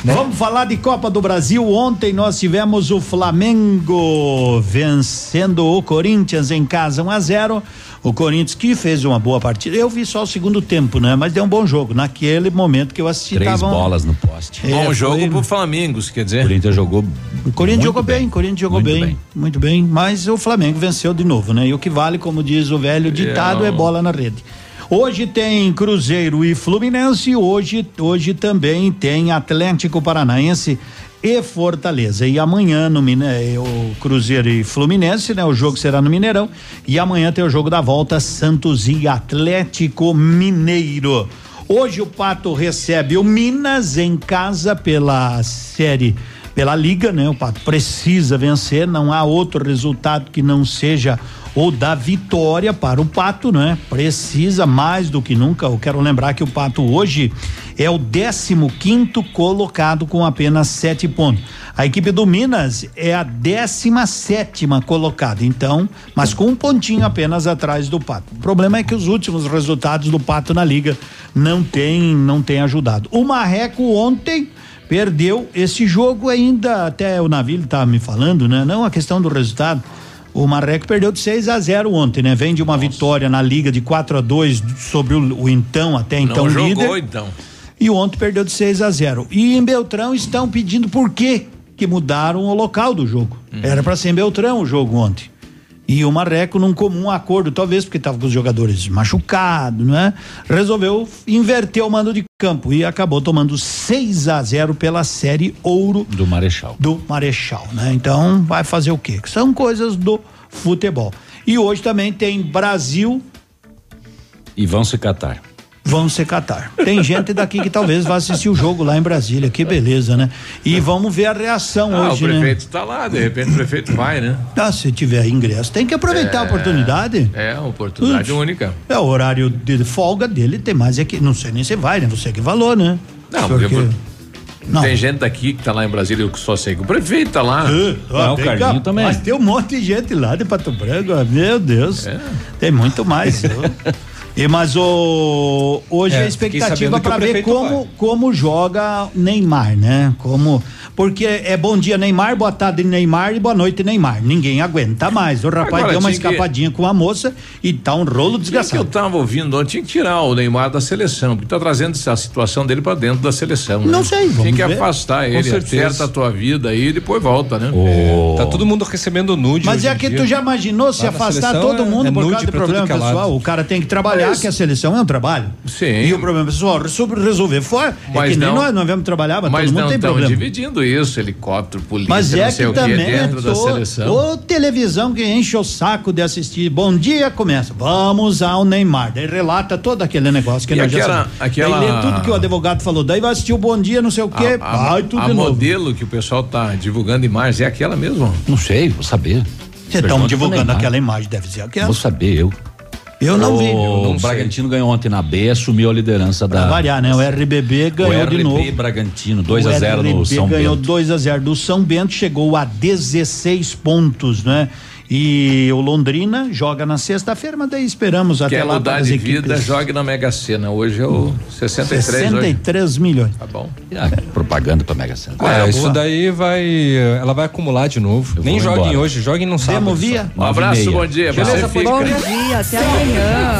Vamos falar de Copa do Brasil. Ontem nós tivemos o Flamengo vencendo o Corinthians em casa 1 a 0. O Corinthians que fez uma boa partida. Eu vi só o segundo tempo, né? Mas deu um bom jogo. Naquele momento que eu assisti, Três tava um- bolas no poste. É, Bom jogo foi- pro Flamengo, quer O dizer. Corinthians jogou. O Corinthians muito jogou bem, o Corinthians jogou Muito bem, bem. muito bem, mas o Flamengo venceu de novo, né? E o que vale, como diz o velho ditado, é, não- bola na rede. Hoje tem Cruzeiro e Fluminense, hoje, hoje também tem Atlético Paranaense e Fortaleza. E amanhã no Mine- é, o Cruzeiro e Fluminense, né? O jogo será no Mineirão. E amanhã tem o jogo da volta Santos e Atlético Mineiro. Hoje o Pato recebe o Minas em casa pela série pela liga, né? O Pato precisa vencer, não há outro resultado que não seja ou da vitória para o Pato, né? Precisa mais do que nunca. Eu quero lembrar que o Pato hoje é o 15 quinto colocado com apenas sete pontos. A equipe do Minas é a 17 sétima colocada, então, mas com um pontinho apenas atrás do Pato. O problema é que os últimos resultados do Pato na liga não tem, não tem ajudado. O Marreco ontem perdeu esse jogo ainda, até o Navio estava me falando, né? Não a questão do resultado. O Marreco perdeu de 6 a 0 ontem, né? Vem de uma vitória na liga de 4 a 2 sobre o, o então, até então Não líder. jogou, então. E ontem perdeu de 6 a 0. E em Beltrão estão pedindo por quê que mudaram o local do jogo. Era para ser em Beltrão o jogo ontem. E o Marreco, num comum acordo, talvez porque estava com os jogadores machucados, né? Resolveu inverter o mando de campo e acabou tomando 6 a 0 pela série Ouro do Marechal. Do Marechal, né? Então, vai fazer o quê? São coisas do futebol. E hoje também tem Brasil E vão se catar. Vamos se catar. Tem gente daqui que talvez vá assistir o jogo lá em Brasília. Que beleza, né? E vamos ver a reação Ah, hoje, o né? prefeito está lá, de repente o prefeito vai, né? Ah, se tiver ingresso, tem que aproveitar a É, oportunidade. É, oportunidade única. É o horário de folga dele, tem mais é que não sei nem se vai, né? Você que falou, né? Não, Porque- porque Não. tem gente daqui que tá lá em Brasília, eu só sei que o prefeito tá lá. Ah, tem cá- Mas tem um monte de gente lá de Pato Branco, ah, meu Deus. É. Tem muito mais. <laughs> E, mas o, hoje É, a expectativa para ver como, como joga Neymar, né? Como porque é bom dia Neymar, boa tarde Neymar e boa noite Neymar. Ninguém aguenta mais. O rapaz Agora, deu uma tinha que- escapadinha com a moça e tá um rolo Tinha que eu desgraçado. tava ouvindo ontem, tinha que tirar o Neymar da seleção, porque tá trazendo essa situação dele pra dentro da seleção. né? Não sei, vamos Tinha que ver. afastar Com ele, certeza. acerta a tua vida aí e depois volta, né? Tá todo mundo recebendo nude. Mas hoje é que dia. tu já imaginou se Lá afastar todo é- mundo é por causa de pra problema é pessoal? O cara tem que trabalhar, Mas- que a seleção é um trabalho. Sim. E o problema pessoal, sobre resolver fora, é Mas que nem não- nós, nós vamos trabalhar, mas, Mas todo mundo não tem estão problema. dividindo isso, helicóptero, polícia, Mas não é sei que o que, também dentro é da seleção. ô, televisão que enche o saco de assistir. Bom dia, começa. Vamos ao Neymar. Daí relata todo aquele negócio que E nós já aquela- sabemos. aquela- Daí lê tudo que o advogado falou. Daí vai assistir o Bom Dia, não sei o quê. A, vai tudo a de novo. modelo que o pessoal tá divulgando imagens é aquela mesmo? Não sei, vou saber. Vocês estão divulgando aquela imagem, deve ser aquela. Vou saber, eu. Eu não vi. O Bragantino ganhou ontem na B, assumiu a liderança Pra da. variar, né? O RBB ganhou o RB de novo. Bragantino, 2 a O 0 no São ganhou Bento. 2 a 0 do São Bento, chegou a 16 pontos, né? E o Londrina joga na sexta-feira, mas daí esperamos até Quer lá mudar para as de equipes. vida, jogue na Mega Sena. Hoje é o 63 hoje. 63 milhões. Tá bom. Ah, propaganda pra Mega Sena. É, É, isso boa. daí vai. Ela vai acumular de novo. Eu Nem joguem embora. hoje, joguem no sábado. Demo via? Um abraço, bom dia. Beleza, Você bom dia, até amanhã.